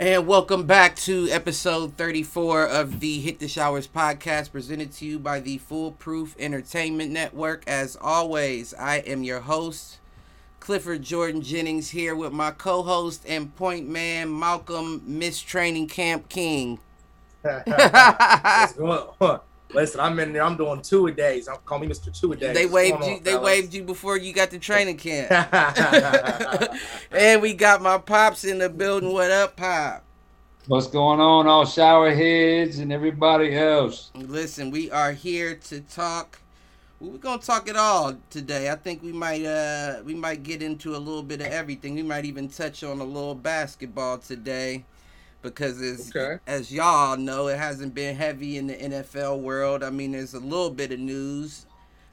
And welcome back to episode 34 of the Hit the Showers podcast presented to you by the Foolproof Entertainment Network. As always, I am your host, Clifford Jordan Jennings, here with my co host and point man, Malcolm Miss Training Camp King. What's going on? Listen, I'm in there. I'm doing two a days. I'm calling me Mr. Two a days. They What's waved you. on, They fellas? waved you before you got to training camp. and we got my pops in the building. What up, pop? What's going on, all shower heads and everybody else? Listen, we are here to talk. We're gonna talk it all today. I think we might uh we might get into a little bit of everything. We might even touch on a little basketball today. Because as Okay. as y'all know, it hasn't been heavy in the NFL world. I mean, there's a little bit of news.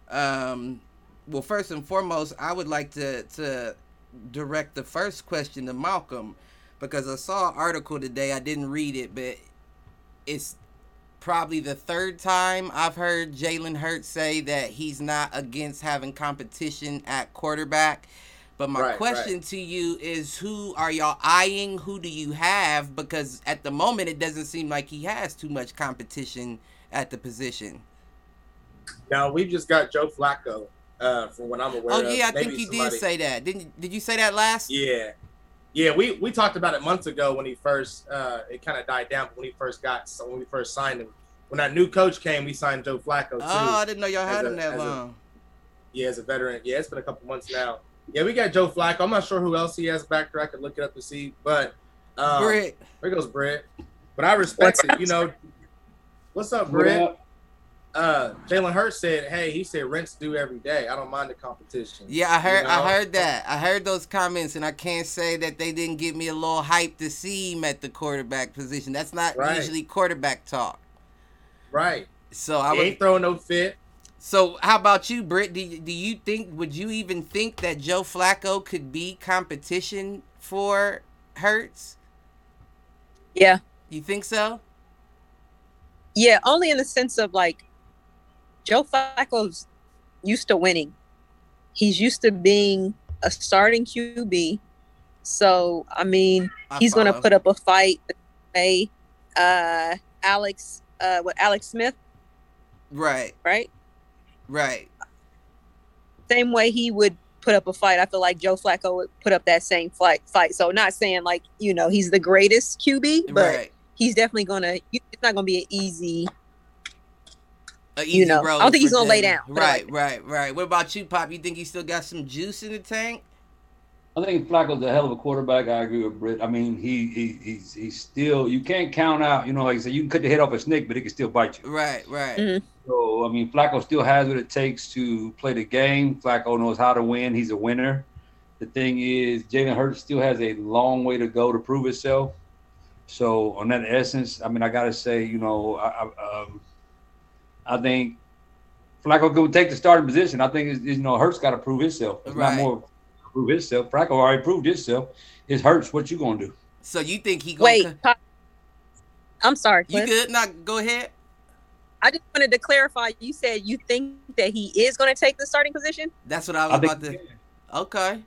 Um, well, first and foremost, I would like to to direct the first question to Malcolm because I saw an article today. I didn't read it, but it's probably the third time I've heard Jalen Hurts say that he's not against having competition at quarterback. But my Right, question right. to you is who are y'all eyeing? Who do you have? Because at the moment it doesn't seem like he has too much competition at the position. Now we've just got Joe Flacco, uh, from what I'm aware Oh of. yeah, I Maybe think you somebody- did say that. Didn't did you say that last? Yeah, yeah. We we talked about it months ago when he first. Uh, it kind of died down but when he first got. So when we first signed him, when that new coach came, we signed Joe Flacco too. Oh, I didn't know y'all had a- him that as a- yeah, as a veteran. Yeah, it's been a couple months now. Yeah, we got Joe Flacco. I'm not sure who else he has back there. I could look it up to see, but um, Britt, there goes Britt. But I respect it. You know, what's up, What up? uh Jalen Hurts said, "Hey, he said rents due every day. I don't mind the competition." Yeah, I heard. You know? I heard that. I heard those comments, and I can't say that they didn't give me a little hype to see him at the quarterback position. That's not Right. usually quarterback talk. Right. So I he would. ain't throwing no fit. So how about you, Britt? Do you, do you think? Would you even think that Joe Flacco could be competition for Hurts? Yeah. You think so? Yeah, only in the sense of like Joe Flacco's used to winning. He's used to being a starting QB. So, I mean, I he's going to put up a fight a uh Alex uh with Alex Smith, right, right? Right. Same way he would put up a fight. I feel like Joe Flacco would put up that same fight fight. So, not saying like, you know, he's the greatest QB, but right. he's definitely going to it's not going to be an easy A you easy know, I don't think he's gonna lay down, Right, like right, right. What about you, Pop? You think he still got some juice in the tank? I think Flacco's a hell of a quarterback. I agree with Britt. I mean, he, he he's he's still you can't count out. You know, like I said, you can cut the head off a snake, but it can still bite you. Right, right. Mhm. So I mean, Flacco still has what it takes to play the game. Flacco knows how to win. He's a winner. The thing is, Jalen Hurts still has a long way to go to prove himself. So on that essence, I mean, I gotta say, you know, I, I, um, I think Flacco could take the starting position. I think it's, you know Hurts got to prove himself. It's Right. not more prove himself. Flacco already proved himself. It's Hurts. What you gonna do? So you think he gonna Wait, co- I'm sorry. You Cliff. good? Not go ahead. I just wanted to clarify. You said you think that he is going to take the starting position. That's what I was I about to. Okay.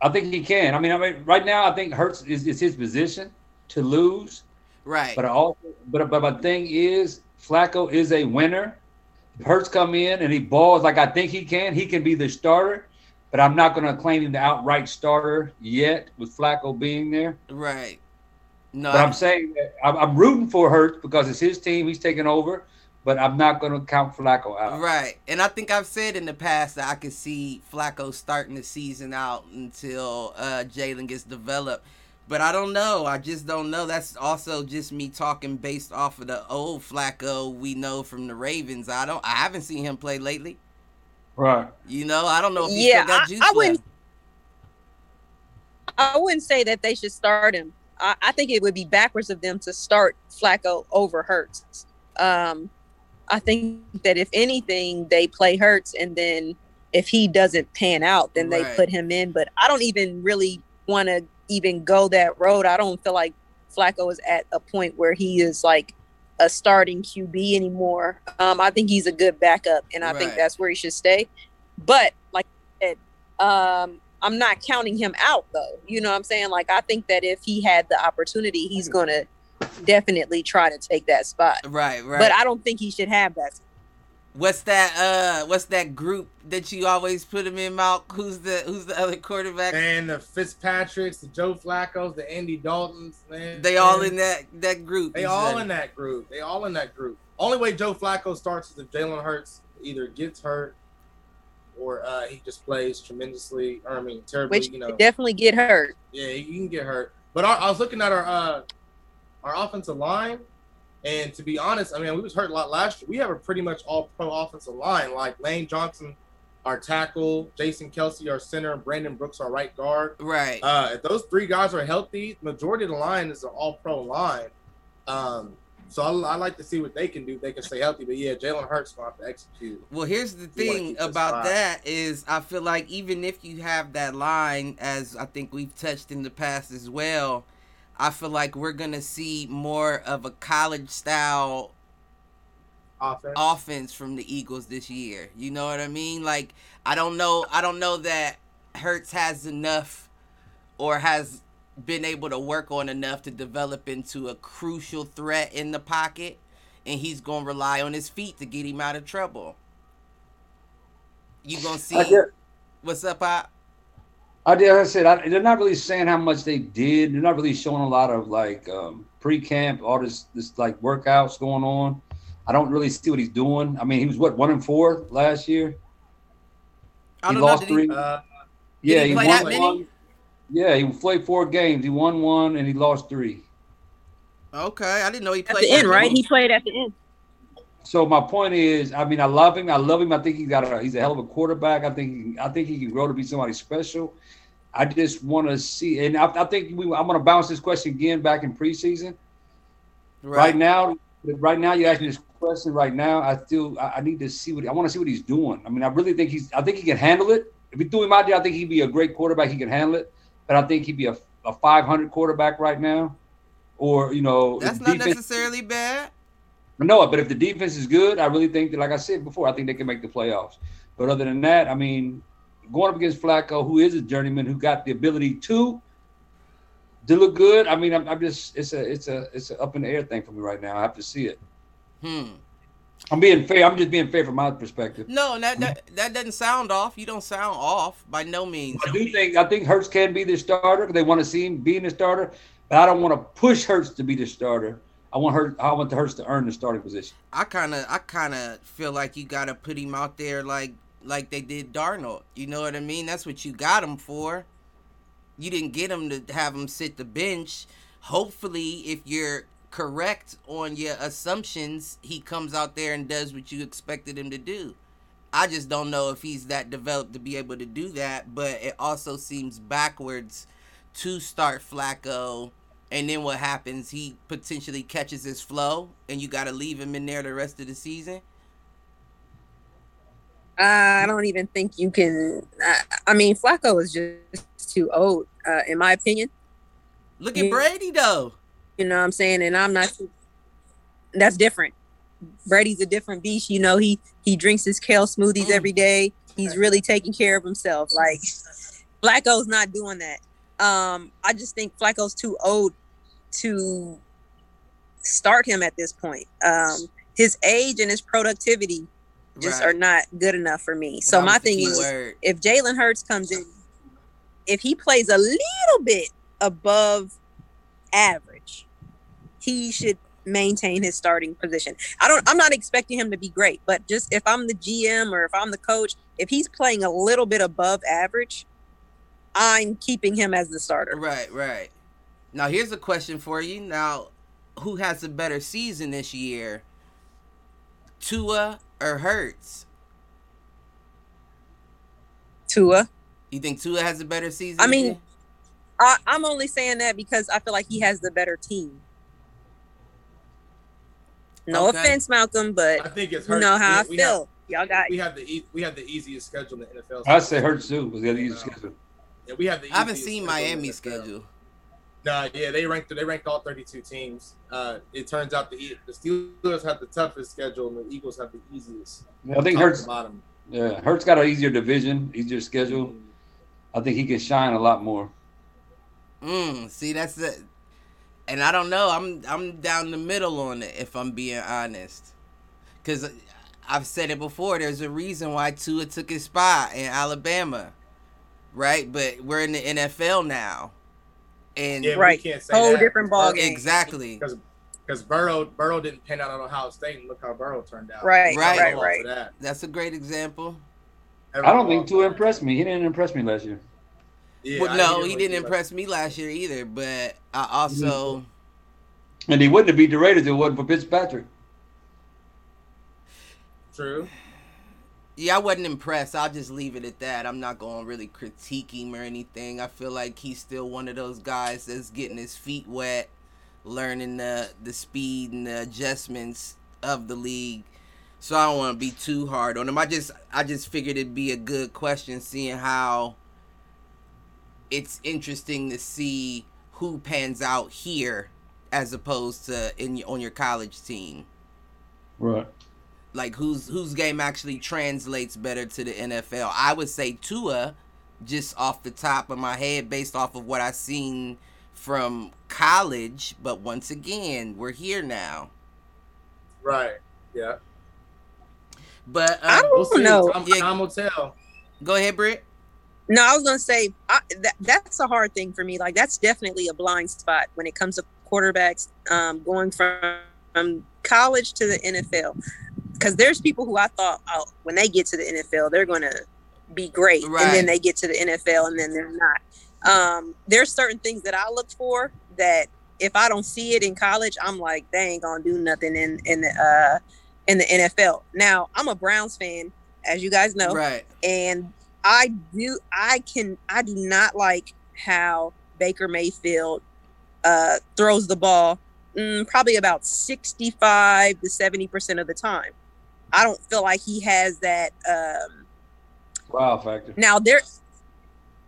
I think he can. I mean, I mean, right now, I think Hurts is, is his position to lose. Right. But I also, but but my thing is, Flacco is a winner. Hurts come in and he balls like I think he can, he can be the starter. But I'm not going to claim him the outright starter yet with Flacco being there. right. No. But I'm saying that I'm, I'm rooting for Hurts because it's his team. He's taking over. But I'm not going to count Flacco out. Right. And I think I've said in the past that I could see Flacco starting the season out until uh, Jalen gets developed. But I don't know. I just don't know. That's also just me talking based off of the old Flacco we know from the Ravens. I don't. I haven't seen him play lately. Right. You know. I don't know if he Yeah, still got I- juice I wouldn't- left. I wouldn't say that they should start him. I, I think it would be backwards of them to start Flacco over Hurts. Um, I think that if anything, they play Hurts, and then if he doesn't pan out, then they put him in. But I don't even really want to even go that road. I don't feel like Flacco is at a point where he is like a starting QB anymore. Um, I think he's a good backup, and I think that's where he should stay. But like I said, um, I'm not counting him out though. You know what I'm saying? Like I think that if he had the opportunity, he's gonna definitely try to take that spot. Right, right. But I don't think he should have that. What's that? Uh, what's that group that you always put him in, Malk? Who's the Who's the other quarterback? And the Fitzpatricks, the Joe Flacco's, the Andy Daltons, man. They all in that that group. They all in that group. They all in that group. Only way Joe Flacco starts is if Jalen Hurts either gets hurt or uh, he just plays tremendously. Or, I mean, terribly. Which you know, definitely get hurt. Yeah, you can get hurt. But our, I was looking at our uh, our offensive line, and to be honest, I mean, we was hurt a lot last year. We have a pretty much all pro offensive line. Like Lane Johnson, our tackle, Jason Kelce, our center, and Brandon Brooks, our right guard. Right. Uh, if those three guys are healthy, majority of the line is an all pro line. Um, so I, I, like to see what they can do. They can stay healthy, but yeah, Jalen Hurts to have to execute. Well, here's the thing about that is I feel like even if you have that line, as I think we've touched in the past as well, I feel like we're gonna see more of a college style offense. offense from the Eagles this year. You know what I mean? Like I don't know, I don't know that Hurts has enough or has been able to work on enough to develop into a crucial threat in the pocket, and he's gonna rely on his feet to get him out of trouble. You gonna see what's up, I. I did. I said I, they're not really saying how much they did. They're not really showing a lot of like um, pre-camp, all this this like workouts going on. I don't really see what he's doing. I mean, he was what one and four last year. I he lost know, three. He, uh, yeah, he, he won one. Yeah, he played four games. He won one and he lost three. Okay, I didn't know he played at the end. Right, he played at the end. So my point is, I mean, I love him. I love him. I think he's got a he's a hell of a quarterback. I think I think he can grow to be somebody special. I just want to see, and I, I think we, I'm going to bounce this question again back in preseason. Right. right. now, right now, you're asking this question. Right now, I still I, I need to see what I want to see what he's doing. I mean, I really think he's. I think he can handle it. If we threw him out there, I think he'd be a great quarterback. He can handle it but I think he'd be a, a 500 quarterback right now. Or, you know, that's not defense, necessarily bad. No, but if the defense is good, I really think that, like I said before, I think they can make the playoffs. But other than that, I mean, going up against Flacco, who is a journeyman, who got the ability to to look good. I mean, I'm, I'm just it's a it's a it's an up in the air thing for me right now. I have to see it. Hmm. I'm being fair. I'm just being fair from my perspective. No, that that, that doesn't sound off. You don't sound off by no means. I do think I think Hurts can be the starter. They want to see him being the starter, but I don't want to push Hurts to be the starter. I want her. I want the Hurts to earn the starting position. I kind of, I kind of feel like you got to put him out there like, like they did Darnold. You know what I mean? That's what you got him for. You didn't get him to have him sit the bench. Hopefully, if you're correct on your assumptions, he comes out there and does what you expected him to do. I just don't know if he's that developed to be able to do that, but it also seems backwards to start Flacco and then what happens? He potentially catches his flow and you got to leave him in there the rest of the season. I don't even think you can. I, I mean, Flacco is just too old, uh, in my opinion. Look at Brady, though. You know what I'm saying? And I'm not that's different. Brady's a different beast. You know, he he drinks his kale smoothies mm. every day. He's really taking care of himself. Like Flacco's not doing that. Um, I just think Flacco's too old to start him at this point. Um, his age and his productivity just right. are not good enough for me. So my thing is, word. if Jalen Hurts comes in, if he plays a little bit above average, he should maintain his starting position. I don't I'm not expecting him to be great, but just if I'm the GM or if I'm the coach, if he's playing a little bit above average, I'm keeping him as the starter. Right, right. Now here's a question for you. Now, who has a better season this year? Tua or Hurts? Tua. You think Tua has a better season? I mean, I, I'm only saying that because I feel like he has the better team. No okay. offense, Malcolm, but I think it's you know how we, I feel. Have, Y'all got we have the we have the easiest schedule in the NFL. I say Hurts too was the easiest schedule. Yeah, we have the. Easiest. I haven't seen Miami's schedule. Nah, yeah, they ranked they ranked all 32 teams. Uh, it turns out the the Steelers have the toughest schedule, and the Eagles have the easiest. Yeah, I think Hurts. Bottom. Yeah, Hurts got an easier division, easier schedule. Mm-hmm. I think he can shine a lot more. Mm, see, that's the, and I don't know. I'm I'm down the middle on it if I'm being honest, because I've said it before. There's a reason why Tua took his spot in Alabama, right? But we're in the NFL now, and Yeah, Right. we can't say Whole that. different uh, ball game. exactly. Because because Burrow Burrow didn't pan out at Ohio State, and look how Burrow turned out. Right, Right. right, right. that. That's a great example. I don't think Tua impressed me. He didn't impress me last year. Yeah, well, I no, really he didn't impress me last year either. But I also, mm-hmm. And he wouldn't have beat the Raiders if it wasn't for Fitzpatrick. True. Yeah, I wasn't impressed. I'll just leave it at that. I'm not going to really critique him or anything. I feel like he's still one of those guys that's getting his feet wet, learning the the speed and the adjustments of the league. So I don't want to be too hard on him. I just I just figured it'd be a good question, seeing how it's interesting to see who pans out here as opposed to in on your college team Right. Like whose whose game actually translates better to the NFL. I would say Tua, just off the top of my head, based off of what I've seen from college. But once again, we're here now. Right. Yeah. But I um, don't We'll see. know. Time, Yeah. time will tell. go ahead, Britt. No, I was gonna say I, that that's a hard thing for me. Like that's definitely a blind spot when it comes to quarterbacks um, going from, from college to the NFL. Because there's people who I thought oh, when they get to the NFL they're gonna be great, and then they get to the NFL and then they're not. Um, there's certain things that I look for that if I don't see it in college, I'm like they ain't gonna do nothing in in the uh, in the NFL. Now I'm a Browns fan, as you guys know Right. and I do I can I do not like how Baker Mayfield uh throws the ball mm, probably about 65 to 70 percent of the time. I don't feel like he has that um Wow factor. now there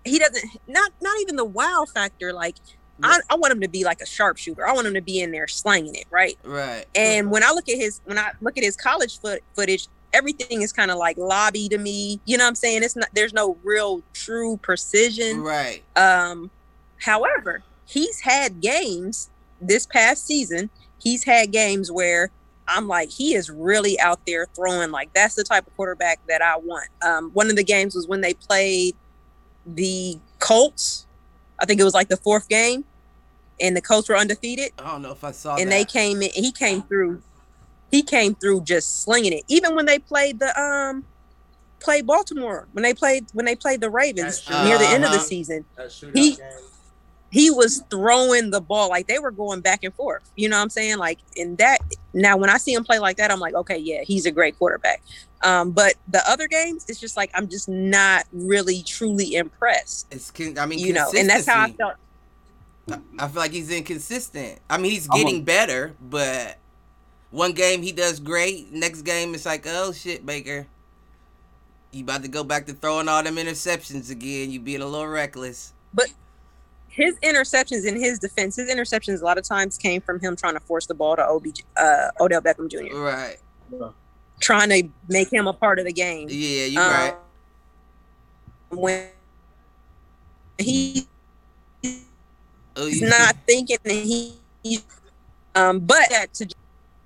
he doesn't not not even the wow factor like I, I want him to be like a sharpshooter. I want him to be in there slanging it, right? Right. And when I look at his when I look at his college foot footage, everything is kind of like lobby to me. You know what I'm saying? It's not there's no real true precision. Right. Um however, he's had games this past season. He's had games where I'm like he is really out there throwing like that's the type of quarterback that I want. Um one of the games was when they played the Colts. I think it was like the fourth game and the Colts were undefeated I don't know if I saw and that. they came in he came through he came through just slinging it even when they played the um played baltimore when they played when they played the ravens That's near the end of the Uh-huh. season He- game. He was throwing the ball like they were going back and forth you know what i'm saying like in that now when i see him play like that i'm like okay yeah he's a great quarterback um but the other games it's just like i'm just not really truly impressed It's con- I mean, you know and that's how i felt I feel like he's inconsistent. I mean, he's I'm a- getting better, but one game he does great. Next game it's like, oh shit, Baker, you about to go back to throwing all them interceptions again. You being a little reckless. His interceptions in his defense, his interceptions a lot of times came from him trying to force the ball to OBJ, uh, Odell Beckham Jr., Right. trying to make him a part of the game. Yeah, you Um, right. When he, Oh, he's you- not thinking that he, he um, but that to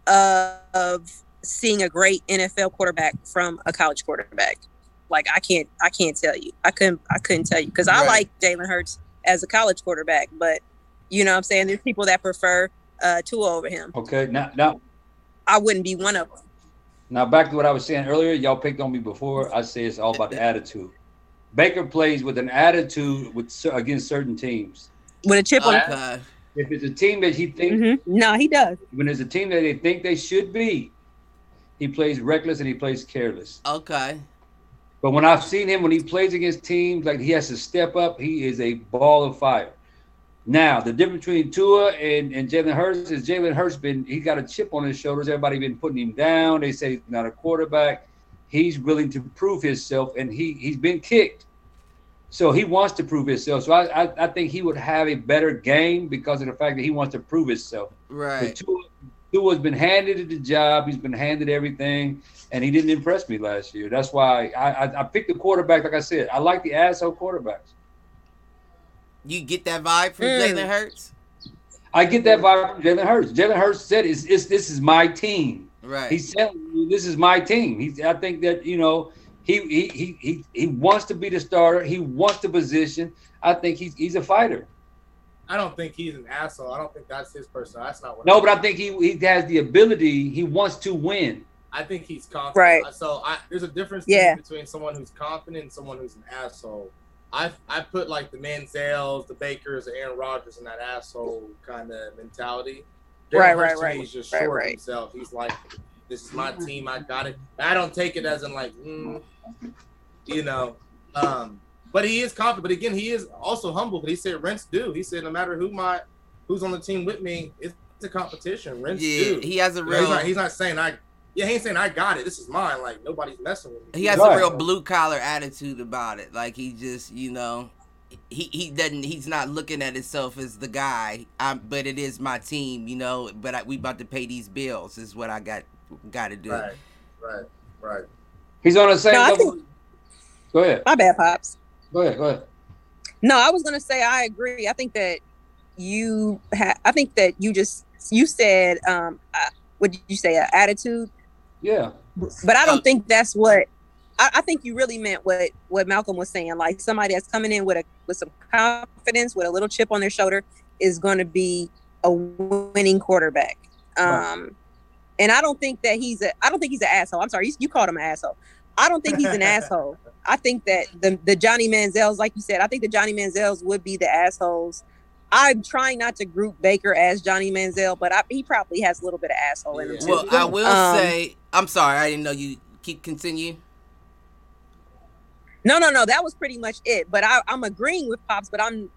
uh, of seeing a great NFL quarterback from a college quarterback. Like I can't, I can't tell you. I couldn't, I couldn't tell you because I Right. like Jalen Hurts as a college quarterback, but you know what I'm saying. There's people that prefer uh, Tua over him. Okay. Now now I wouldn't be one of them. now back to what I was saying earlier. Y'all picked on me before. I say it's all about the attitude. Baker plays with an attitude with against certain teams. With a chip on. Okay. If it's a team that he thinks Mhm. No, he does. when it's a team that they think they should be, he plays reckless and he plays careless. Okay. But when I've seen him when he plays against teams like he has to step up, he is a ball of fire. Now the difference between Tua and, and Jalen Hurts is Jalen Hurts been he got a chip on his shoulders. Everybody been putting him down. They say he's not a quarterback. He's willing to prove himself, and he he's been kicked. So he wants to prove himself. So I, I, I think he would have a better game because of the fact that he wants to prove himself. But Right. Tua, Tua's been handed the job. He's been handed everything, and he didn't impress me last year. That's why I, I, I picked the quarterback. Like I said, I like the asshole quarterbacks. You get that vibe from Mm. Jalen Hurts, I get that vibe from Jalen Hurts. Jalen Hurts said, "It's, it's this is my team." right? He's telling you, "This is my team." He's. I think that you know he he he he, he wants to be the starter. He wants the position. I think he's he's a fighter. I don't think he's an asshole. I don't think that's his person. That's not what. No, but I think he he has the ability. He wants to win. I think he's confident. Right. So I, there's a difference Yeah. between someone who's confident and someone who's an asshole. I I put like the Manziels, the Bakers, the Aaron Rodgers in that asshole kind of mentality. Jalen Right, Hurts right, right. He's just Right, sure of right. himself. He's like, this is my team. I got it. I don't take it as in like, mm, you know. Um, but he is confident. But again, he is also humble. But he said rents due. He said no matter who my who's on the team with me, it's a competition. Rents do. yeah, due. he has a You know, real. he's, not, he's not saying I. Yeah, he ain't saying I got it. This is mine. Like nobody's messing with me. he has Right. a real blue collar attitude about it. Like he just, you know, he he doesn't. He's not looking at himself as the guy. I'm, but it is my team, you know. But I, we about to pay these bills. Is what I got got to do. Right, right, right. He's on the same No, level. think- Go ahead. My bad, pops. Go ahead. Go ahead. No, I was gonna say I agree. I think that you ha- I think that you just you said um uh, what did you say uh, attitude, Yeah. but I don't Oh. think that's what I, I think you really meant what what Malcolm was saying. Like somebody that's coming in with a with some confidence, with a little chip on their shoulder, is going to be a winning quarterback. Right. Um, and I don't think that he's a I don't think he's an asshole. I'm sorry, you, you called him an asshole. I don't think he's an asshole. I think that the the Johnny Manziels, like you said, I think the Johnny Manziels would be the assholes. I'm trying not to group Baker as Johnny Manziel, but I, he probably has a little bit of asshole in him Yeah. too. Well, I will Um, say, I'm sorry. I didn't know you. Keep continue. No, no, no. That was pretty much it. But I, I'm agreeing with Pops, but I'm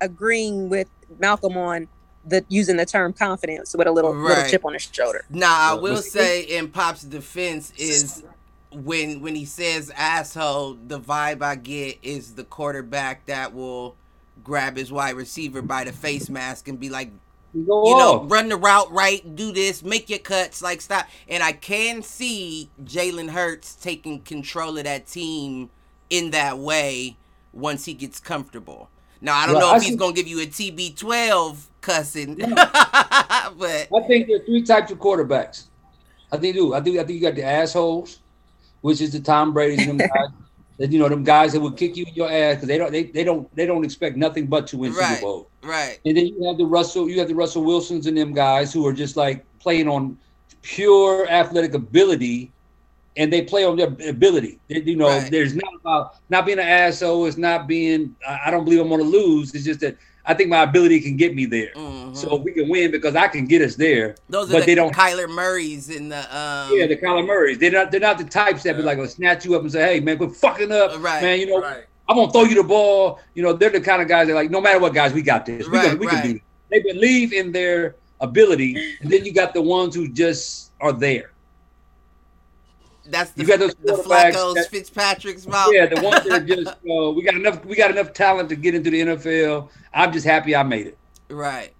agreeing with Malcolm on the using the term confidence with a little little chip on his shoulder. Now, I will say, in Pop's defense, is when when he says asshole, the vibe I get is the quarterback that will grab his wide receiver by the face mask and be like, Go you know, off. run the route right, do this, make your cuts, like stop. And I can see Jalen Hurts taking control of that team in that way once he gets comfortable. Now I don't Well, know I if he's see- gonna give you a TB12 cussing, but I think there are three types of quarterbacks. I think you do. I think I think you got the assholes, which is the Tom Brady's and them guys. That you know them guys that will kick you in your ass because they don't they, they don't they don't expect nothing but to win Right. Super Bowl. right, And then you have the Russell you have the Russell Wilsons and them guys who are just like playing on pure athletic ability, and they play on their ability. They- you know, Right. there's not about not being an asshole. It's not being I I don't believe I'm going to lose. It's just that I think my ability can get me there. mhm. So we can win because I can get us there. those are but the they don't- Kyler Murrays in the um, Yeah, the Kyler Murrays. They're not. They're not the types that be like, "Gonna snatch you up and say, hey man, quit fucking up, Right. man." You know, Right. I'm gonna throw you the ball. You know, they're the kind of guys that like, no matter what, guys, we got this. We, Right, can, we can do right. this. They believe in their ability, and then you got the ones who just are there. That's the You got those the Flacco's, that- Fitzpatrick's mouth. Yeah, the ones that are just. Uh, we got enough. We got enough talent to get into the NFL. I'm just happy I made it. right.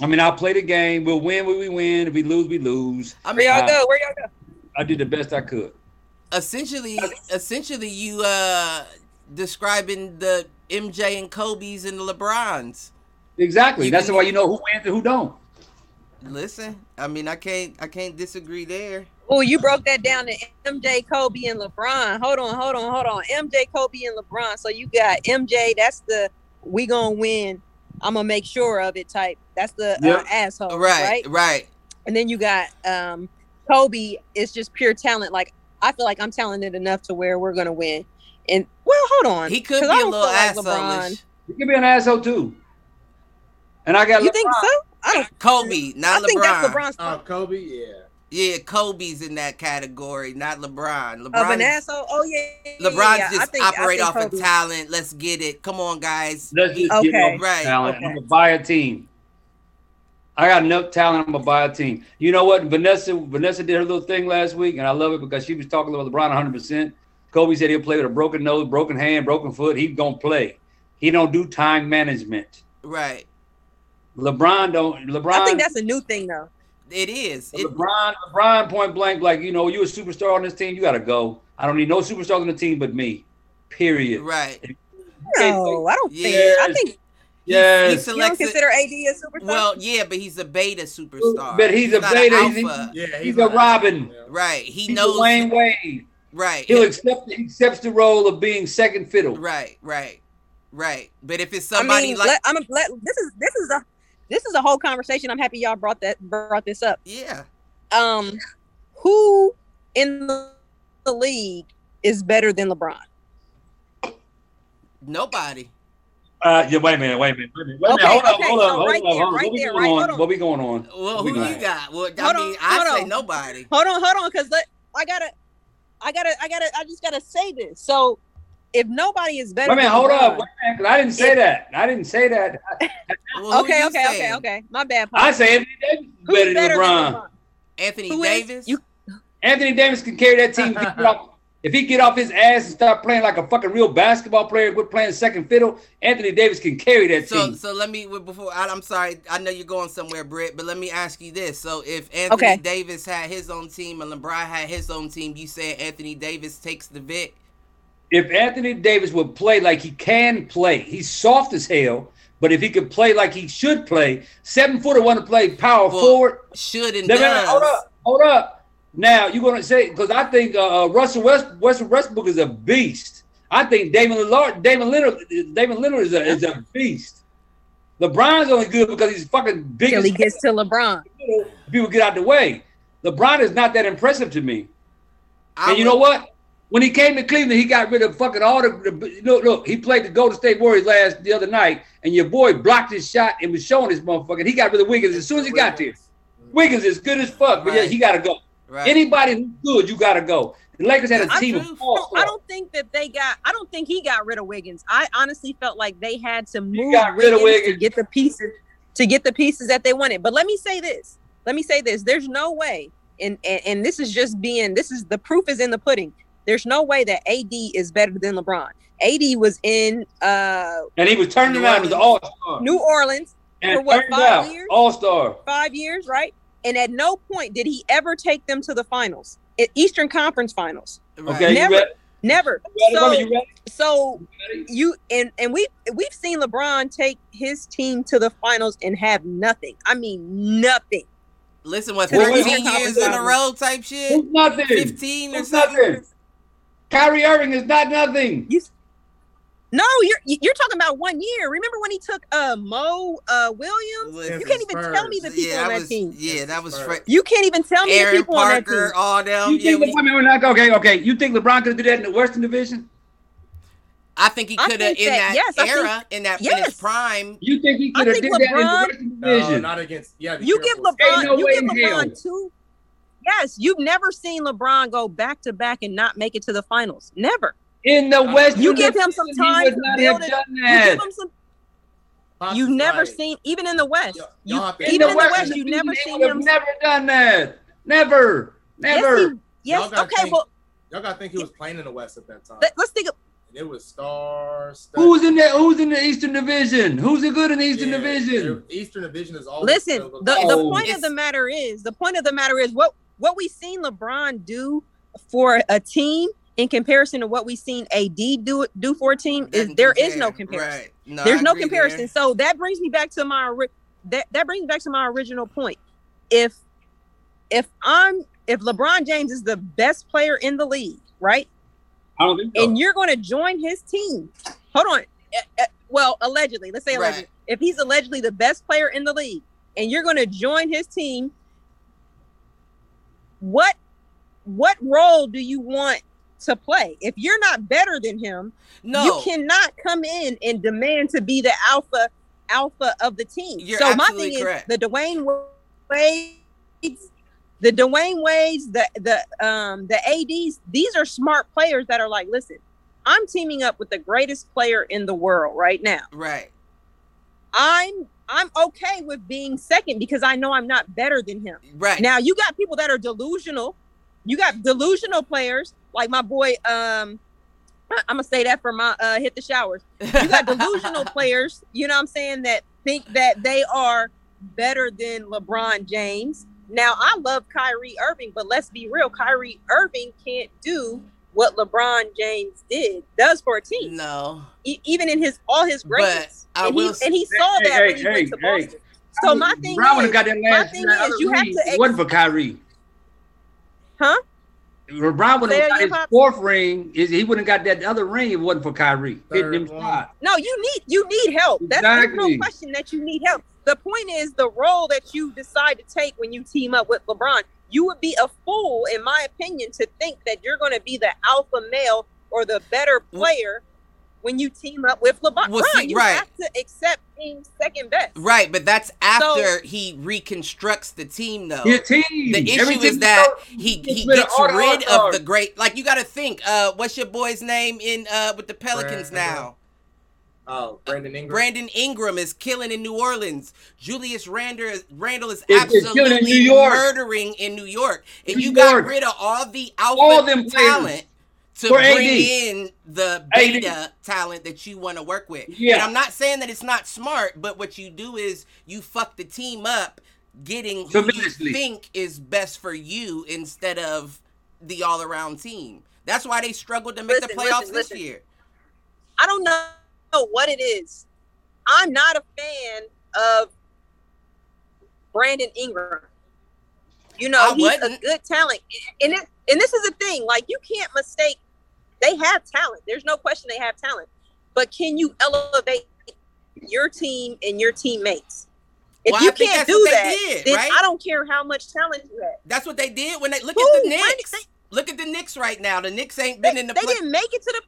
I mean, I'll play the game. We'll win when we win. If we lose, we lose. I mean, y'all Uh, go? Where y'all go? I did the best I could. essentially, essentially, you uh describing the MJ and Kobe's and the LeBrons. Exactly. You That's can- why you know who wins and who don't. Listen, I mean, I can't, I can't disagree there. Oh, you broke that down to MJ, Kobe, and LeBron. Hold on, hold on, hold on. MJ, Kobe, and LeBron. So you got MJ. That's the we gonna win. I'm gonna make sure of it type. That's the uh, asshole, right, right? right. And then you got um Kobe is just pure talent. Like I feel like I'm talented enough to where we're gonna win. And well, hold on. He could be I a don't little feel like asshole. You can be an asshole too. And I got You think so? I don't. Kobe, not I think that's LeBron. LeBron's Oh, Kobe. Yeah. Yeah, Kobe's in that category, not LeBron. of LeBron, an asshole. Oh yeah. yeah, yeah, LeBron's yeah. Just think- operate think off of talent. Let's get it. Come on, guys. Let's just Okay. get off Right. talent. Okay. I'm gonna buy a team. I got enough talent. I'm gonna buy a team. You know what? Vanessa Vanessa did her little thing last week, and I love it because she was talking about LeBron 100. percent Kobe said he'll play with a broken nose, broken hand, broken foot. He's gonna play. He don't do time management. Right. LeBron don't. LeBron. I think that's a new thing though. It is. It, LeBron. LeBron point blank, like you know, you a superstar on this team. You gotta go. I don't need no superstars on the team but me. Period. right. No, I don't think. I think Yes. he You don't consider AD a superstar? Well, yeah, but he's a beta superstar. But he's a beta, an he's- alpha. Yeah, He's, not a Robin. Yeah. right. He He's knows. a Wayne Wade. Right. He'll accept he accepts the role of being second fiddle. Right. Right. Right. But if it's I somebody mean, like, let, I'm a, let, this is this is a this is a whole conversation. I'm happy y'all brought that brought this up. yeah, Um, who in the, the league is better than LeBron? nobody. Uh, yeah, wait a minute, wait a minute, wait a minute. Wait Okay. Hold up, okay, hold up, so hold right hold up. right What we there, going right, on? What we going on? Well, What we who going you on? got? Well, I Hold mean, on, I say on. nobody. Hold on, hold on, because I gotta, I gotta, I gotta, I just gotta say this. So, if nobody is better, Wait a minute, than hold LeBron, up. Wait a minute, 'cause I didn't say that. I didn't say that. Well, who Okay, you okay, okay, okay. My bad. I Paul. say Anthony Davis is Who's better than LeBron. Anthony Who is- Davis. you- Anthony Davis can carry that team. If he, get off, if he get off his ass and start playing like a fucking real basketball player, quit playing second fiddle, Anthony Davis can carry that So, team. so let me before I, I'm sorry, I know you're going somewhere, Britt, but let me ask you this: So, if Anthony Okay. Davis had his own team and LeBron had his own team, you say Anthony Davis takes the Vic? If Anthony Davis would play like he can play, he's soft as hell. But if he could play like he should play, seven footer want to play power Well, forward. Should and does. hold up, hold up. Now you're gonna say because I think uh, uh, Russell West Russell Westbrook is a beast. I think Damon Lillard, Damon Lillard, Damon Lillard is a is a beast. LeBron's only good because he's fucking big. Till he gets to LeBron. people get out the way. LeBron is not that impressive to me. I and you would- know what? When he came to Cleveland, he got rid of fucking all the. the look, look, he played the Golden State Warriors last the other night, and your boy blocked his shot and was showing his motherfucker. He got rid of Wiggins as soon as he got there. Wiggins is good as fuck, but yeah, he got to go. Right. Anybody who's good, you got to go. The Lakers had a team true. of I all don't, I don't think that they got. I don't think he got rid of Wiggins. I honestly felt like they had to move got rid of Wiggins to Wiggins. get the pieces to get the pieces that they wanted. But let me say this. Let me say this. There's no way, and and, and this is just being. This is the proof is in the pudding. There's no way that AD is better than LeBron. AD was in uh And he was turning New around as an all star. New Orleans And for what, five out years? all star. five years, right? And at no point did he ever take them to the finals, Eastern Conference Finals. Right. Okay, Never. you? Never. You ready? So- you? So You and and we we've seen LeBron take his team to the finals and have nothing. I mean nothing. Listen, what Well, wait, 13 years in a row type shit? Who's nothing? 15 or Who's something? nothing? Kyrie Irving is not nothing. You no, you're you're talking about one year. Remember when he took uh Mo uh Williams? Listen, You can't even tell me the people yeah, on that that was, team. Yeah, that was Fred. You can't even tell me the Aaron people on that team. all them. You Yeah, think, when he- wait a minute, we're not- okay, okay. You think LeBron could do that in the Western Division? I think he could have in that- that, yes, I think- era, in that in yes. his prime. You think he could have think did that in the LeBron- Western No, Division? not against. Yeah, be You give careful. LeBron no you way give in hell. LeBron two. Yes, you've never seen LeBron go back to back and not make it to the finals. Never. in the uh, West, You give him some time he would to not build have it. done You give him some Pops You've never seen, even in the West. Y'all- You, y'all have even in the West, Western you've never seen would have him. Never done that. Never. Never. Yes, he, yes. Okay, think- well, Y'all got to think he was playing in the West at that time. let, us think. Of, And it was stars. Who's in the Who's in the Eastern Division? Who's the good in the Eastern Division? Eastern Division is all. listen, the, the Oh. point of oh. the matter is, the point of the matter is what what we've seen LeBron do for a team in comparison to what we've seen AD do do for a team is there is no comparison. Right. No, There's I no comparison. there. So that brings me back to my that that brings me back to my original point. If if I'm if LeBron James is the best player in the league, right? I don't think so. And you're going to join his team. Hold on. Eh, eh, Well, allegedly, let's say Right. allegedly. If he's allegedly the best player in the league and you're going to join his team, what what role do you want to play? If you're not better than him, No. you cannot come in and demand to be the alpha alpha of the team. You're so my thing correct. is the Dwyane Wades, the Dwyane Wades, the the um the ads. These are smart players that are like, listen, I'm teaming up with the greatest player in the world right now. Right. I'm I'm okay with being second because I know I'm not better than him. Right. Now you got people that are delusional. You got delusional players like my boy. Um, I'm gonna say that for my uh, hit the showers. You got delusional players. You know what I'm saying that think that they are better than LeBron James. Now I love Kyrie Irving, but let's be real. Kyrie Irving can't do what LeBron James did does for a team. No, E- even in his all his greatness, I and, will he, and he saw Hey, that hey, when he hey, went to hey. Boston. So my thing Brown would is, have got that last my thing that is, other you have ring. to It wasn't for Kyrie. Huh? LeBron would have got again, his Pops. fourth ring. Is he wouldn't have got that other ring it wasn't for Kyrie hitting him Third one. shot. No, you need you need help. That's there's Exactly. no question that you need help. The point is the role that you decide to take when you team up with LeBron. You would be a fool, in my opinion, to think that you're going to be the alpha male or the better player when you team up with LeBron. Well, see, you right. have to accept being second best. right, but that's after he reconstructs the team, though. His team. The issue Everything is that goes- he gets he rid of gets the rid of the great. Like you got to think. Uh, what's your boy's name in uh with the Pelicans Brandon. now? Oh, Brandon Ingram. Brandon Ingram is killing in New Orleans. Julius Randle is, in absolutely New York. murdering in New York. And New you got rid of all the alpha All them talent to bring AD. in the AD. beta talent that you want to work with. Yeah. And I'm not saying that it's not smart, but what you do is you fuck the team up getting who you think is best for you instead of the all around team. That's why they struggled to make the playoffs listen, this listen. year. I don't know what it is. I'm not a fan of Brandon Ingram. You know, I he's a wasn't. good talent. And it, and this is the thing, like you can't mistake they have talent. There's no question they have talent. But can you elevate your team and your teammates? If Well, you can't do they that, did, then right? I don't care how much talent you have. That's what they did when they look at the Knicks. they- Look at the Knicks right now. The Knicks ain't They, been in the they play- didn't make it to the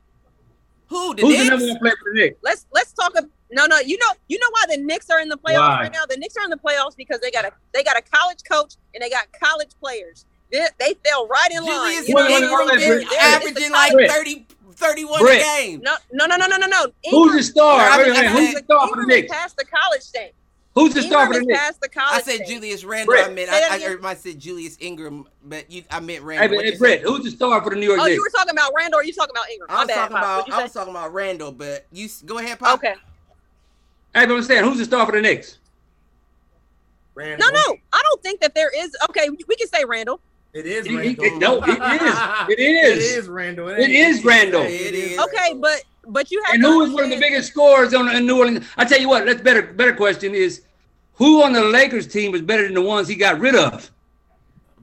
who the Who's the Knicks. number one player for the Knicks? let's let's talk ab- no no you know you know why the Knicks are in the playoffs Why? right now the Knicks are in the playoffs because they got a they got a college coach and they got college players they, they fell right in line Julius You know, Wait, wait, Ingram wait, wait, they're- averaging like Brett. 30, 31 Brett. a game. no no no no no no no Who's the star? I Wait a mean, Who's the star for the Ingram is Knicks? past the college stage Who's the star Ingram for the is Knicks? the I said. Julius Randle. Brett. I meant I, I. I said Julius Ingram, but you I meant Hey, Randle. but, hey, Brett, who's the star for the New York oh Knicks? you were talking about Randle or you talking about Ingram I my was bad talking Pop. about I say? was talking about Randle, but you go ahead, Pop. okay Hey, but I'm saying, who's the star for the Knicks? Randle. no no I don't think that there is okay we can say Randle It is It- it- Randle. it- no, it is. It It is. is Randle. It is Randle. It is. okay but but you have And to who is one of the biggest scorers on in New Orleans? I tell you what, that's better. Better question is, who on the Lakers team was better than the ones he got rid of?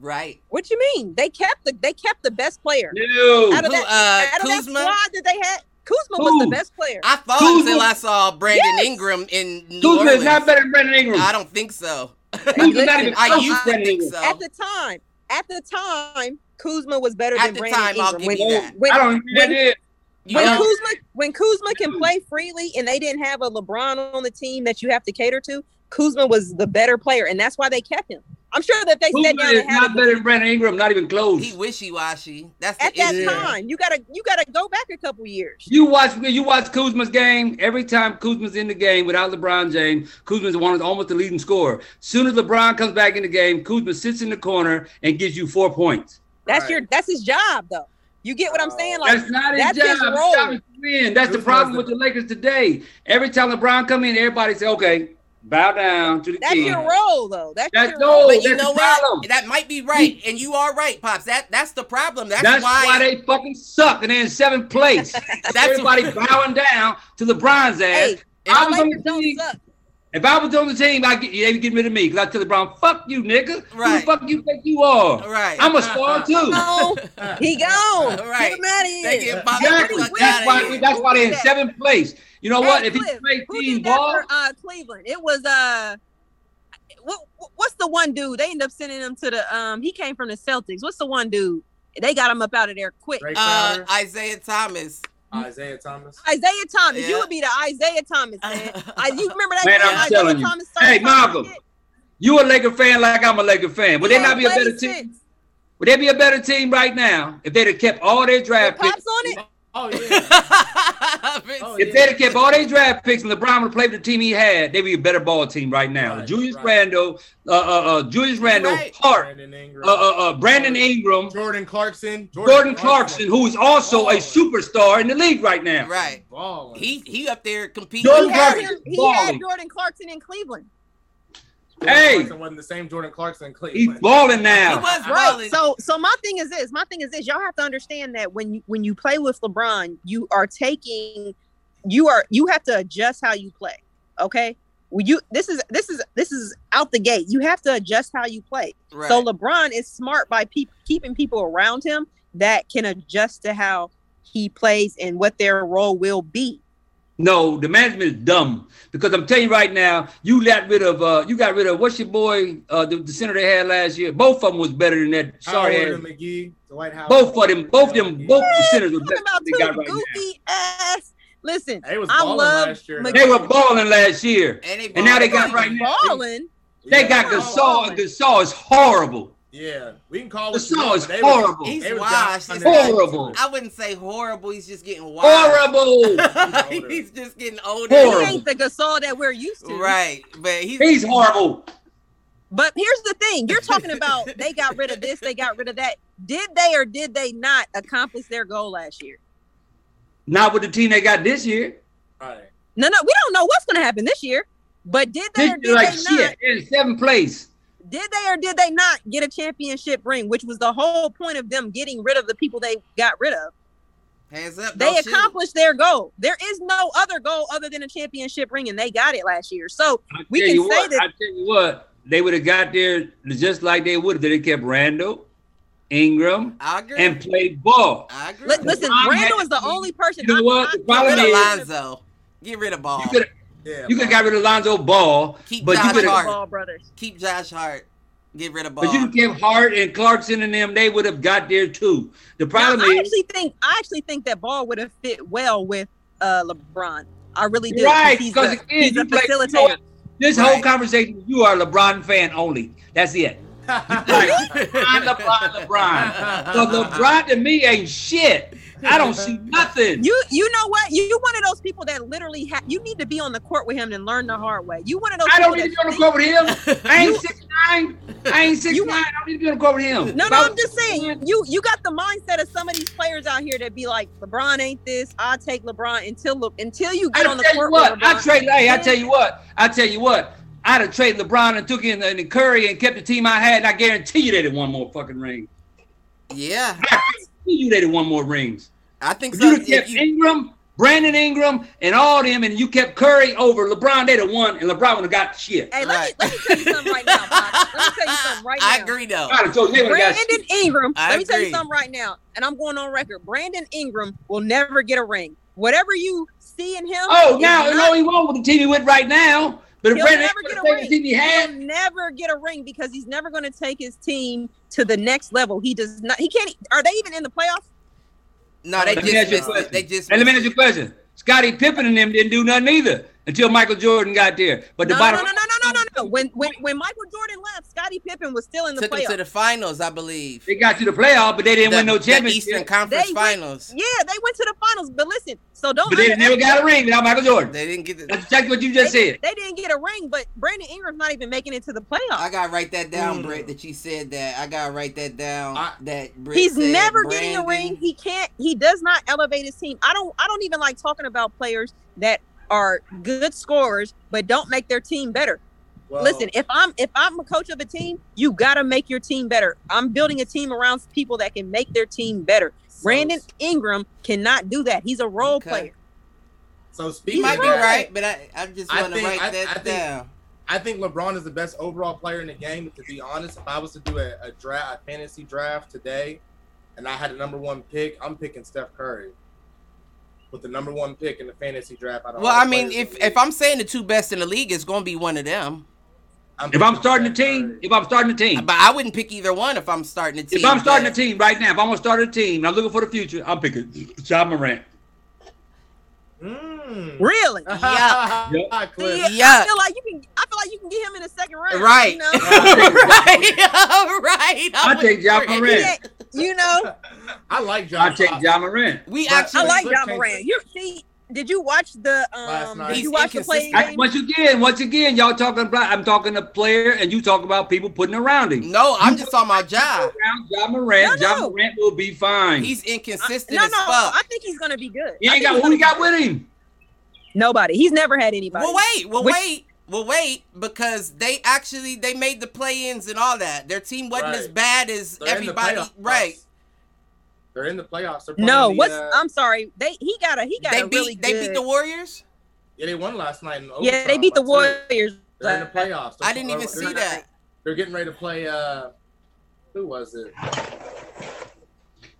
Right. what you mean they kept the they kept the best player No. out of Who, that, uh, out of that Kuzma? squad that they had, Kuzma was the best player. I thought Kuzma- until I saw Brandon Yes. Ingram in New Kuzma Orleans. is not better than Brandon Ingram. I don't think so. Kuzma's not even I used to to Brandon think Ingram. so. At the time, at the time, Kuzma was better At than Brandon time, I'll Ingram. give when, you that. when, I don't even when- know. You when know? Kuzma when Kuzma can hmm. play freely and they didn't have a LeBron on the team that you have to cater to, Kuzma was the better player, and that's why they kept him. I'm sure that they sat Kuzma down is and not better than Brandon Ingram. Not even close. He wishy washy. That's at the that issue. time. You gotta you gotta go back a couple years. You watch you watch Kuzma's game. Every time Kuzma's in the game without LeBron James, Kuzma's one of the, almost the leading scorer. Soon as LeBron comes back in the game, Kuzma sits in the corner and gives you four points. That's Right. your that's his job though. You get what I'm saying? Uh, like That's not his that's job. his His role. job is. That's the problem with the Lakers today. Every time LeBron come in, everybody say, "Okay, bow down to the that's king." your role though. That's, That's your role. But you that's know the what? problem. That might be right, and you are right, pops. That that's the problem. That's, That's why. why, they fucking suck and they're in seventh place. That's- everybody bowing down to LeBron's ass. Hey, I the was on Lakers the don't team, suck. If I was on the team, I get they would get rid of me because I tell LeBron, "Fuck you, nigga. Who the fuck you think you are? right. I'm a star too." No, he gone. Right. Get him out of here. They get Exactly. That's why. here. That's why they're in that? seventh place. You know Hey, what? If he played team ball, for uh, Cleveland? It was uh, what what's the one dude? They end up sending him to the um. He came from the Celtics. What's the one dude? They got him up out of there quick. Uh, Isaiah Thomas. Hmm? Isaiah Thomas. Isaiah Thomas. Yeah. You would be the Isaiah Thomas, man. I, you remember that? Man, game I'm Isaiah telling you. Thomas Hey, talking Malcolm. shit? you a Laker fan like I'm a Laker fan. Would He they not be a played better team? Would they be a better team right now if they'd have kept all their draft picks? On it. Oh yeah. Oh, If they'd have kept all their draft picks and LeBron would have played the team he had, they'd be a better ball team right now. Right, Julius right. Randle, uh, uh, uh, Julius Randle, right. Hart, Brandon Ingram. uh, uh, uh, Brandon Ingram, Jordan Clarkson. Jordan Clarkson, who is also a superstar in the league right now. right. Balling. He he up there competing. Jordan He had, Clarkson he had Jordan Clarkson in Cleveland. Hey! Clarkson wasn't the same Jordan Clarkson in He's Cleveland. now. He was Right. balling. So so my thing is this. My thing is this. Y'all have to understand that when you when you play with LeBron, you are taking you are you have to adjust how you play. Okay. Well, you this is this is this is out the gate. You have to adjust how you play. right. So LeBron is smart by pe- keeping people around him that can adjust to how he plays and what their role will be. No, the management is dumb because I'm telling you right now, you got rid of uh, you got rid of what's your boy, uh, the, the center they had last year. Both of them was better than that. Sorry, Howard ass. and McGee, Dwight both of them, both of them, both the centers were better about than they got two right now. goofy ass. Listen, They was I love last year. They were balling last year, and, they and now they got right now. balling. They Yeah. got Gasol, and Gasol is horrible. Yeah, we can call it. Gasol is horrible. He's They was washed. down It's under- Horrible. I wouldn't say horrible. He's just getting washed. Horrible. he's just getting older. He ain't the Gasol that we're used to. Right, but he's He's horrible. But here's the thing: you're talking about they got rid of this, they got rid of that. Did they or did they not accomplish their goal last year? Not with the team they got this year. Right. No, no, we don't know what's going to happen this year. But did they This or did like they shit. not? They're in seventh place. Did they or did they not get a championship ring? Which was the whole point of them getting rid of the people they got rid of. hands up. They don't shoot. accomplished their goal. There is no other goal other than a championship ring, and they got it last year. So I We can say what, that- I tell you what, they would have got there just like they would if they kept Randle, Ingram, and played ball. I agree. listen, LeBron Randle had is the only person. You know I'm what? not- The Get problem rid of is- Lonzo. Get rid of Ball. You could Yeah. you could got rid of Lonzo Ball, Keep but you Josh could Hart. have Ball brothers. Keep Josh Hart. Get rid of Ball. but you kept Hart and Clarkson and them, they would have got there too. The Now, problem I is actually think I actually think that Ball would have fit well with uh LeBron. I really do. right He's because a, again, he's a you play, you know facilitator. what? this whole conversation, you are a LeBron fan only. That's it. LeBron, LeBron, LeBron. So LeBron to me ain't shit. I don't see nothing. You you know what? You you one of those people that literally ha- you need to be on the court with him and learn the hard way. You one of those. I don't need to be on the court with him. I ain't You- six nine. I ain't six You- nine. I don't need to be on the court with him. No, no, I I'm just saying you you got the mindset of some of these players out here that be like LeBron ain't this. I take LeBron until Le- until you get I on the tell you court what. with I LeBron. trade. Hey, I tell you what. I tell you what. I'd have traded LeBron and took in the, Curry and kept the team I had. And I guarantee you they'd have won more fucking ring. yeah, I guarantee you they'd have won more rings. I think If so. you If kept you- Ingram, Brandon Ingram, and all them, and you kept Curry over LeBron, they'd have won, and LeBron would have got shit. Hey, let Right. me let me tell you something right now. Pops. Let me tell you something right now. I agree though. I'd told you they would have got shit. Brandon Ingram. I let me tell you something right now, and I'm going on record. Brandon Ingram will never get a ring. Whatever you see in him. Oh, is now not- no, he won't with the team he with right now. But if He'll Brandon never get a ring. the team he had, He'll never get a ring because he's never going to take his team to the next level. He does not. He can't. Are they even in the playoffs? No, they Let me just ask you a missed it. question. They just. Hey, let me ask you a question. Scottie Pippen and them didn't do nothing either until Michael Jordan got there. But the No, no, bottom no, no, no, no, no, no. When when when Michael Jordan left, Scottie Pippen was still in the Took them to the finals, I believe. they got to the playoff, but they didn't win no The championship. Eastern Conference They went- Finals. yeah, they went to the finals. But listen, so don't. but they never got a ring without Michael Jordan. They didn't get the. That's exactly what you just they, said. They didn't get a ring, but Brandon Ingram's not even making it to the playoffs. I gotta write that down, Mm. Brett. That you said that. I gotta write that down. I- that Brett He's said never getting a ring. He can't. He does not elevate his team. I don't. I don't even like talking about players that are good scorers but don't make their team better. Well, Listen, if I'm if I'm a coach of a team, you got to make your team better. I'm building a team around people that can make their team better. so- Brandon Ingram cannot do that. He's a role Okay. player. So He speaking might be right, but I, I just I want to think- write I- that I think- down. I think LeBron is the best overall player in the game. To be honest, if I was to do a, a draft, a fantasy draft today, and I had a number one pick, I'm picking Steph Curry with the number one pick in the fantasy draft. out of Well, I mean, if if. I'm saying the two best in the league, it's gonna be one of them. I'm If I'm starting the Steph team, Curry. if I'm starting the team, But I wouldn't pick either one if I'm starting a team. if I'm starting the but- team right now, if I'm gonna start a team, and I'm looking for the future, I'm picking Ja Morant. Mm. Really? Yeah. Yeah. Yeah, Yeah. I feel like you can. I feel like you can get him in the second round. Right. You know, right. right. I'll would take Ja. Morant. You know. I like John. I take Ja Morant. We But- actually I like John can't- Moran. You see, did you watch the um? Did you watch the play inconsistent. I, game? once again, once again, y'all talking about I'm talking to player, and you talk about people putting around him. No, I'm just talking about Ja. Around Ja Morant, No, John no. Morant will be fine. He's inconsistent no, as no. fuck. I think he's gonna be good. he ain't got who he gonna got with him. Nobody. He's never had anybody. Well, wait. Well, Which- wait. Well, wait, because they actually they made the play-ins and all that. Their team wasn't as bad as They're everybody. playoffs. Right? They're in the playoffs. They're No, playing the, what's uh, I'm sorry. They he got a he got They a beat really they good. beat the Warriors. yeah, they won last night. In yeah, they beat the. Warriors. They're in the playoffs. They're- I didn't even see they're- that. They're getting ready to play. uh Who was it?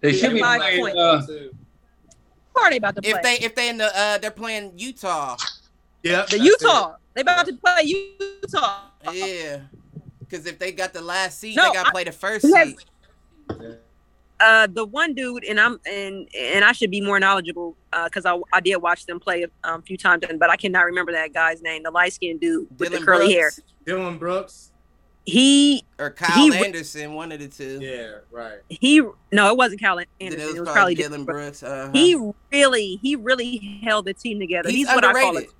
They should be Five playing. points. Uh, Two. Are they about to play? If they if they in the uh they're playing Utah. Yeah, the that's Utah. They about to play Utah. Yeah. Because if they got the last seed, No, they got to I- play the first Who has- seed. it. Uh, the one dude, and I'm and and I should be more knowledgeable because I I did watch them play a um, few times, but I cannot remember that guy's name. The light skinned dude with the Dillon curly hair. Dillon Brooks. He or Kyle He- Anderson, one of the two. Yeah, right. he no, it wasn't Kyle Anderson. it It was, was probably Dillon Dillon Brooks. Uh-huh. He really he really held the team together. he's, He's, what I call underrated.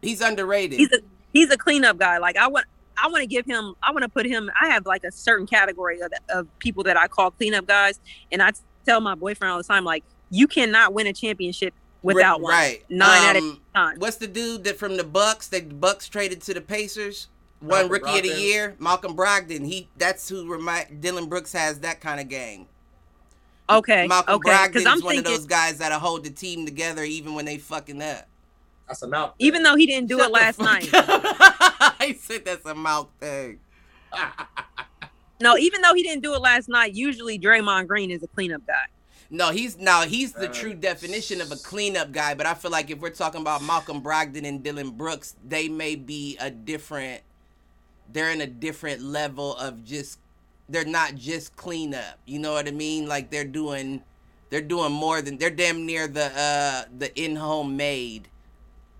He's underrated. he's a he's a cleanup guy. Like I want I want to give him I want to put him. I have like a certain category of, of people that I call cleanup guys, and I tell my boyfriend all the time like you cannot win a championship without one. right. Nine out of Um, time. What's the dude that from the Bucks? That the Bucks traded to the Pacers. One Malcolm rookie of the year, Malcolm Brogdon. He that's who remind Dillon Brooks has that kind of game. Okay, Malcolm okay, Brogdon because is I'm one thinking of those guys that'll hold the team together even when they fucking up. That's a mouth. even though he didn't do Shut it last night. up. I said that's a mouth thing. No, even though he didn't do it last night, usually Draymond Green is a cleanup guy. No, he's now he's the Uh, true definition of a cleanup guy. But I feel like if we're talking about Malcolm Brogdon and Dillon Brooks, they may be a different. They're in a different level of just. They're not just cleanup. You know what I mean? Like they're doing, they're doing more than they're damn near the uh the in home made.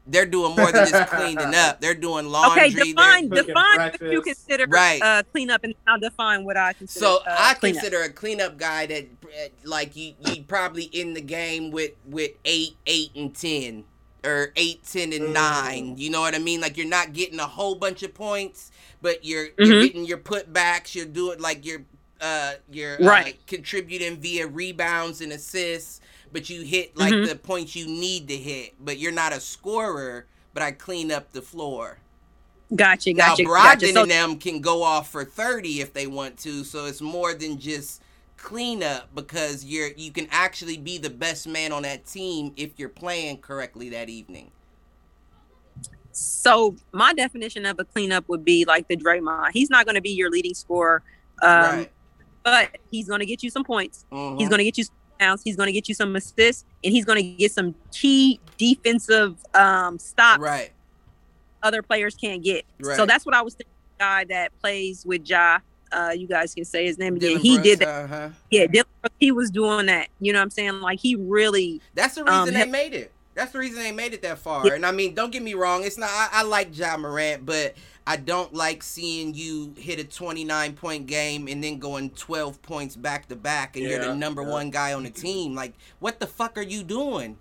They're doing more than just cleaning up. They're doing laundry. Okay, they're- define cooking define what you consider Right. uh, cleanup, and I'll define what I consider. So uh, I cleanup. consider a cleanup guy that uh, like you you probably in the game with with eight eight and ten or eight ten and Mm. nine. You know what I mean? Like you're not getting a whole bunch of points, but you're you're Mhm. getting your putbacks. You're doing like you're uh you're uh, Right. contributing via rebounds and assists. But you hit like Mhm. the points you need to hit. But you're not a scorer. But I clean up the floor. Gotcha, Now gotcha, Brogdon gotcha. So, and them can go off for thirty if they want to, so it's more than just cleanup because you're you can actually be the best man on that team if you're playing correctly that evening. so my definition of a cleanup would be like the Draymond. He's not going to be your leading scorer, um, right. but he's going to get you some points. Mhm. He's going to get you some pounds. He's going to get you some assists, and he's going to get some key defensive um, stops right. other players can't get. Right. So that's what I was thinking. Guy that plays with Ja. Uh, you guys can say his name again. Dillon he Brooks, did that. Uh-huh. Yeah, Dillon he was doing that. You know what I'm saying? Like he really. That's the reason Um, they made it. That's the reason they made it that far. Yeah. And I mean, don't get me wrong. It's not. I, I like Ja Morant, but I don't like seeing you hit a 29 point game and then going 12 points back to back, and you're the number yeah. one guy on the team. Like, what the fuck are you doing?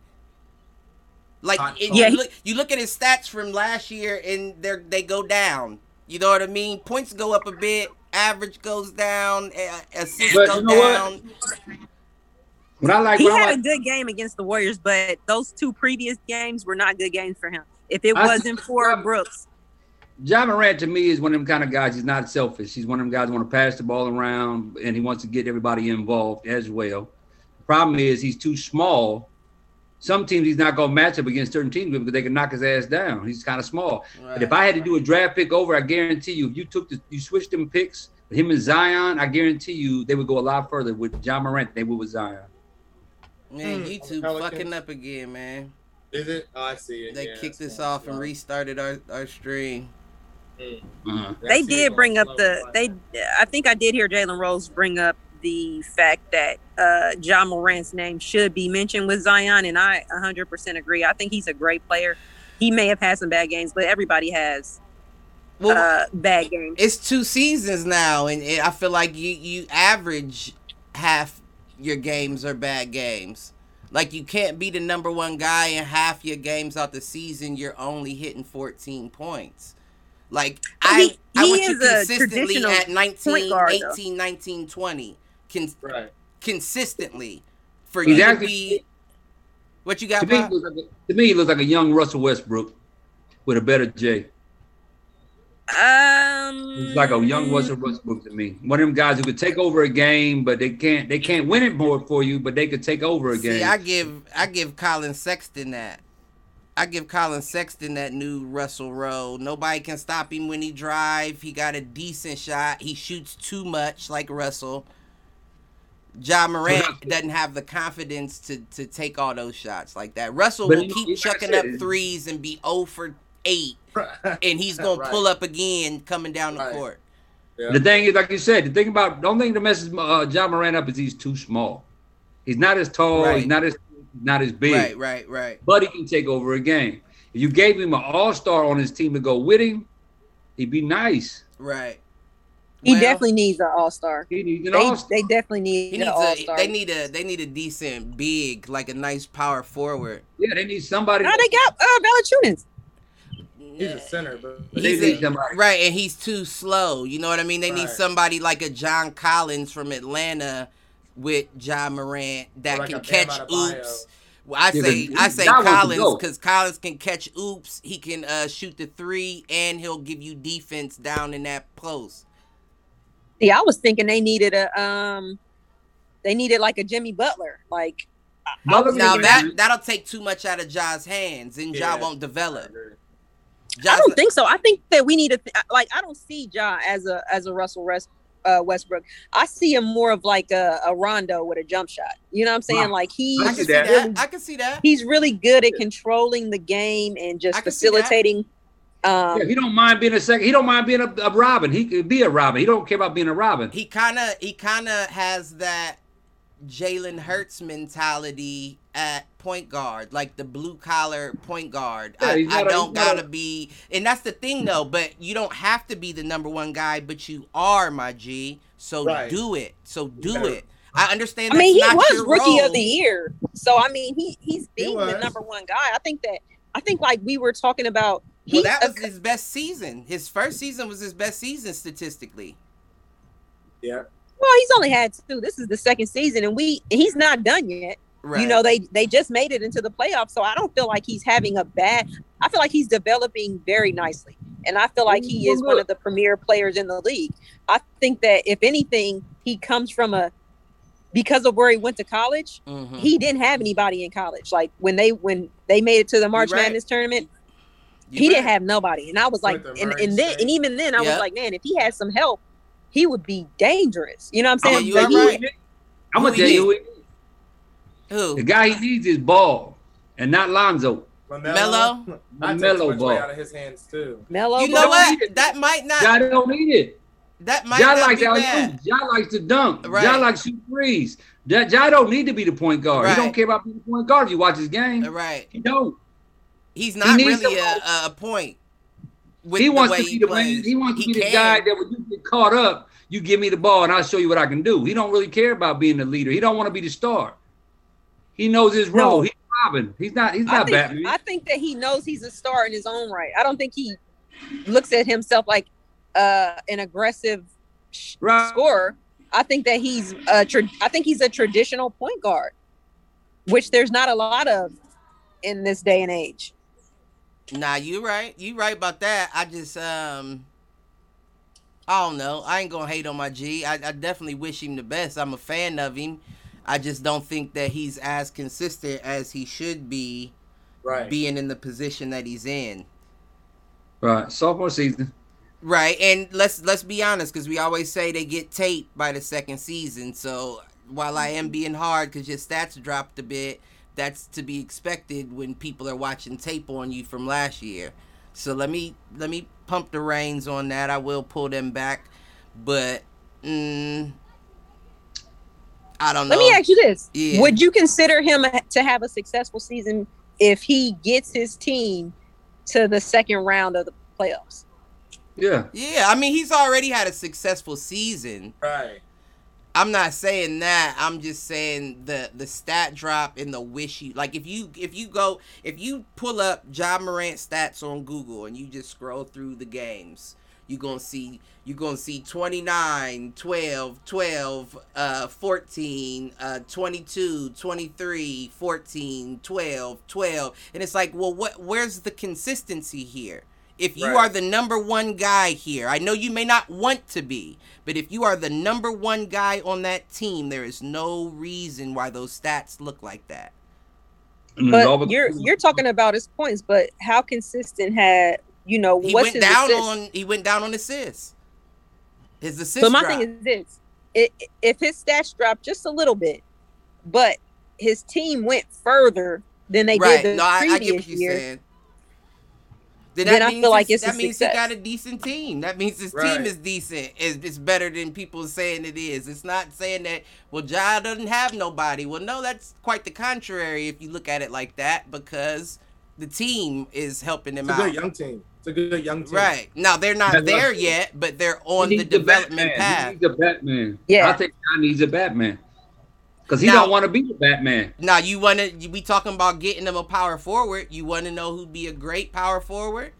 Like, Hot and Yeah, you look, you look at his stats from last year, and they they go down. You know what I mean? Points go up a bit, average goes down, uh, assists But go you know down. what I like, He what I had like a good game against the Warriors, but those two previous games were not good games for him. If it wasn't for Brooks, Ja Morant to me is one of them kind of guys. He's not selfish. He's one of them guys who want to pass the ball around and he wants to get everybody involved as well. The problem is he's too small. Some teams he's not going to match up against certain teams because they can knock his ass down. He's kind of small. But if I had to do a draft pick over, I guarantee you, if you took the, you switched them picks, him and Zion, I guarantee you they would go a lot further with Ja Morant than they would with Zion. Man. Hmm. YouTube Pelicans. fucking up again, man. Is it? Oh, I see it. They yeah, kicked it's us off and restarted our, our stream. Mm. Uh-huh. They did bring up the they. I think I did hear Jalen Rose bring up the fact that uh Ja Morant's name should be mentioned with Zion, and I 100% agree. I think he's a great player. He may have had some bad games, but everybody has Well, uh bad games. it's two seasons now, and it, I feel like you you average half your games are bad games. Like you can't be the number one guy in half your games out the season. You're only hitting 14 points. Like I, He- I he want you consistently at 19, point guard, though. 18, 19, 20. Con- Right. consistently for He's you to be. What you To got, me, he Pop? looks like a, to me, he looks like a young Russell Westbrook with a better J. Um, He's like a young Russell Westbrook to me. One of them guys who could take over a game, but they can't they can't win it more for you, but they could take over a game. I give I give Collin Sexton that. I give Collin Sexton that new Russell Rowe. Nobody can stop him when he drive. He got a decent shot. He shoots too much like Russell. Ja Morant doesn't have the confidence to to take all those shots like that. Russell But will you- keep you gotta chucking up threes and be 0 for 8 and he's going Right. to pull up again coming down the Right. court. Yeah. The thing is, like you said, the thing about don't think that messes uh, Ja Morant up is he's too small. He's not as tall. Right. He's not as not as big. Right, right, right. But he can take over a game. If you gave him an all star on his team to go with him, he'd be nice. Right. he Well, definitely needs an all star. He needs an They, all star. they definitely need he an all star. they need a they need a decent big like a nice power forward. Yeah, they need somebody. No, they got uh, Valanciunas. He's a center, but they He's need a- somebody. Right, and he's too slow. You know what I mean? They need Right. somebody like a John Collins from Atlanta with Ja Morant that like can catch oops. Well, I Yeah, say 'cause I say John Collins because Collins can catch oops. He can uh, shoot the three, and he'll give you defense down in that post. See, I was thinking they needed a um, they needed like a Jimmy Butler. Like I- I Butler Now thinking that that'll take too much out of Ja's hands, and Ja Yeah. won't develop. I don't think so. I think that we need to th- like I don't see Ja as a as a Russell West, uh, Westbrook. I see him more of like a, a Rondo with a jump shot. You know what I'm saying? Right. Like he I I can see see that. that. I can see that. he's really good at controlling the game and just I can see that. facilitating. Um, Yeah, he don't mind being a second. He don't mind being a, a Robin. He could be a Robin. He don't care about being a Robin. He kind of he kind of has that Jalen Hurts mentality at point guard, like the blue collar point guard. Yeah, I, I don't a- gotta be, and that's the thing though. But you don't have to be the number one guy, but you are my G. So Right. do it. So do Yeah. it. I understand. I mean, he not was rookie role. of the year. So I mean, he he's He being the number one guy. I think that I think like we were talking about. Well, He's that a- was his best season. His first season was his best season statistically. Yeah. well, he's only had two. This is the second season, and we he's not done yet. Right. You know, they they just made it into the playoffs, so I don't feel like he's having a bad. I feel like he's developing very nicely, and I feel like he is one of the premier players in the league. I think that if anything, he comes from a because of where he went to college. Mhm. He didn't have anybody in college. Like when they when they made it to the March right. Madness tournament, You he didn't have nobody, and I was like, Went and, and then and even then, I Yeah. was like, man, if he had some help, he would be dangerous. You know what I'm Yeah, saying? you But are he- right. I'm gonna he tell need? you who he needs. Who? the guy he needs is ball and not Lonzo. Melo. I take Melo too much ball. weight out of his hands too. Melo, You know what? That might not. Ja don't need it. that might Ja not likes be bad. Ja likes to dunk. Right. Ja likes to shoot threes. Ja, ja don't need to be the point guard. He don't care about being the point guard if you watch his game. Right. He don't. He's not needs really a, a point. With he the wants way to he be the plays. man. He wants to He be the guy that when you get caught up, you give me the ball and I'll show you what I can do. He don't really care about being the leader. He don't want to be the star. He knows his role. No. He's Robin. He's not. He's I not think, Batman. I think that he knows he's a star in his own right. I don't think he looks at himself like uh, an aggressive Right. scorer. I think that he's a tra- I think he's a traditional point guard, which there's not a lot of in this day and age. Nah, you right. You right about that. I just um I don't know. I ain't gonna hate on my G. I, I definitely wish him the best. I'm a fan of him. I just don't think that he's as consistent as he should be Right. being in the position that he's in. right. Sophomore season. Right, and let's let's be honest, because we always say they get taped by the second season. So while I am being hard because your stats dropped a bit, that's to be expected when people are watching tape on you from last year. So let me let me pump the reins on that. I will pull them back, but mm, I don't know. Let me ask you this: Yeah. Would you consider him to have a successful season if he gets his team to the second round of the playoffs? Yeah. Yeah, I mean he's already had a successful season. Right. I'm not saying that. I'm just saying the the stat drop and the wish you like if you if you go if you pull up Ja Morant stats on Google and you just scroll through the games, you're going to see you're going to see 29, 12, 12, uh 14, uh 22, 23, 14, 12, 12. And it's like, "Well, what where's the consistency here?" If you Right. are the number one guy here, I know you may not want to be, but if you are the number one guy on that team, there is no reason why those stats look like that. And it's all But you're you're talking about his points, but how consistent had you know He what's went his down assists? on he went down on assists. His assists. But my dropped. thing is this: it, if his stats dropped just a little bit, but his team went further than they right. did the no, I, I previous get what you're year, saying. Then, then that I means feel like it's- it's a that means he got a decent team. That means his Right. team is decent. It's, it's better than people saying it is. It's not saying that well, Ja doesn't have nobody. Well, no, that's quite the contrary if you look at it like that because the team is helping him It's a out. good young team. It's a good young team. Right now, they're not That's there yet, but they're on the development Batman. path. He needs a Batman. Yeah. I think John needs a Batman because he Now- don't want to be the Batman. Now you want to we talking about getting them a power forward. You want to know who'd be a great power forward?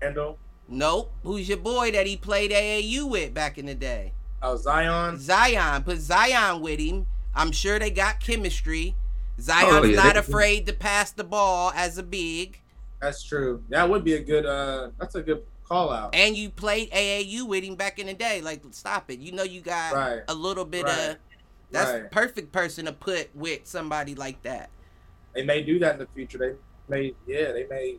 Kendall, Nope. Who's your boy that he played AAU with back in the day? uh, Zion. Zion. Put Zion with him. I'm sure they got chemistry. Zion's Oh, yeah, not they- afraid to pass the ball as a big. That's true. That would be a good. uh That's a good call out. And you played AAU with him back in the day. Like, stop it. You know you got Right. a little bit Right. of. That's Right. perfect person to put with somebody like that. They may do that in the future. They may. Yeah, they may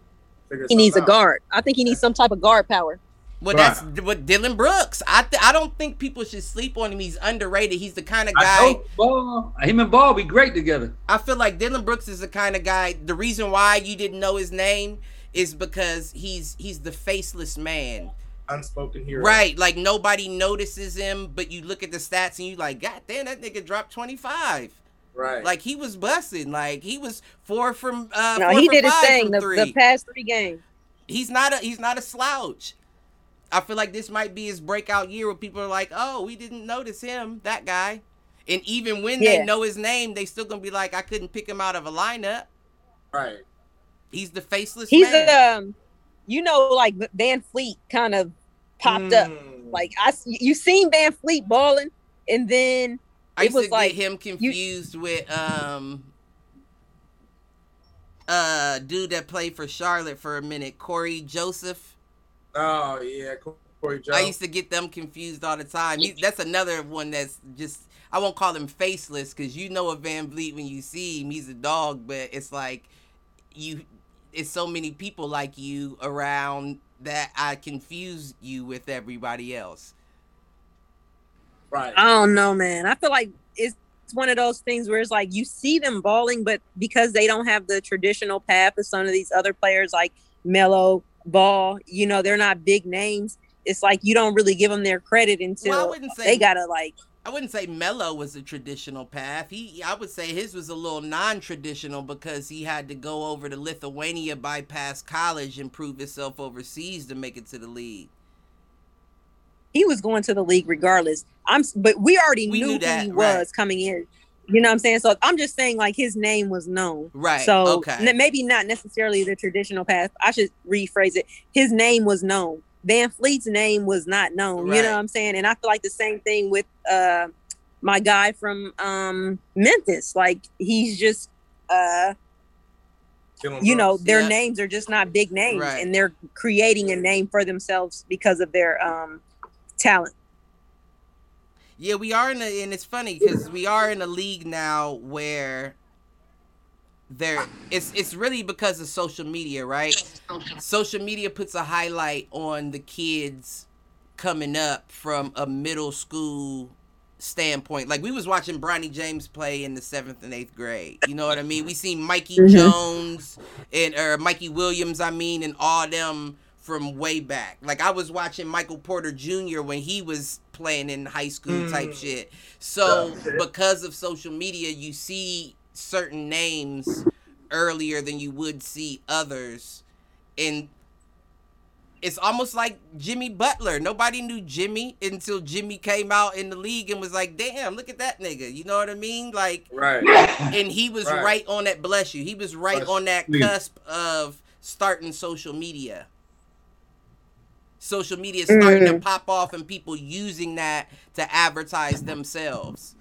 figure. he needs a guard. I think he needs some type of guard power. Well, Right. that's what Dillon Brooks. I th- I don't think people should sleep on him. He's underrated. He's the kind of guy. Ball, him and Ball be great together. I feel like Dillon Brooks is the kind of guy. The reason why you didn't know his name is because he's he's the faceless man, Unspoken hero. right? Like nobody notices him, but you look at the stats and you like, God damn, that nigga dropped twenty five. Right. Like he was busting. Like he was four from uh, No, four he for did his thing the, the past three games. he's not a he's not a slouch. I feel like this might be his breakout year where people are like, "Oh, we didn't notice him, that guy." And even when they know his name, they still gonna be like, "I couldn't pick him out of a lineup." right. He's the faceless He's man. um, you know, like VanVleet kind of popped up. Mm. Like I, you seen VanVleet balling, and then I it used was to like, get him confused with um uh dude that played for Charlotte for a minute, Cory Joseph. Oh yeah, Corey Jones. I used to get them confused all the time. He, that's another one that's just I won't call him faceless because you know a VanVleet when you see him. He's a dog, but it's like you. It's so many people like you around that I confuse you with everybody else. right. I don't know, man. I feel like it's it's one of those things where it's like you see them balling, but because they don't have the traditional path of some of these other players like Melo, Ball, you know, they're not big names. It's like you don't really give them their credit until well, I wouldn't say they gotta like I wouldn't say Melo was a traditional path. He, I would say his was a little non-traditional because he had to go over to Lithuania, bypass college, and prove himself overseas to make it to the league. he was going to the league regardless. I'm, but we already We knew, knew who that, he right. was coming in. You know what I'm saying? So I'm just saying, like his name was known. Right. So okay. maybe not necessarily the traditional path. I should rephrase it. His name was known. VanVleet's name was not known. You know what I'm saying? And I feel like the same thing with uh my guy from um Memphis. Like he's just uh Dillon you know Brooks. their Yeah. names are just not big names Right. and they're creating a name for themselves because of their um talent. Yeah, we are in a, and it's funny because we are in a league now where there it's it's really because of social media, right? Social media puts a highlight on the kids coming up from a middle school standpoint. Like we was watching Bronny James play in the seventh and eighth grade. You know what I mean? We seen Mikey Mhm. Jones and or Mikey Williams, I mean, and all them from way back. Like I was watching Michael Porter Jr. when he was playing in high school type Mm. shit. So because of social media, you see certain names earlier than you would see others. And it's almost like Jimmy Butler. Nobody knew Jimmy until Jimmy came out in the league and was like, damn, look at that nigga. You know what I mean? Like, Right. and he was right, Right. on that, bless you. He was right Bless on that you. cusp of starting social media. Social media is starting to pop off and people using that to advertise themselves.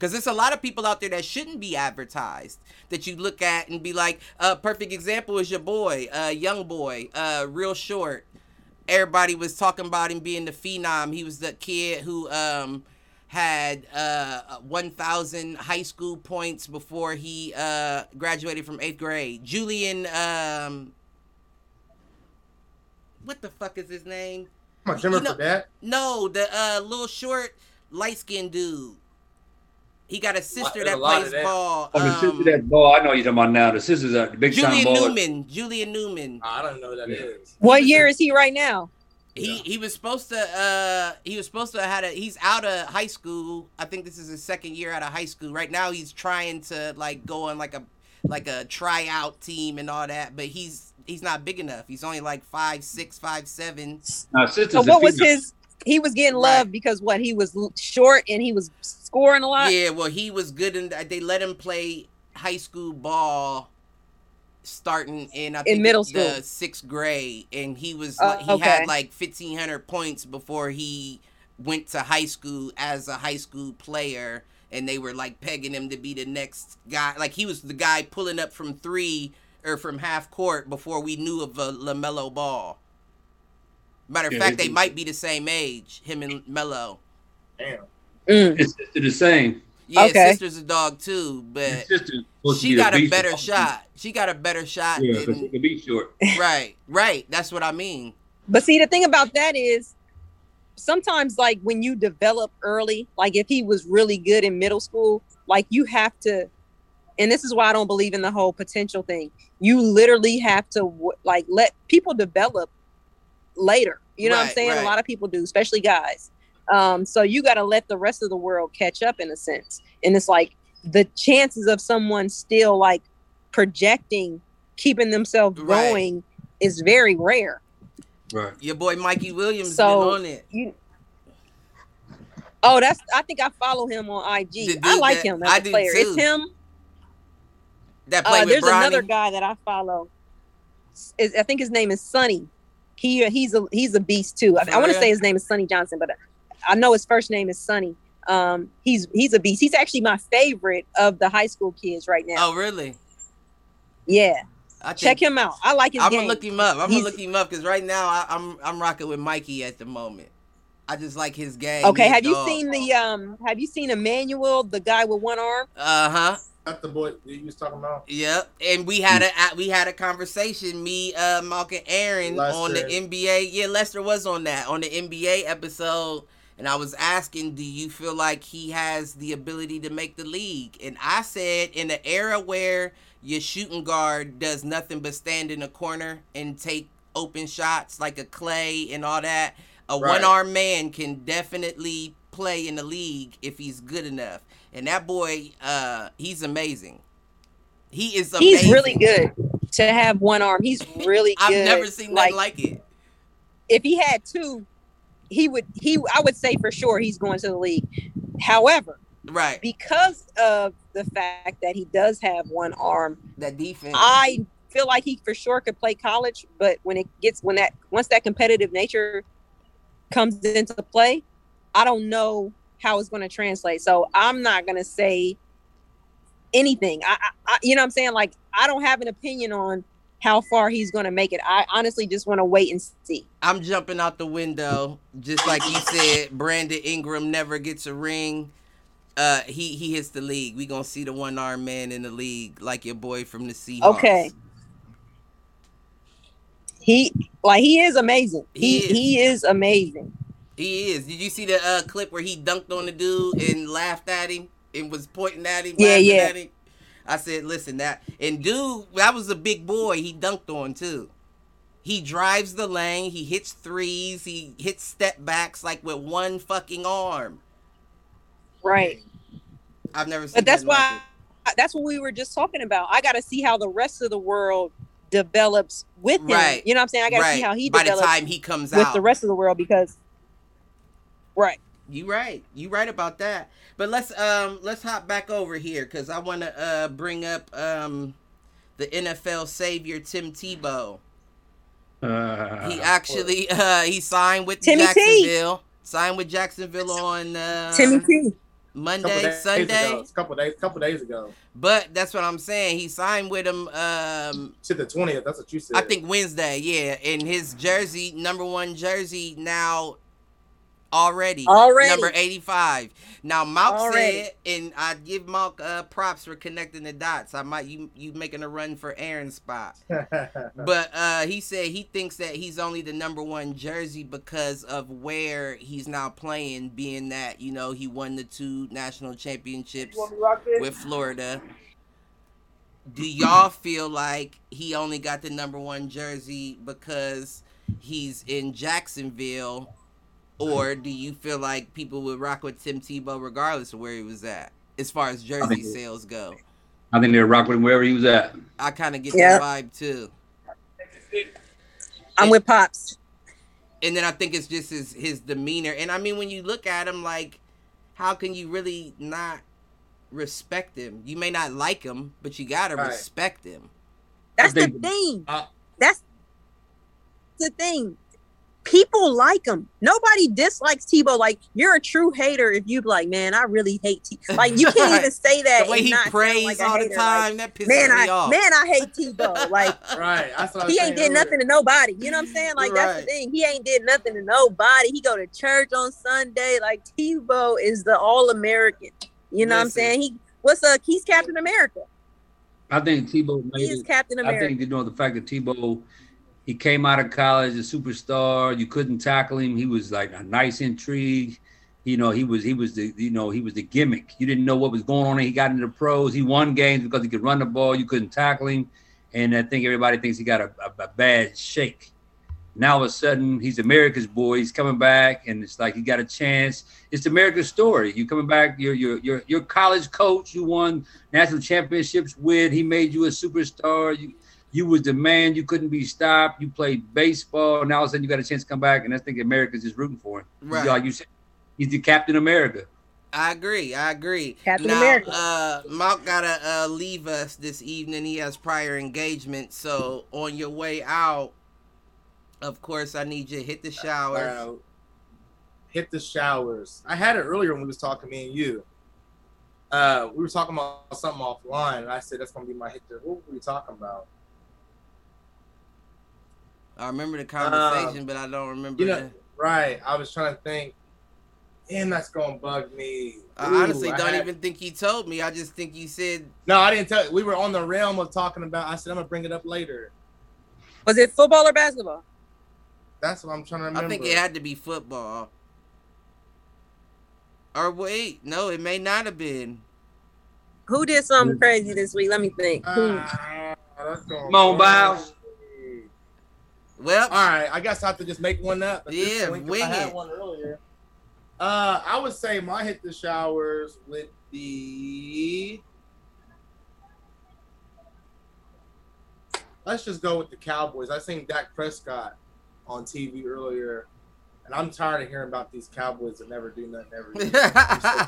Because there's a lot of people out there that shouldn't be advertised that you look at and be like, a uh, perfect example is your boy, uh, young boy, uh, real short. Everybody was talking about him being the phenom. He was the kid who um, had uh, 1,000 high school points before he uh, graduated from eighth grade. Julian, um, what the fuck is his name? Come on, Jimmer you know, for that? No, the uh, little short, light skinned dude. He got a sister that plays ball. Oh, the sister um, that ball. I know you're talking about now. The sister's a big Julian time Newman. Julian Newman. I don't know who that yeah. is. What year is he right now? He yeah. he was supposed to uh he was supposed to have had a he's out of high school. I think this is his second year out of high school. Right now he's trying to like go on like a like a tryout team and all that, but he's he's not big enough. He's only like five six, five seven. No, so what was his he was getting love because what he was short and he was scoring a lot. Yeah, well, he was good, and they let him play high school ball starting in I in middle school, the sixth grade, and he was uh, he okay. had like fifteen hundred points before he went to high school as a high school player, and they were like pegging him to be the next guy. Like he was the guy pulling up from three or from half court before we knew of a LaMelo Ball. Matter of yeah, fact, they might be the same age, him and Melo. Damn. Mm. His sister the same. Yeah, okay. sister's a dog too, but she got a better shot. She got a better shot. Yeah, than, she can be short. Right, right. That's what I mean. But see, the thing about that is, sometimes like when you develop early, like if he was really good in middle school, like you have to, and this is why I don't believe in the whole potential thing. You literally have to like let people develop later. You know right, what I'm saying? Right. A lot of people do, especially guys. Um, so you got to let the rest of the world catch up in a sense. And it's like the chances of someone still like projecting, keeping themselves right. going is very rare. Right. Your boy Mikey Williams so on it. You, oh, that's I think I follow him on IG. I like that, him as I a player. Too. It's him. That uh, There's Bronny. another guy that I follow. I think his name is Sonny. He he's a he's a beast too. I, I want to say his name is Sonny Johnson, but I know his first name is Sonny. Um, he's he's a beast. He's actually my favorite of the high school kids right now. Oh, really? Yeah. I Check him out. I like his. I'm game. gonna look him up. I'm he's, gonna look him up because right now I, am I'm, I'm rocking with Mikey at the moment. I just like his game. Okay, have you seen the um? Have you seen Emmanuel, the guy with one arm? Uh huh. That's the boy you was talking about. Yep, and we had a we had a conversation. Me, uh, Malcolm, Aaron Lester. on the NBA. Yeah, Lester was on that on the NBA episode and I was asking, do you feel like he has the ability to make the league? And I said, in an era where your shooting guard does nothing but stand in a corner and take open shots like a Clay and all that, a right. one armed man can definitely play in the league if he's good enough. And that boy, uh, he's amazing. He is amazing. He's really good to have one arm. He's really good. I've never seen like, like it. If he had two, he would he I would say for sure he's going to the league. However, right because of the fact that he does have one arm, that defense, I feel like he for sure could play college. But when it gets when that once that competitive nature comes into play, I don't know how it's going to translate. So I'm not going to say anything. I, I, you know, what I'm saying like I don't have an opinion on how far he's going to make it. I honestly just want to wait and see. I'm jumping out the window, just like you said. Brandon Ingram never gets a ring. Uh, he he hits the league. We gonna see the one armed man in the league, like your boy from the Seahawks. Okay. He like he is amazing. He he is, he is amazing. He is. Did you see the uh, clip where he dunked on the dude and laughed at him and was pointing at him? Yeah, yeah. I said, listen, that and dude, that was a big boy. He dunked on too. He drives the lane. He hits threes. He hits step backs like with one fucking arm. Right. I've never seen. But that's why. Like that's what we were just talking about. I got to see how the rest of the world develops with him. Right. You know what I'm saying? I got to right. see how he by develops the time he comes with out the rest of the world because. Right. You right. You right about that. But let's um let's hop back over here because I want to uh bring up um the NFL savior Tim Tebow. Uh, he actually uh he signed with Timmy Jacksonville. T. Signed with Jacksonville on uh, Timmy T. Monday, days Sunday. Ago, a couple days, couple days ago. But that's what I'm saying. He signed with him. Um, to the twentieth. That's what you said. I think Wednesday. Yeah, and his jersey, number one jersey, now already. Already. number 85 now Malk Already. said and i give Malk uh props for connecting the dots. I might you you making a run for aaron's spot. But uh he said he thinks that he's only the number one jersey because of where he's now playing being that you know he won the two national championships with florida. Do y'all feel like he only got the number one jersey because he's in jacksonville or do you feel like people would rock with Tim Tebow regardless of where he was at, as far as jersey think- sales go? I think they're rock with him wherever he was at. I kind of get Yeah. that vibe too. I'm with Pops. And then I think it's just his his demeanor. And I mean, when you look at him, like, how can you really not respect him? You may not like him, but you gotta Right. respect him. That's the thing. Uh, That's the thing. People like him. Nobody dislikes Tebow. Like you're a true hater if you like, man, I really hate Tebow. Like you can't even say that. The way he not prays like all the time, Like, that pisses man, me I off. man, I hate Tebow. Like right. I was he ain't did earlier. nothing to nobody. You know what I'm saying? Like that's the thing. He ain't did nothing to nobody. He go to church on Sunday. Like Tebow is the all American. You know what I'm saying? He what's up? he's Captain America. I think Tebow He is it. Captain I think you know the fact that Tebow, he came out of college a superstar. You couldn't tackle him. He was like a nice intrigue. You know, he was he was the you know he was the gimmick. You didn't know what was going on. He got into the pros. He won games because he could run the ball. You couldn't tackle him, and I think everybody thinks he got a, a, a bad shake. Now all of a sudden he's America's boy. He's coming back, and it's like he got a chance. It's America's story. You coming back. You're you're you're, you're college coach. You won national championships with. He made you a superstar. You you was the man. You couldn't be stopped. You played baseball. Now all of a sudden you got a chance to come back, and I think America's just rooting for him. He's Right. Like you said, he's the Captain America. I agree. I agree. Captain now, America. uh, Malk gotta uh, leave us this evening. He has prior engagement. So on your way out, of course, I need you to hit the shower. Uh, hit the showers. I had it earlier when we was talking, me and you. Uh, we were talking about something offline, and I said that's gonna be my hit. The, what were we talking about? I remember the um, conversation, but I don't remember. You know, the, right? I was trying to think. Damn, that's gonna bug me. I honestly I don't had- even think he told me. I just think you said No, I didn't tell. You. We were on the realm of talking about. I said I'm gonna bring it up later. Was it football or basketball? That's what I'm trying to remember. I think it had to be football. Or wait, no, it may not have been. Who did something mm. crazy this week? Let me think. Who? That's gonna Come on, bug Biles. Well, All right, I guess I have to just make one up. Yeah, wing I had it. one earlier. Uh, I would say my hit the showers with the. Let's just go with the Cowboys. I seen Dak Prescott on TV earlier, and I'm tired of hearing about these Cowboys that never do nothing ever. So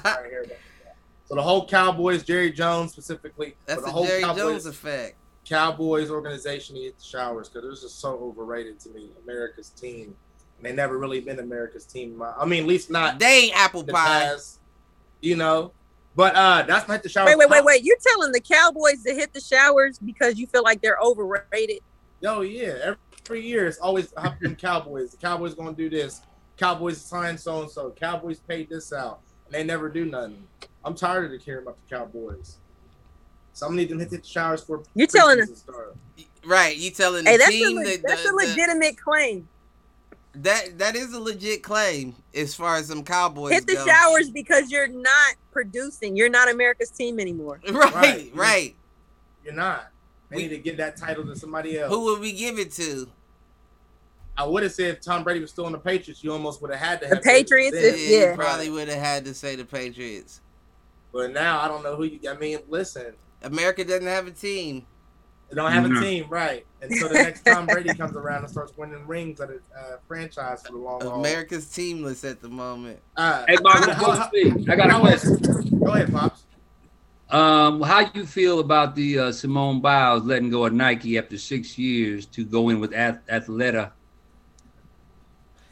tired of hearing about that. So the whole Cowboys, Jerry Jones specifically, that's the whole Jerry Cowboys, Jones effect. Cowboys organization to hit the showers because they're just so overrated to me. America's team. And they never really been America's team. My- I mean, at least not They ain't apple the pie. past, you know. But uh that's my hit the showers. Wait, wait, wait, wait. You're telling the Cowboys to hit the showers because you feel like they're overrated? Yo, yeah. Every, every year it's always happening Cowboys. The Cowboys gonna do this. Cowboys signed so and so. Cowboys paid this out. And they never do nothing. I'm tired of hearing about the Cowboys. So I'm gonna need them hit the showers for You're telling us. Right, you telling the Hey, that's team a, that that's the- a the- legitimate claim. that that is a legit claim as far as some Cowboys Hit the go. showers because you're not producing. You're not America's team anymore. Right, Right. right. You're not. They We- need to give that title to somebody else. Who would we give it to? I would have said if Tom Brady was still in the Patriots, you almost would have had to The have Patriots, then. Yeah, yeah. you probably would have had to say the Patriots. But now I don't know who you. I mean, listen, America doesn't have a team. they don't have a team, right? And so the next Tom Brady comes around and starts winning rings at a uh, franchise for the long haul. America's teamless at the moment. Uh, Hey, Mark, how- how- before you speak, I got a question. Go ahead, pops. Um, how you feel about the uh, Simone Biles letting go of Nike after six years to go in with Ath- Athleta?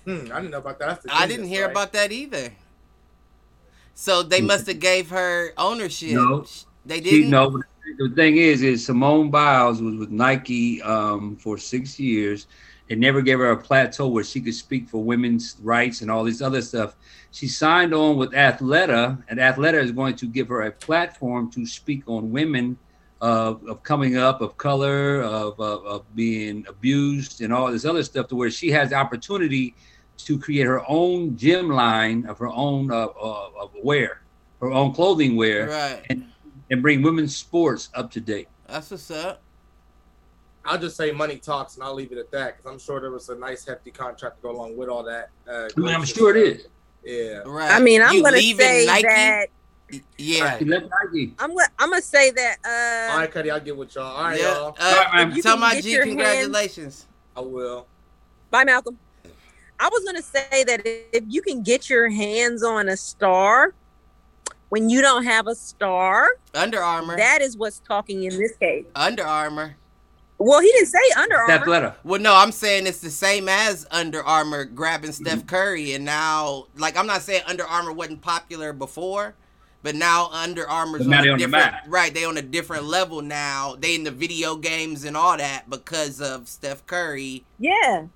Hmm, I didn't know about that. That's the I didn't hear right? about that either. So they must have gave her ownership. No. They She, didn't. no, the thing is, is Simone Biles was with Nike um, for six years. They never gave her a plateau where she could speak for women's rights and all this other stuff. She signed on with Athleta, and Athleta is going to give her a platform to speak on women of, of coming up, of color, of, of, of being abused, and all this other stuff, to where she has the opportunity to create her own gym line of her own uh, uh, of wear, her own clothing wear Right. and, and bring women's sports up to date. That's what's up. I'll just say money talks, and I'll leave it at that because I'm sure there was a nice hefty contract to go along with all that. Uh, I mean, I'm sure it is. Yeah. Right. I mean, I'm You gonna leaving say Nike? that Yeah. She left Nike. I'm gonna I'm gonna say that All uh right, Cuddy, I'll get with y'all. All right, yeah. y'all. Uh, All right, you tell can my get G your hands- congratulations. I will. bye Malcolm. I was gonna say that if you can get your hands on a star when you don't have a star, Under Armour. that is what's talking in this case. Under Armour. Well, he didn't say Under Armour. Steph Armour. Letter. Well, no, I'm saying it's the same as Under Armour grabbing Steph mm-hmm. Curry, and now, like, I'm not saying Under Armour wasn't popular before, but now Under Armour's But on they a on the different, map. right? They on a different level now. They in the video games and all that because of Steph Curry. Yeah,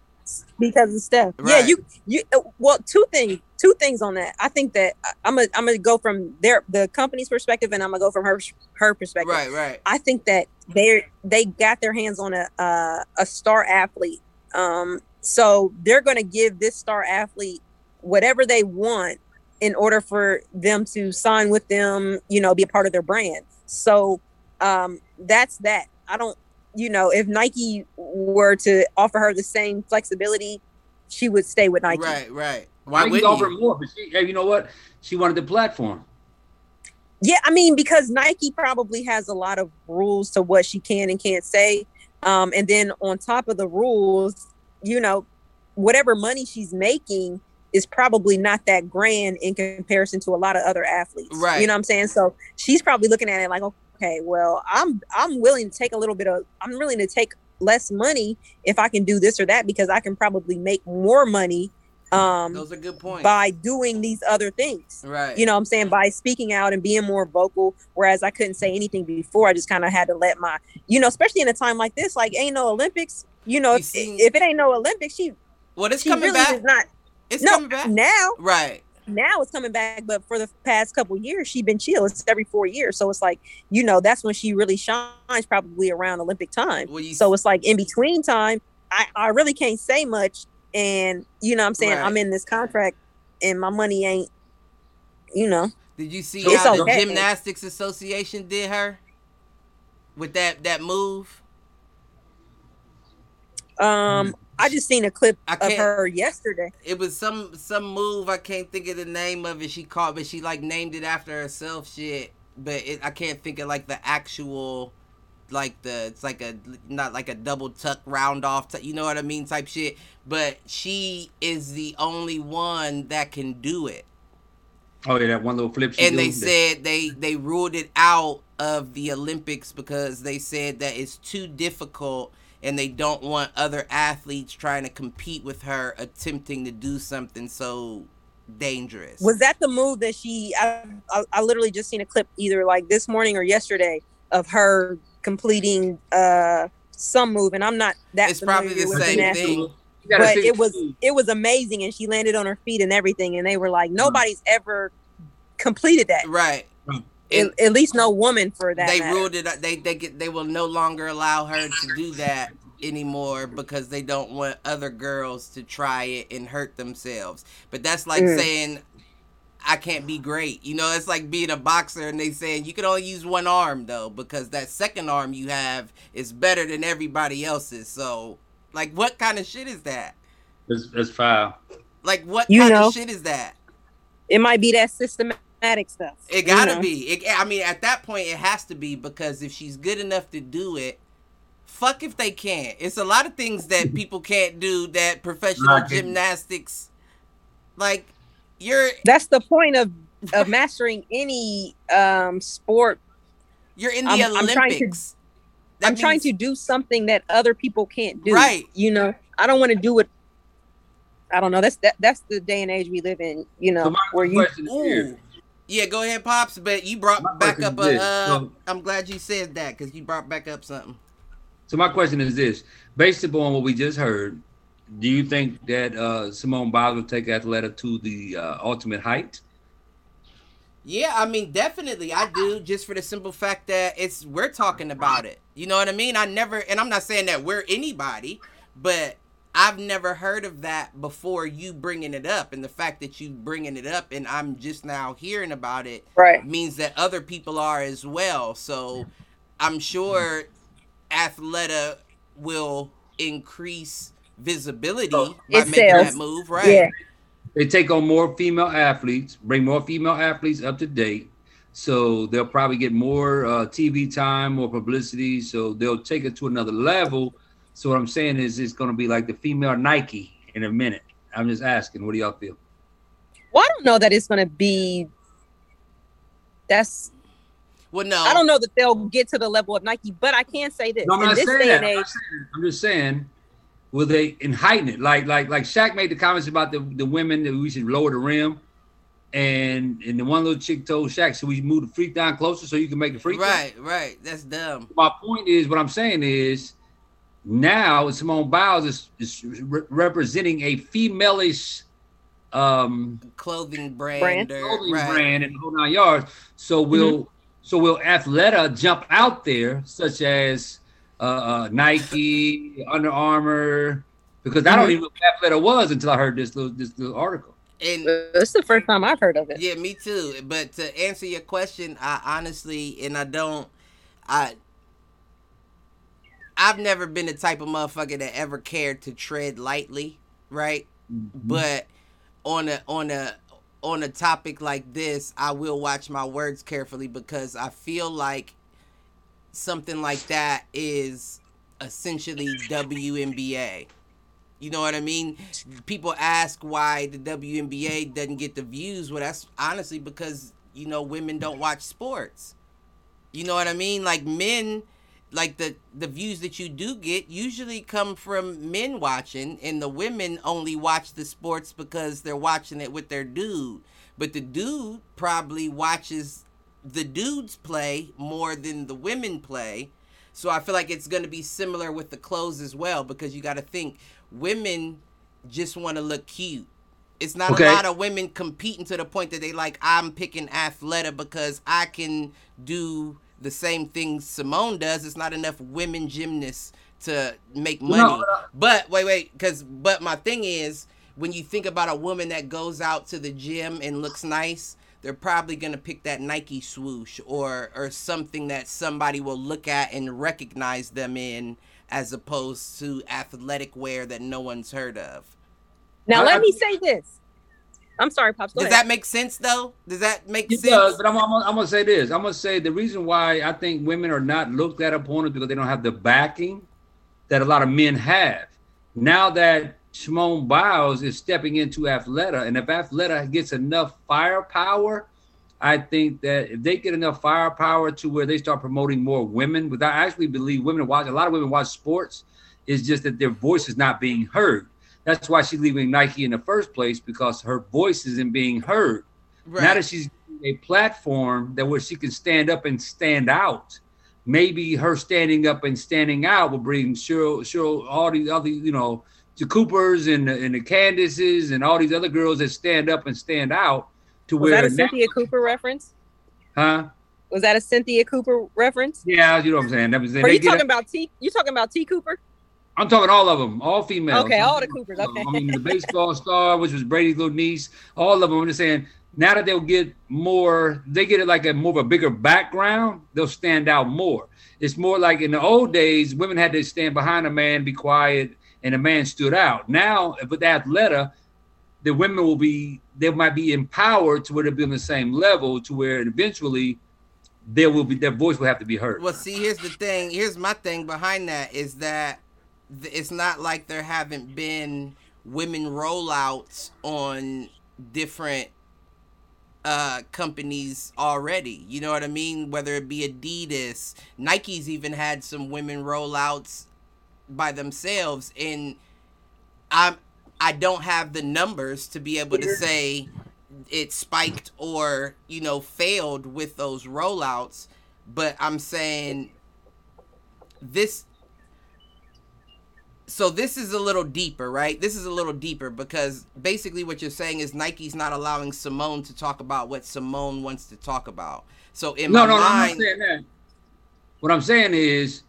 because of Steph. Yeah, you you. uh, Well, two things. Two things on that. I think that I'm gonna I'm gonna go from their the company's perspective, and I'm gonna go from her her perspective. Right, right. I think that they they got their hands on a uh, a star athlete. Um, so they're going to give this star athlete whatever they want in order for them to sign with them. You know, be a part of their brand. So um, that's that. I don't. You know, if Nike were to offer her the same flexibility, she would stay with Nike. Right, right. Why Nike's wouldn't offer more, but she, hey, you know what? She wanted the platform. Yeah, I mean, because Nike probably has a lot of rules to what she can and can't say. Um, and then on top of the rules, you know, whatever money she's making is probably not that grand in comparison to a lot of other athletes. Right. You know what I'm saying? So she's probably looking at it like, okay, well, I'm I'm willing to take a little bit of I'm willing to take less money if I can do this or that because I can probably make more money um Those are good points. by doing these other things right. you know what i'm saying by speaking out and being more vocal whereas i couldn't say anything before i just kind of had to let my you know especially in a time like this like ain't no olympics you know You if, seen- if it ain't no olympics she well, it's coming really back. not It's no coming back. now Right. Now it's coming back but for the past couple years she's been chill it's every four years so it's like you know that's when she really shines probably around olympic time Well, you so it's like in between time i i really can't say much and you know what i'm saying Right. i'm in this contract and my money ain't you know Did you see It's how okay. the Gymnastics Association did her with that that move? Um, I just seen a clip I of her yesterday. It was some some move I can't think of the name of it. She called, but she like named it after herself. Shit, but it, I can't think of like the actual, like the it's like a not like a double tuck round off. T- you know what I mean? Type shit. But she is the only one that can do it. Oh yeah, that one little flip. She and they do, said they they ruled it out of the Olympics because they said that it's too difficult and they don't want other athletes trying to compete with her attempting to do something so dangerous. Was that the move that she? I, I, I literally just seen a clip either like this morning or yesterday of her completing uh some move, and I'm not that. It's probably the same gymnastics, thing. But it was it was amazing, and she landed on her feet and everything, and they were like, nobody's ever completed that. right. And At, at least no woman for that. they matter. ruled it. They they get they will no longer allow her to do that anymore because they don't want other girls to try it and hurt themselves. But that's like Mm. saying I can't be great. You know, it's like being a boxer and they saying you can only use one arm though because that second arm you have is better than everybody else's. So, like what kind of shit is that? It's, it's foul. Like what You kind know. of shit is that? It might be that systematic stuff. It gotta know? be. It, I mean, at that point, it has to be because if she's good enough to do it, fuck if they can't. It's a lot of things that people can't do that professional Not good. gymnastics, like you're That's the point of of mastering any um sport you're in the I'm- I'm trying to- Olympics. I'm trying to do something that other people can't do. Right. You know, I don't want to do it. I don't know. That's that. That's the day and age we live in. You know, So where you question is here: Ooh, Yeah, go ahead, pops. But you brought My back up a. Uh, so, I'm glad you said that because you brought back up something. So my question is this: based upon what we just heard, do you think that uh, Simone Biles will take Athleta to the uh, ultimate height? Yeah, I mean, definitely, I do. Just for the simple fact that it's we're talking about it. You know what I mean? I never, and I'm not saying that we're anybody, but I've never heard of that before. You bringing it up, and the fact that you bringing it up, and I'm just now hearing about it, Right. means that other people are as well. So I'm sure Athleta will increase visibility by making sells. that move, right? Yeah. They take on more female athletes, bring more female athletes up to date. So they'll probably get more uh, TV time, more publicity. So they'll take it to another level. So what I'm saying is, it's going to be like the female Nike in a minute. I'm just asking, what do y'all feel? Well, I don't know that it's going to be. That's. Well, no, I don't know that they'll get to the level of Nike, but I can say this: No, I'm in not this saying day that. and I'm, age, not saying. I'm just saying, will they and heighten it? Like, like, like Shaq made the comments about the, the women that we should lower the rim, and and the one little chick told Shaq, "So we move the freak down closer so you can make the freak." Right, right. That's dumb. My point is, what I'm saying is, now Simone Biles is, is re- representing a femaleish um Clothing brand, Brand. or clothing right. brand and the whole nine yards. So will so will Athleta jump out there, such as uh, uh, Nike, Under Armour? Because I don't Mhm. even know what Athleta was until I heard this little this little article. And this is the first time I've heard of it. yeah, me too. But to answer your question, I honestly and I don't I I've never been the type of motherfucker that ever cared to tread lightly, right? Mm-hmm. But on a on a on a topic like this, I will watch my words carefully because I feel like something like that is essentially WNBA. You know what I mean? People ask why the WNBA doesn't get the views. Well, that's honestly because you know women don't watch sports. You know what I mean? Like men, like the the views that you do get usually come from men watching, and the women only watch the sports because they're watching it with their dude. But the dude probably watches the dudes play more than the women play. So I feel like it's going to be similar with the clothes as well because you got to think women just want to look cute. It's not Okay. a lot of women competing to the point that they like I'm picking Athleta because I can do the same thing Simone does. It's not enough women gymnasts to make money. No, no. But wait, wait, because but my thing is when you think about a woman that goes out to the gym and looks nice, they're probably gonna pick that Nike swoosh or or something that somebody will look at and recognize them in, as opposed to athletic wear that no one's heard of. Now, I- let me say this. I'm sorry, Pops. Go Does ahead. that make sense though? Does that make It sense? does, but I'm, I'm, I'm gonna say this. I'm gonna say the reason why I think women are not looked at upon is because they don't have the backing that a lot of men have. Now that Simone Biles is stepping into Athleta, and if Athleta gets enough firepower, I think that if they get enough firepower to where they start promoting more women, because I actually believe women watch a lot of women watch sports. It's just that their voice is not being heard. That's why she's leaving Nike in the first place because her voice isn't being heard. right. Now that she's a platform that where she can stand up and stand out, maybe her standing up and standing out will bring Cheryl, Cheryl, all these other, you know, the Coopers and the, and the Candaces and all these other girls that stand up and stand out to Was where that a now- Cynthia Cooper reference? huh? Was that a Cynthia Cooper reference? Yeah, you know what I'm saying. That was, Are you talking a- about T? You talking about T Cooper? I'm talking all of them, all females. Okay, all the Coopers, Okay. I mean, the baseball star, which was Brady's little niece, all of them. I'm just saying, now that they'll get more, they get it like a more of a bigger background, they'll stand out more. It's more like in the old days, women had to stand behind a man, be quiet, and the man stood out. Now, with the Athleta, the women will be, they might be empowered to where they'll be on the same level to where eventually there will be, their voice will have to be heard. Well, see, here's the thing. Here's my thing behind that is that th- it's not like there haven't been women rollouts on different uh companies already. You know what I mean? Whether it be Adidas, Nike's even had some women rollouts by themselves and I'm I don't have the numbers to be able to say it spiked or you know failed with those rollouts but i'm saying this so this is a little deeper right this is a little deeper because basically what you're saying is nike's not allowing simone to talk about what simone wants to talk about so in no, my no, no, I'm mind not saying that. What I'm saying is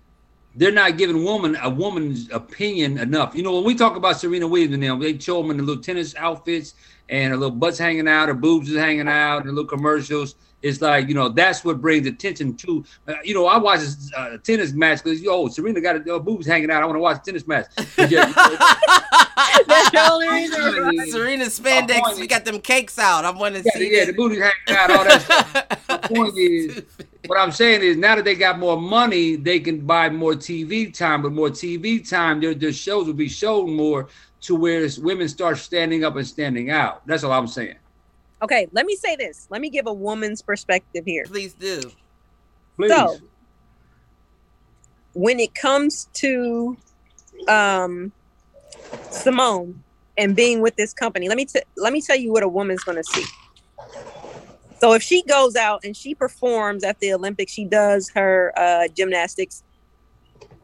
they're not giving woman a woman's opinion enough. You know, when we talk about Serena Williams and them, they show them in the little tennis outfits and her little butts hanging out, her boobs is hanging out, and little commercials. It's like you know that's what brings attention to. Uh, you know, I watch a uh, tennis match because yo, Serena got her boobs hanging out. I want to watch a tennis match. But yeah, That's the only reason. Serena spandex point we got them cakes out i want to yeah, see yeah, the that. booty's hanging out, all that stuff. My point is, what I'm saying is now that they got more money, they can buy more TV time. But more TV time, their, their shows will be shown more to where women start standing up and standing out. That's all I'm saying. Okay, let me say this. Let me give a woman's perspective here. please do Please. So, when it comes to um, Simone and being with this company, let me t- let me tell you what a woman's going to see. So if she goes out and she performs at the Olympics, she does her uh, gymnastics,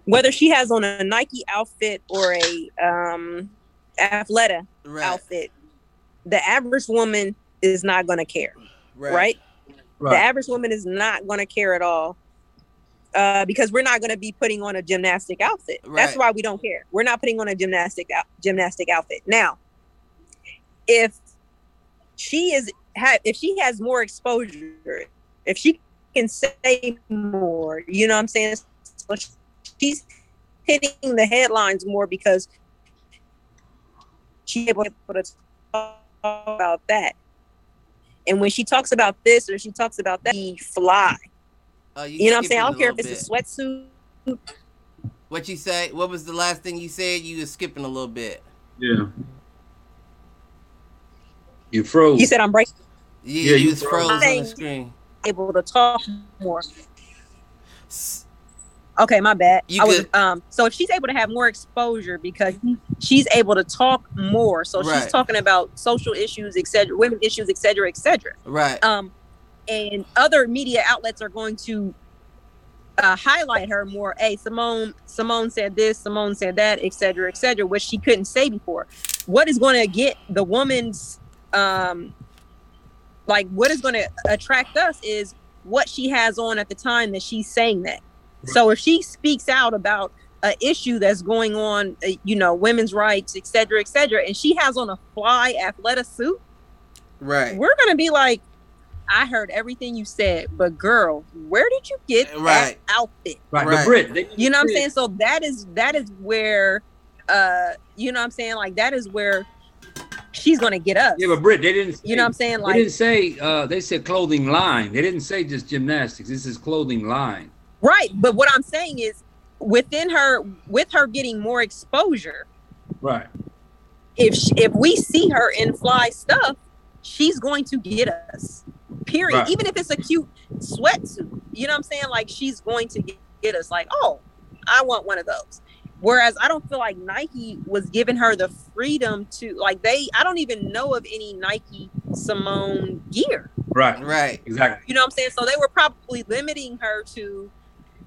whether she has on a Nike outfit or a um, Athleta right outfit, the average woman is not going to care, right right? The average woman is not going to care at all uh, because we're not going to be putting on a gymnastic outfit. That's why we don't care. We're not putting on a gymnastic out- gymnastic outfit. Now, if she is ha- if she has more exposure, if she can say more, you know what I'm saying? So she's hitting the headlines more because she's able to talk about that. And when she talks about this or she talks about that, she fly. Oh, You know what I'm saying? I don't care a if it's a little sweatsuit. What you say? What was the last thing you said? You was skipping a little bit. Yeah. You froze. You said I'm breaking Yeah, Yeah, you you froze. froze on the screen. able to talk more. S- Okay, my bad. You I was good. um so if she's able to have more exposure because she's able to talk more. So Right. she's talking about social issues, etc., women issues, etc., etc. Right. Um and other media outlets are going to uh, highlight her more. Hey, Simone, Simone said this, Simone said that, etc., etc., which she couldn't say before. What is going to get the woman's um like what is going to attract us is what she has on at the time that she's saying that. So if she speaks out about an issue that's going on, uh, you know, women's rights, et cetera, et cetera, and she has on a fly athletic suit, right. we're gonna be like, I heard everything you said, but girl, where did you get Right. that outfit? right. Right. But Brit, they, You know what I'm saying? So that is that is where uh you know what I'm saying? Like that is where she's gonna get us. Yeah, but Brit, they didn't. Say, you know what I'm saying? Like They didn't say. Uh, they said clothing line. They didn't say just gymnastics. This is clothing line. Right, but what I'm saying is within her with her getting more exposure, Right. if sh if we see her in fly stuff, she's going to get us. Period. Right. Even if it's a cute sweatsuit, you know what I'm saying? Like she's going to get, get us. Like, oh, I want one of those. Whereas I don't feel like Nike was giving her the freedom to like they. I don't even know of any Nike Simone gear. Right. Right. Exactly. You know what I'm saying? So they were probably limiting her to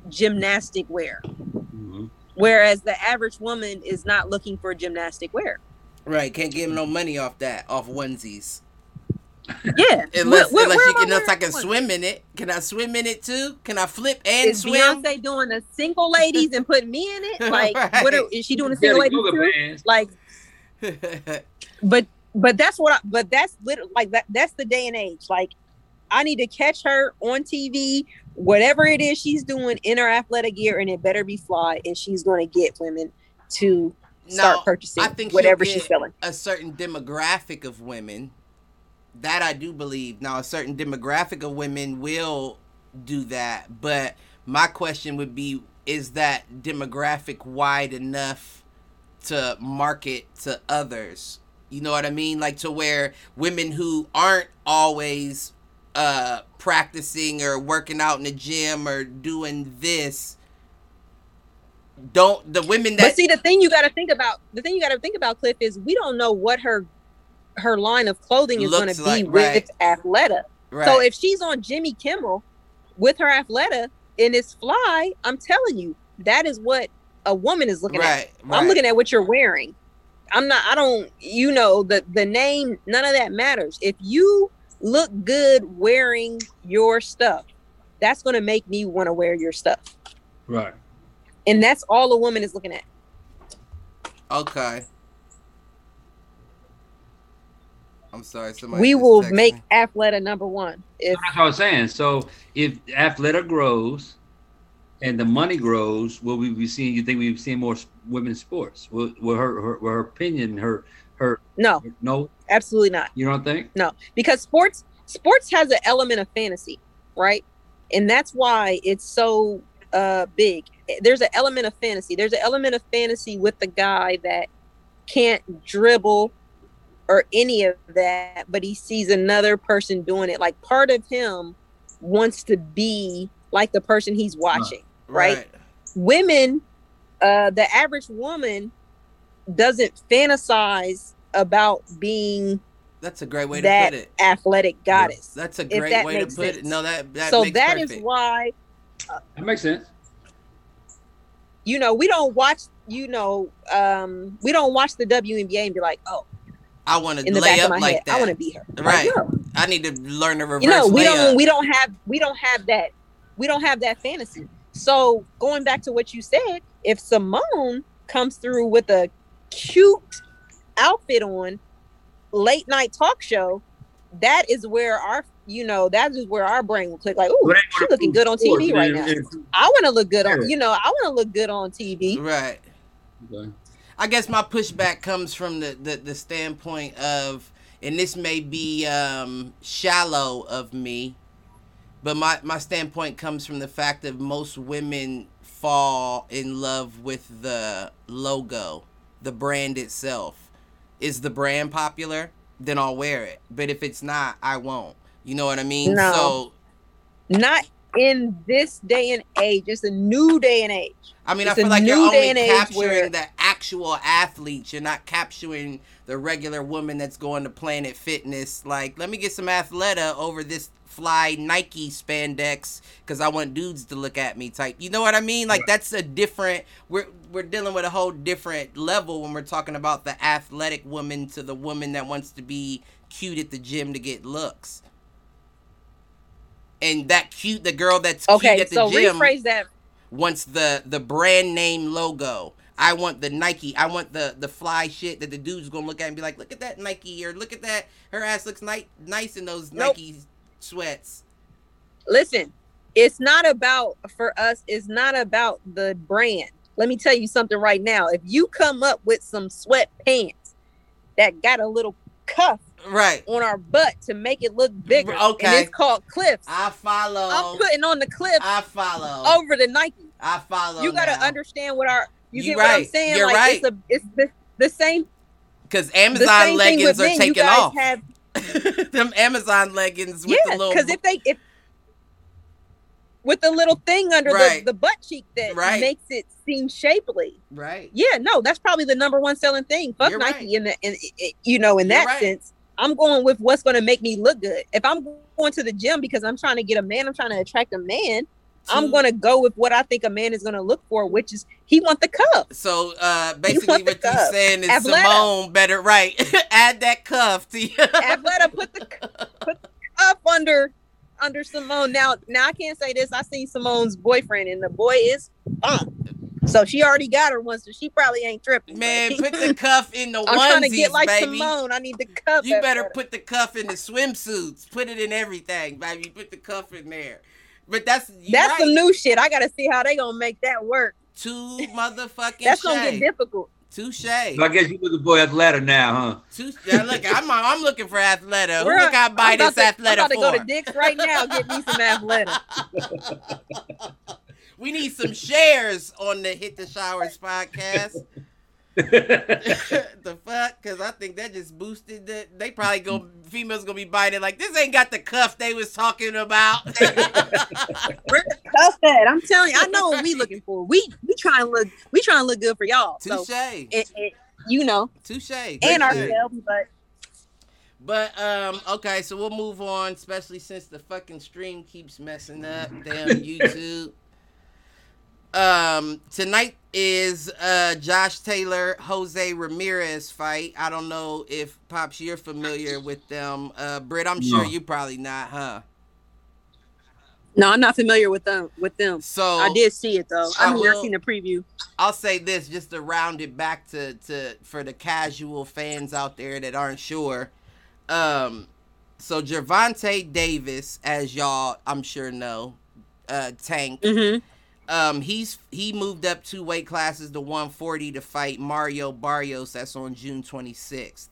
gymnastic wear. Mhm. Whereas the average woman is not looking for gymnastic wear. Right. Can't get no money off that, off onesies. Yeah. Unless, Where- where- unless, you, am I unless I wearing can one? swim in it. Can I swim in it too? Can I flip and Is swim? Beyonce doing a single ladies and putting me in it? Like, what are, is she doing a single the ladies too? pants. Like, but but that's what I, but that's literally like that that's the day and age like i need to catch her on tv whatever it is she's doing in her athletic gear and it better be fly and she's going to get women to start purchasing I think whatever she's selling. a certain demographic of women. That I do believe. Now, a certain demographic of women will do that, but my question would be: Is that demographic wide enough to market to others? You know what I mean? Like to where women who aren't always uh practicing or working out in the gym or doing this don't the women that but see the thing you got to think about the thing you got to think about cliff is we don't know what her her line of clothing is going to be like- with right. Athleta. Right. So if she's on Jimmy Kimmel with her Athleta and it's fly, I'm telling you, that is what a woman is looking at. right, right. I'm looking at what you're wearing. I'm not. I don't. You know the the name. None of that matters. If you look good wearing your stuff, that's going to make me want to wear your stuff. Right. And that's all a woman is looking at. Okay. I'm sorry. Somebody we will make me. Athleta number one. If That's what I was saying. So if Athleta grows and the money grows, will we be seeing? You think we've seen more women's sports? Will, will her, her, will her opinion, her, her, no, no, absolutely not. you don't think? No, because sports sports has an element of fantasy, right? And that's why it's so uh big. There's an element of fantasy. There's an element of fantasy with the guy that can't dribble or any of that, but he sees another person doing it. Like part of him wants to be like the person he's watching. right? Women, uh the average woman doesn't fantasize about being That's a great way to put it. athletic goddess. That's a great that way to makes put it. No, that that so makes that is perfect. why That makes sense. you know we don't watch you know um we don't watch the WNBA and be like oh I want to in lay up like head that. I want to be her Right. Like, no. I need to learn to reverse you know we layup. don't we don't have we don't have that we don't have that fantasy so going back to what you said if Simone comes through with a cute outfit on late night talk show that is where our you know that is where our brain will click like oh But ain't she gonna looking good on sports, TV right man. now It- I want to look good on you know I want to look good on TV Right. Okay. I guess my pushback comes from the, the, the standpoint of, and this may be um, shallow of me, but my, my standpoint comes from the fact that most women fall in love with the logo, the brand itself. Is the brand popular? Then I'll wear it. But if it's not, I won't. You know what I mean? No. So, not in this day and age. It's a new day and age. I mean, It's I feel like you're only capturing where- the actual athletes. You're not capturing the regular woman that's going to Planet Fitness. Like, let me get some Athleta over this fly Nike spandex because I want dudes to look at me. Type. You know what I mean? Like, that's a different. We're we're dealing with a whole different level when we're talking about the athletic woman to the woman that wants to be cute at the gym to get looks. And that cute, the girl that's cute Okay, at the so gym rephrase that. wants the the brand name logo. I want the Nike. I want the the fly shit that the dude's gonna look at and be like, look at that Nike or look at that. Her ass looks ni- nice in those Nope. Nike sweats. Listen, it's not about for us. It's not about the brand. Let me tell you something right now. If you come up with some sweatpants that got a little cuff Right. on our butt to make it look bigger, Okay. and it's called cliffs. I follow. I'm putting on the cliffs I follow. over the Nike. I follow. you got to understand what our you, You get what I'm right. saying. You're like it's a it's the, the same because Amazon same leggings are men. Taking off. have Them Amazon leggings with yeah, the little. because if they if with the little thing under Right. the, the butt cheek that Right. makes it seem shapely. right. Yeah, no, that's probably the number one selling thing. Fuck You're Nike right. in the in, in- you know in You're that right. sense. I'm going with what's going to make me look good. If I'm going to the gym because I'm trying to get a man, I'm trying to attract a man. I'm going to go with what I think a man is going to look for, which is he want the cup. So uh, basically, what you're saying is. Simone better right add that cuff to you. Athleta put the put the cup under under Simone. Now, now I can't say this. I seen Simone's boyfriend, and the boy is fine. So she already got her one, so she probably ain't tripping. Man, put the cuff in the I'm onesies, trying to get like baby. Simone. I need the cuff. You better put the cuff in the swimsuits. Put it in everything, baby. Put the cuff in there. But that's you That's right. some new shit. I got to see how they gonna make that work. Too motherfucking That's gonna get difficult. Touche. So I guess you looking for Athleta now, huh? Touche. Yeah, look, I'm I'm looking for Athleta. Who We're- look I buy I'm about this to- I'm about to go to Dick's right now. Get me some Athleta. we need some shares on the Hit the Showers podcast. the fuck? Because I think that just boosted the. They probably go. Females gonna be biting like this. Ain't got the cuff they was talking about. Where the cuff at? I'm telling you, I know what we looking for. We we trying to look. We trying to look good for y'all. So Touche. it, it, you know, Touche. and Touche. ourselves, but But um, okay, so we'll move on, especially since the fucking stream keeps messing up. Damn YouTube. Um, tonight is uh Josh Taylor Jose Ramirez fight. I don't know if Pops you're familiar with them. Uh, Britt, I'm sure No. you probably not, huh? No, I'm not familiar with them. With them, So I did see it though. I I mean, I will- seen the preview. I'll say this just to round it back to to for the casual fans out there that aren't sure. Um, so Gervonta Davis, as y'all I'm sure know, uh, Tank. Mm-hmm. Um, he's he moved up two weight classes to 140 to fight Mario Barrios. That's on June 26th.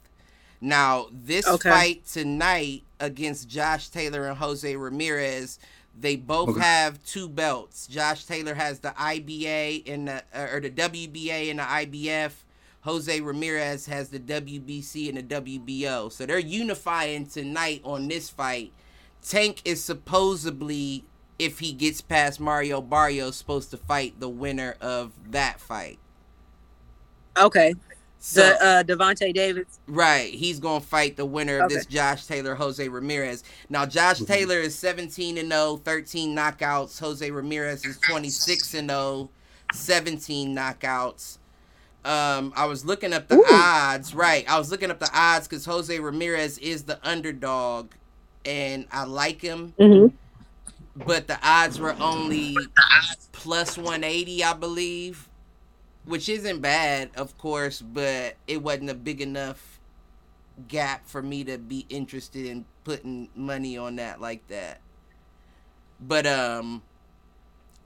Now this Okay. fight tonight against Josh Taylor and Jose Ramirez, they both Okay. have two belts. Josh Taylor has the IBA and the or the WBA and the IBF. Jose Ramirez has the WBC and the WBO. So they're unifying tonight on this fight. Tank is supposedly, if he gets past Mario Barrios, supposed to fight the winner of that fight. Okay, So the uh, Gervonta Davis. right, he's gonna fight the winner of Okay. this Josh Taylor Jose Ramirez. Now Josh Mhm. Taylor is 17 and 0, 13 knockouts. Jose Ramirez is 26 and 0, 17 knockouts. Um, I was looking up the Ooh. odds. Right, I was looking up the odds because Jose Ramirez is the underdog, and I like him. Mm-hmm. But the odds were only plus 180 i believe which isn't bad of course but it wasn't a big enough gap for me to be interested in putting money on that like that. But um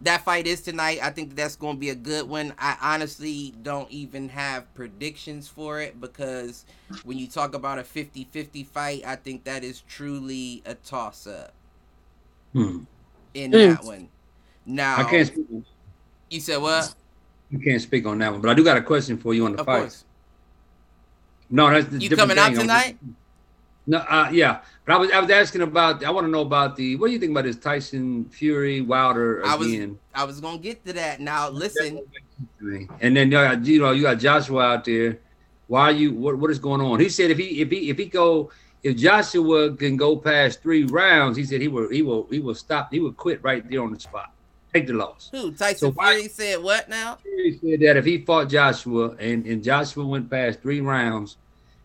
that fight is tonight. I think that's going to be a good one. I honestly don't even have predictions for it because when you talk about a 50-50 fight i think that is truly a toss-up. Hmm. In Mm. that one. Now, I can't speak. You said what? You can't speak on that one, but I do got a question for you on the Of fight. course. No, that's the You coming out thing. I'm- tonight? No, uh, yeah, but I was I was asking about. I want to know about the. What do you think about this Tyson Fury Wilder I was- again? I was gonna get to that. Now, listen. And then you got you know you got Joshua out there. Why are you? What what is going on? He said if he if he if he go if Joshua can go past three rounds, he said he will he will he will stop. He will quit right there on the spot. Take the loss. Who? Tyson So why- Fury said what now? He said that if he fought Joshua and and Joshua went past three rounds,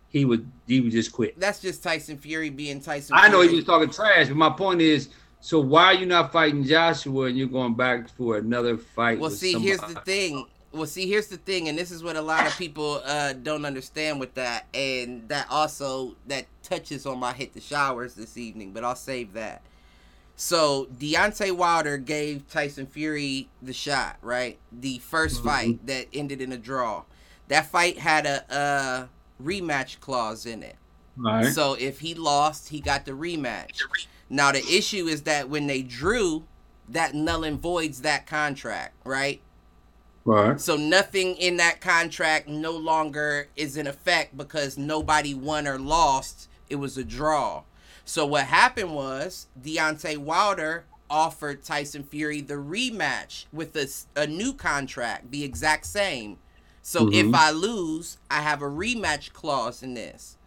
he would he would just quit. That's just Tyson Fury being Tyson. I know Fury. he was talking trash, but my point is, so why are you not fighting Joshua and you're going back for another fight? Well, see, here's the thing. Well, see, here's the thing, and this is what a lot of people uh, don't understand with that, and that also that touches on my hit the showers this evening, but I'll save that. So Deontay Wilder gave Tyson Fury the shot, right? The 1st Mhm. fight that ended in a draw. That fight had a, uh rematch clause in it. Right. So if he lost, he got the rematch. Now the issue is that when they drew, that null and voids that contract, right? Right. So nothing in that contract no longer is in effect because nobody won or lost. It was a draw. So what happened was Deontay Wilder offered Tyson Fury the rematch with a, a new contract, the exact same. So if Mhm. I lose, I have a rematch clause in this.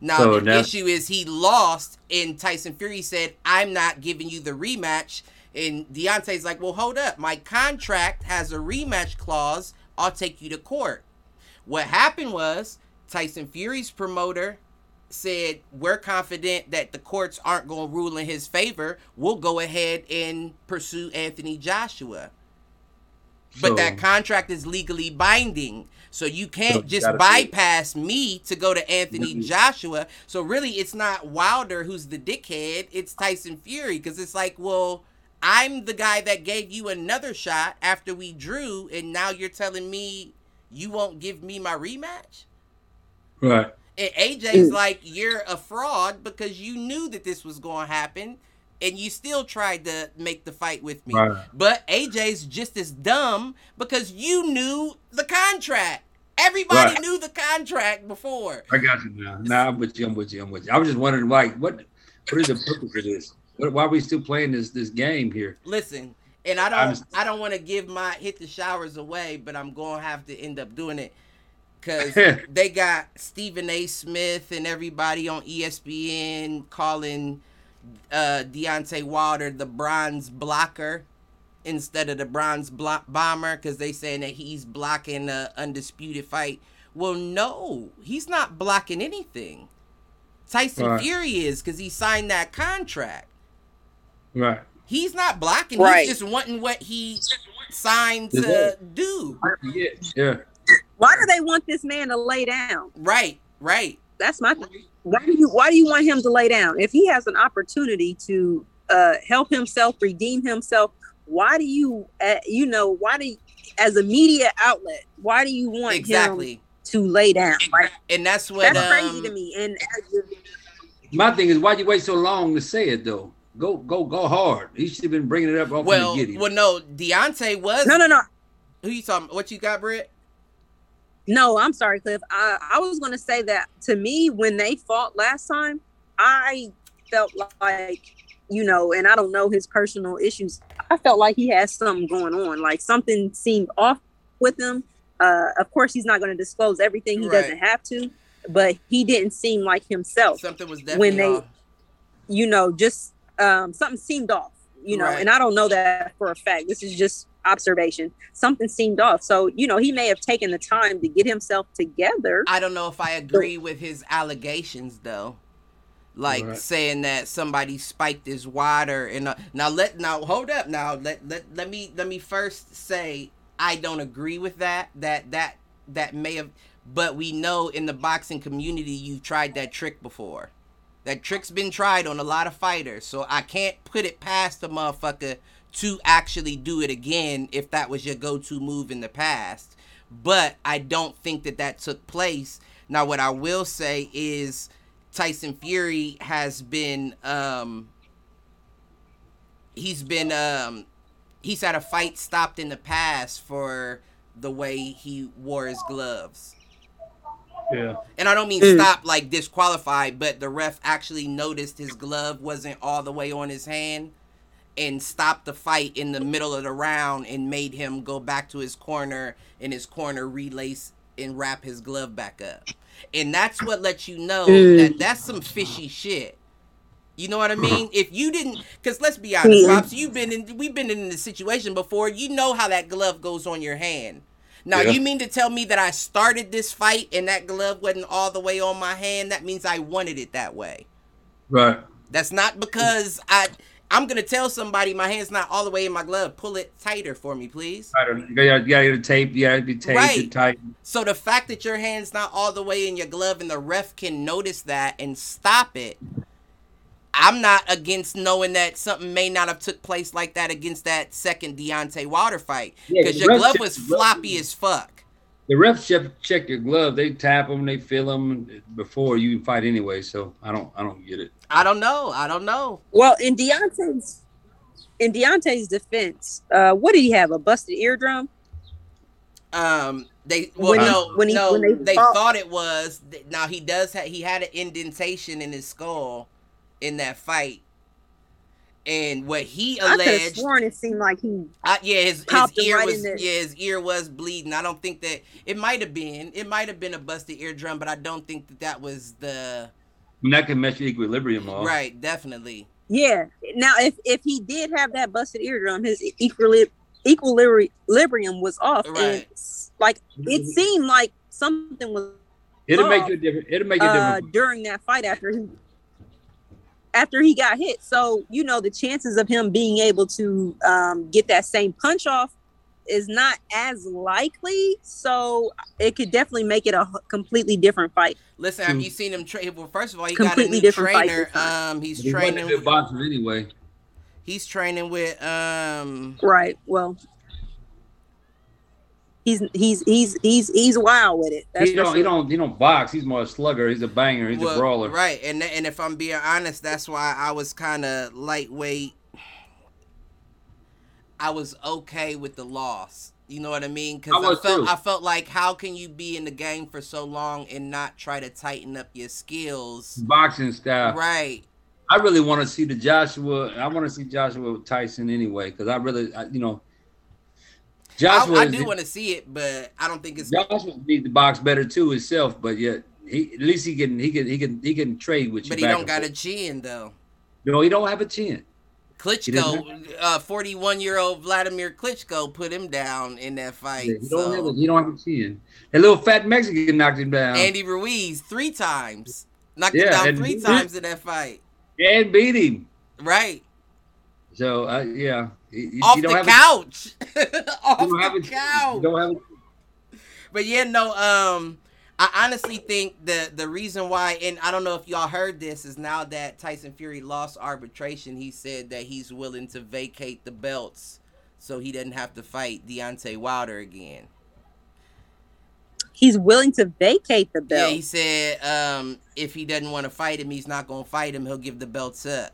Now So the issue is he lost, and Tyson Fury said, "I'm not giving you the rematch." And Deontay's like, "Well, hold up. My contract has a rematch clause. I'll take you to court." What happened was Tyson Fury's promoter said, "We're confident that the courts aren't going to rule in his favor. We'll go ahead and pursue Anthony Joshua." But So- that contract is legally binding. So you can't So just bypass me to go to Anthony Mhm. Joshua. So really it's not Wilder who's the dickhead, it's Tyson Fury cuz it's like, well, I'm the guy that gave you another shot after we drew and now you're telling me you won't give me my rematch? Right. And AJ's mm. like, you're a fraud because you knew that this was going to happen and you still tried to make the fight with me. Right. But AJ's just as dumb because you knew the contract. Everybody Right. knew the contract before. I got you now. Nah, I'm with you. I'm with you. I'm with you. I was just wondering, like, what what is the purpose of this? What, why are we still playing this this game here? Listen, and I don't was- I don't want to give my hit the showers away, but I'm going to have to end up doing it. because they got Stephen A. Smith and everybody on ESPN calling uh, Deontay Wilder the bronze blocker instead of the bronze blo- bomber because they saying that he's blocking the undisputed fight. Well, no, he's not blocking anything. Tyson Right. Fury is because he signed that contract. Right. He's not blocking. Right. He's just wanting what he signed to do. Yeah. Yeah. Why do they want this man to lay down? Right. Right. That's my thing. Why do you why do you want him to lay down? If he has an opportunity to uh, help himself, redeem himself, why do you uh, you know why do you, as a media outlet why do you want him Exactly. to lay down? Like And that's what that's um, crazy to me. And as a- My thing is, why do you wait so long to say it though? Go, go, go hard. He should have been bringing it up off well, the giddy. well, no, Deontay was. no, no, no. Who you talking? What you got, Britt? No, I'm sorry, Cliff. I, I was going to say that to me, when they fought last time, I felt like, you know, and I don't know his personal issues. I felt like he had something going on, like something seemed off with him. Uh, of course, he's not going to disclose everything. He Right. doesn't have to, but he didn't seem like himself. Something was definitely When they- off. You know, just um, something seemed off. You know, Right. and I don't know that for a fact. This is just observation. Something seemed off. So, you know, he may have taken the time to get himself together. I don't know if I agree with his allegations though. Like Right. saying that somebody spiked his water and uh, now let now hold up now let, let let me let me first say I don't agree with that that that that may have but we know in the boxing community you've tried that trick before. That trick's been tried on a lot of fighters, so I can't put it past the motherfucker to actually do it again if that was your go-to move in the past. But I don't think that that took place. Now, what I will say is Tyson Fury has been um he's been um he's had a fight stopped in the past for the way he wore his gloves. Yeah. And I don't mean Mm. stop like disqualified, but the ref actually noticed his glove wasn't all the way on his hand and stopped the fight in the middle of the round and made him go back to his corner and his corner relace and wrap his glove back up. And that's what lets you know Mm. that that's some fishy shit. You know what I mean? If you didn't, because let's be honest, Yeah. Pops, you've been in, we've been in this situation before. You know how that glove goes on your hand. Now, Yeah. you mean to tell me that I started this fight and that glove wasn't all the way on my hand? That means I wanted it that way. Right. That's not because I. I'm gonna tell somebody my hand's not all the way in my glove. Pull it tighter for me, please. I don't. You gotta, you gotta get a tape. You gotta be taped Right. and tight. So the fact that your hand's not all the way in your glove and the ref can notice that and stop it, I'm not against knowing that something may not have took place like that against that second Deontay Wilder fight because the your glove was floppy as fuck. The refs check, check your glove. They tap them. They feel them before you fight anyway. So I don't. I don't get it. I don't know. I don't know. Well, in Deontay's in Deontay's defense, uh, what did he have? A busted eardrum? Um, they well When he- no when he- no when they they fought- thought it was now he does have he had an indentation in his skull in that fight, and what he I could have alleged sworn it seemed like he. I, yeah, his, his ear right was in yeah, his ear was bleeding. I don't think that it might have been it might have been a busted eardrum, but I don't think that that was the And that can mess your equilibrium off. right. Definitely, Yeah. Now, if if he did have that busted eardrum, his equili- equilibrium was off. And Right. s- like it seemed like something was It'll make off, you a different. It'll make you uh, during that fight after he after he got hit. So you know the chances of him being able to um, get that same punch off is not as likely. So it could definitely make it a completely different fight. listen. Have you seen him train? Well, first of all, he Completely got a new different fight trainer. this. Um, he's He wasn't a training. good boxer anyway. He's training with um. Right. Well. He's he's he's he's he's wild with it. That's He don't. He don't. He don't box. He's more a slugger. He's a banger. He's a brawler. Right, and and if I'm being honest, that's why I was kind of lightweight. I was okay with the loss. You know what I mean? Because I, was felt too. I felt like how can you be in the game for so long and not try to tighten up your skills? Boxing style. Right. I really want to see the Joshua. I want to see Joshua Tyson anyway because I really, I, you know, Joshua, I, I do want to see it, but I don't think it's. Joshua needs the box better too himself, but yet he at least he can he can he can he can trade with you. But he don't got a chin though. No, he don't have a chin. Klitschko, uh, 41 year old Vladimir Klitschko, put him down in that fight. Yeah, he don't have a, he don't have a chin. That little fat Mexican knocked him down Andy Ruiz three times, knocked him down three times in that fight. and beat him. Right So uh, yeah, he, he- off he the don't have a- couch, off don't the a- couch. don't have a- But yeah, no. Um, I honestly think the the reason why, and I don't know if y'all heard this, is now that Tyson Fury lost arbitration, he said that he's willing to vacate the belts so he doesn't have to fight Deontay Wilder again. He's willing to vacate the belt. Yeah, belt. he said um, if he doesn't want to fight him, he's not gonna fight him. He'll give the belts up.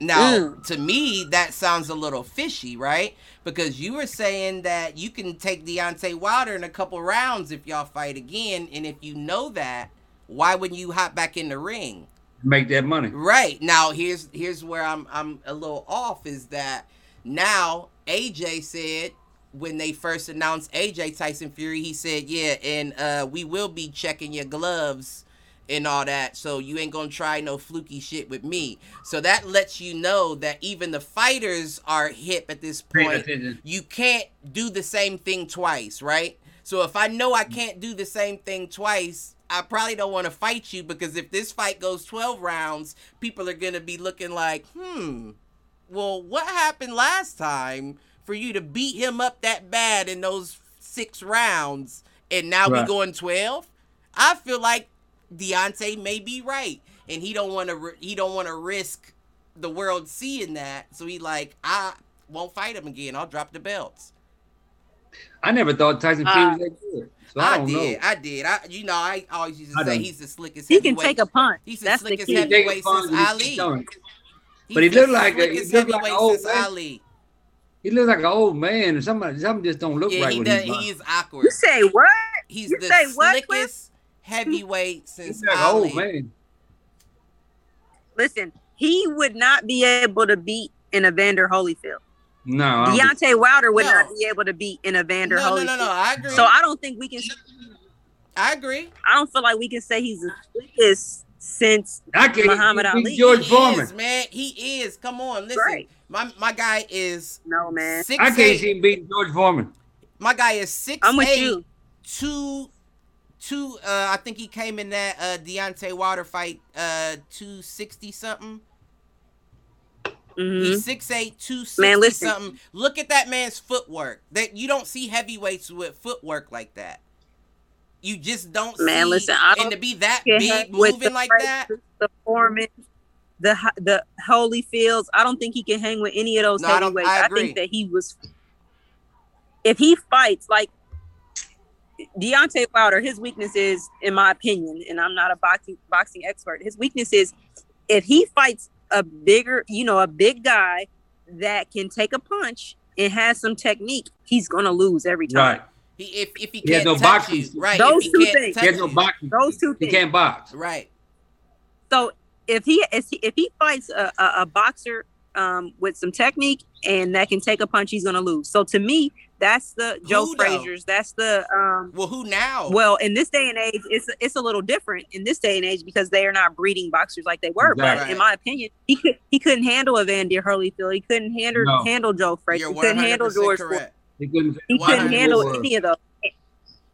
Now, Mm. to me, that sounds a little fishy, right? Because you were saying that you can take Deontay Wilder in a couple rounds if y'all fight again, and if you know that, why wouldn't you hop back in the ring? make that money. Right now, here's here's where I'm I'm a little off is that now AJ said when they first announced AJ Tyson Fury, he said, "Yeah, and uh, we will be checking your gloves and all that, so you ain't gonna try no fluky shit with me." So that lets you know that even the fighters are hip at this point you can't do the same thing twice, right? So if I know I can't do the same thing twice, I probably don't want to fight you because if this fight goes 12 rounds, people are going to be looking like, hmm, well, what happened last time for you to beat him up that bad in those six rounds and now we Right. going 12? I feel like Deontay may be right and he don't want to he don't want to risk the world seeing that. So he like, I won't fight him again. I'll drop the belts. I never thought Tyson Fury Uh, was that good. So I, I, don't did. know. I did. I you know I always used to I say don't. he's the slickest. he can take a punch. He's the That's the slickest key. He take a heavyweight punch since Ali. keep going. He's But he the look like a- he slickest look like an old since man. Ali. He looks like an old man, and somebody something just don't look Yeah, right he when does. he's He is awkward. You say what? He's you the say what, slickest heavyweight since He's like an old man. Listen, he would not be able to beat in Evander Holyfield. No, I don't Deontay Wilder would No. not be able to beat in Evander No, no, Holyfield. no, no. I agree. So I don't think we can. I agree. I don't feel like we can say he's the slickest since I can't. Muhammad he's Ali. George he Foreman. is, man. He is. Come on, listen. Right. My my guy is no man. six I can't eight. see him beating George Foreman. My guy is six I'm with eight, you. two two uh I think he came in that uh Deontay Wilder fight uh 260 something. Mhm. He's 6'8", 260 Man, listen. something. Look at that man's footwork. That you don't see heavyweights with footwork like that. You just don't Man, see listen, I and to be that big moving like Fraziers, that. The Foreman, the the Holyfields. I don't think he can hang with any of those No, I heavyweights. I I, think that he was. If he fights like Deontay Wilder, his weakness is, in my opinion, and I'm not a boxing boxing expert. His weakness is if he fights a bigger, you know, a big guy that can take a punch and has some technique, he's gonna lose every time. Right. He, if if he He has can't no touch boxing you, right? Those if two can't things. He has no you, boxing. Those two He can't box. right? So if he if he, if he fights a, a, a boxer um, with some technique and that can take a punch, he's gonna lose. So to me, that's the Joe Who, though? Frazier's. That's the um, Well, who now? well in this day and age, it's it's a little different in this day and age because they are not breeding boxers like they were. But in my opinion, he could he couldn't handle a Van Evander Holyfield. He couldn't handle No. handle Joe Frazier. He couldn't handle 100% George. Foreman. correct. He couldn't. He couldn't handle was. any of those.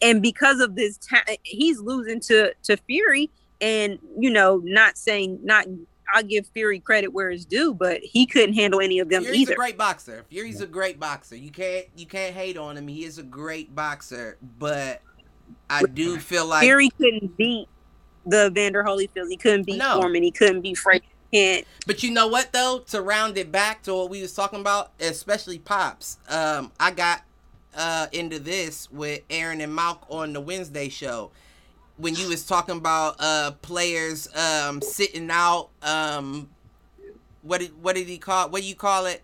And because of this, ta- he's losing to to Fury. And you know, not saying not. I'll give Fury credit where it's due, but he couldn't handle any of them Fury's either. He's a great boxer. Fury's a great boxer. You can't you can't hate on him. He is a great boxer, but I do feel like Fury couldn't beat the Vander Holyfield. He couldn't beat No. Foreman. He couldn't beat Frank. Can't. But you know what though? To round it back to what we was talking about, especially pops. Um, I got uh into this with Aaron and Malk on the Wednesday show when you was talking about uh players um sitting out um what did what did he call what do you call it?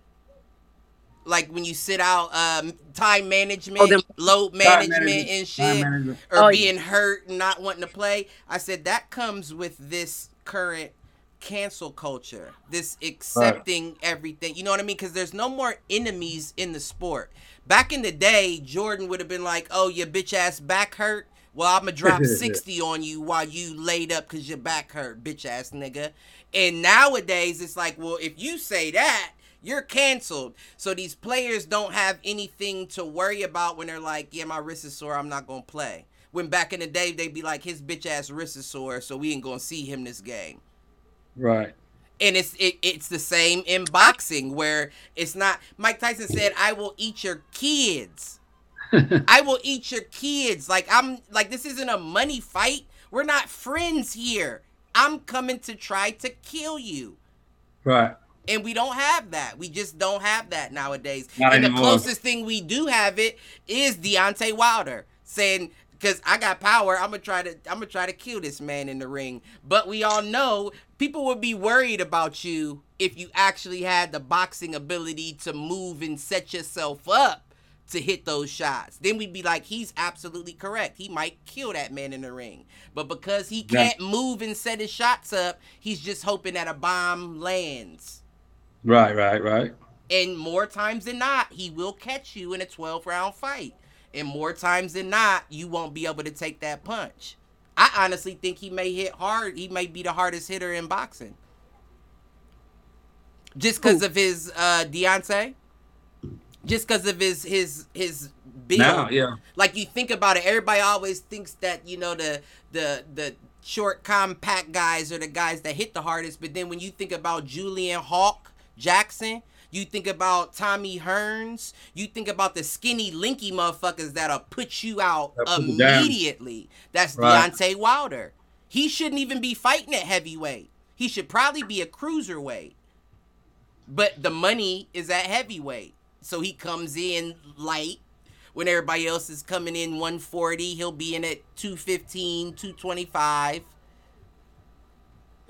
Like when you sit out um time management, Oh, load management management. and shit management. or Oh, yeah. being hurt and not wanting to play. I said that comes with this current cancel culture, this accepting right. everything. You know what I mean? Because there's no more enemies in the sport. Back in the day, Jordan would have been like, "Oh, your bitch ass back hurt. Well, I'm gonna drop 60 on you while you laid up because your back hurt, bitch ass nigga." And nowadays, it's like, well, if you say that, you're canceled. So these players don't have anything to worry about when they're like, yeah, my wrist is sore, I'm not gonna play. When back in the day they'd be like, his bitch ass wrist is sore, so we ain't gonna see him this game. Right. And it's it, it's the same in boxing where it's not Mike Tyson said, I will eat your kids. I will eat your kids. Like I'm like this isn't a money fight. We're not friends here. I'm coming to try to kill you. Right. And we don't have that. We just don't have that nowadays. Not and anymore. the closest thing we do have it is Deontay Wilder saying, because I got power, I'm gonna try to I'm gonna try to kill this man in the ring. But we all know people would be worried about you if you actually had the boxing ability to move and set yourself up to hit those shots. Then we'd be like, he's absolutely correct. He might kill that man in the ring. But because he can't yeah. move and set his shots up, he's just hoping that a bomb lands. Right, right, right. And more times than not, he will catch you in a 12 round fight. And more times than not, you won't be able to take that punch. I honestly think he may hit hard. He may be the hardest hitter in boxing. Just because of his uh Deontay? Just because of his his his build. Now, yeah. Like you think about it, everybody always thinks that, you know, the the the short compact guys are the guys that hit the hardest, but then when you think about Julian Hawk Jackson. You think about Tommy Hearns. You think about the skinny, linky motherfuckers that'll put you out immediately. That's right. Deontay Wilder. He shouldn't even be fighting at heavyweight. He should probably be a cruiserweight. But the money is at heavyweight. So he comes in light when everybody else is coming in 140. He'll be in at 215, 225.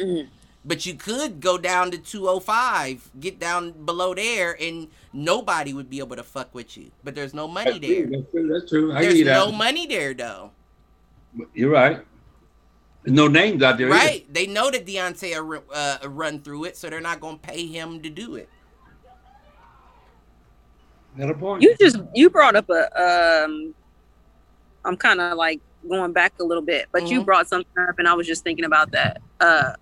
Mm. But you could go down to 205, get down below there, and nobody would be able to fuck with you. But there's no money that's there. True, that's true. That's true. I there's no money there, though. You're right. No names out there. Right. Either. They know that Deontay uh, run through it, so they're not going to pay him to do it. Got a point. You just you brought up a um. I'm kind of like going back a little bit, but mm-hmm. you brought something up, and I was just thinking about that. Uh,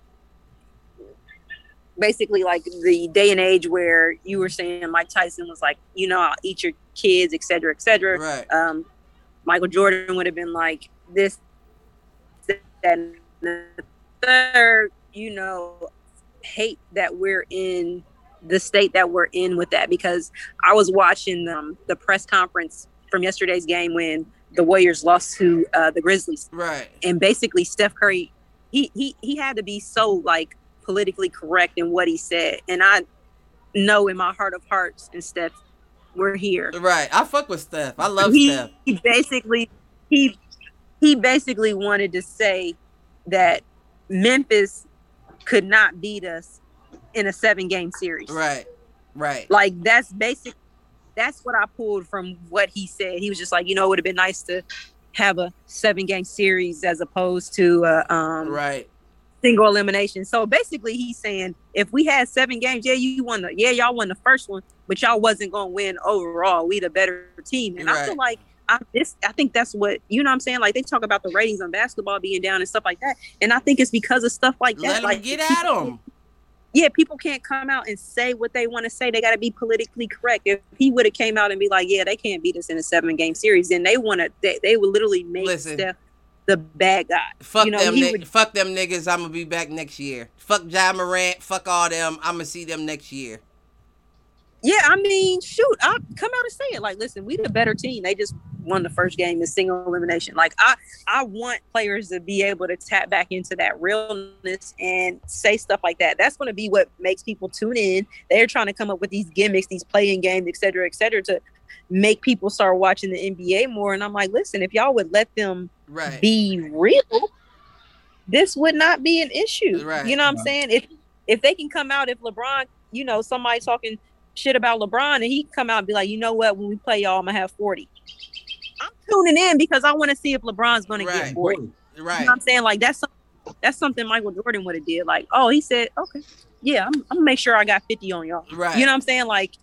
basically like the day and age where you were saying Mike Tyson was like, you know, I'll eat your kids, et cetera, et cetera. Right. Um, Michael Jordan would have been like this, that, and the third, you know, hate that we're in the state that we're in with that because I was watching um, the press conference from yesterday's game when the Warriors lost to uh, the Grizzlies. Right. And basically Steph Curry, he he he had to be so like politically correct in what he said. And I know in my heart of hearts and Steph, we're here. Right. I fuck with Steph. I love he, Steph. He basically he he basically wanted to say that Memphis could not beat us in a seven game series. Right. Right. Like that's basic that's what I pulled from what he said. He was just like, you know, it would have been nice to have a seven game series as opposed to uh, um right single elimination. So basically, he's saying if we had seven games, yeah, you won the yeah, y'all won the first one, but y'all wasn't gonna win overall. We the better team, and right. I feel like I this I think that's what you know. what I'm saying like they talk about the ratings on basketball being down and stuff like that, and I think it's because of stuff like that. Let like get at them. Yeah, people can't come out and say what they want to say. They got to be politically correct. If he would have came out and be like, "Yeah, they can't beat us in a seven game series," then they want to. They, they would literally make Listen, Steph the bad guy. Fuck you know, them, would... fuck them niggas. I'm gonna be back next year. Fuck Ja Morant. Fuck all them. I'm gonna see them next year. Yeah, I mean, shoot, I come out and say it. Like, listen, we the better team. They just won the first game in single elimination. Like, I I want players to be able to tap back into that realness and say stuff like that. That's going to be what makes people tune in. They're trying to come up with these gimmicks, these playing games, et cetera, et cetera, to make people start watching the NBA more. And I'm like, listen, if y'all would let them right. be real, this would not be an issue. Right. You know what I'm saying? If if they can come out, if LeBron, you know, somebody talking shit about LeBron and he come out and be like, you know what, when we play y'all, I'm gonna have 40. I'm tuning in because I want to see if LeBron's gonna right. get 40. Right. You know I'm saying? Like that's That's something Michael Jordan would have did. Like, oh, he said, okay, yeah, I'm, I'm gonna make sure I got 50 on y'all. Right. You know what I'm saying? Like,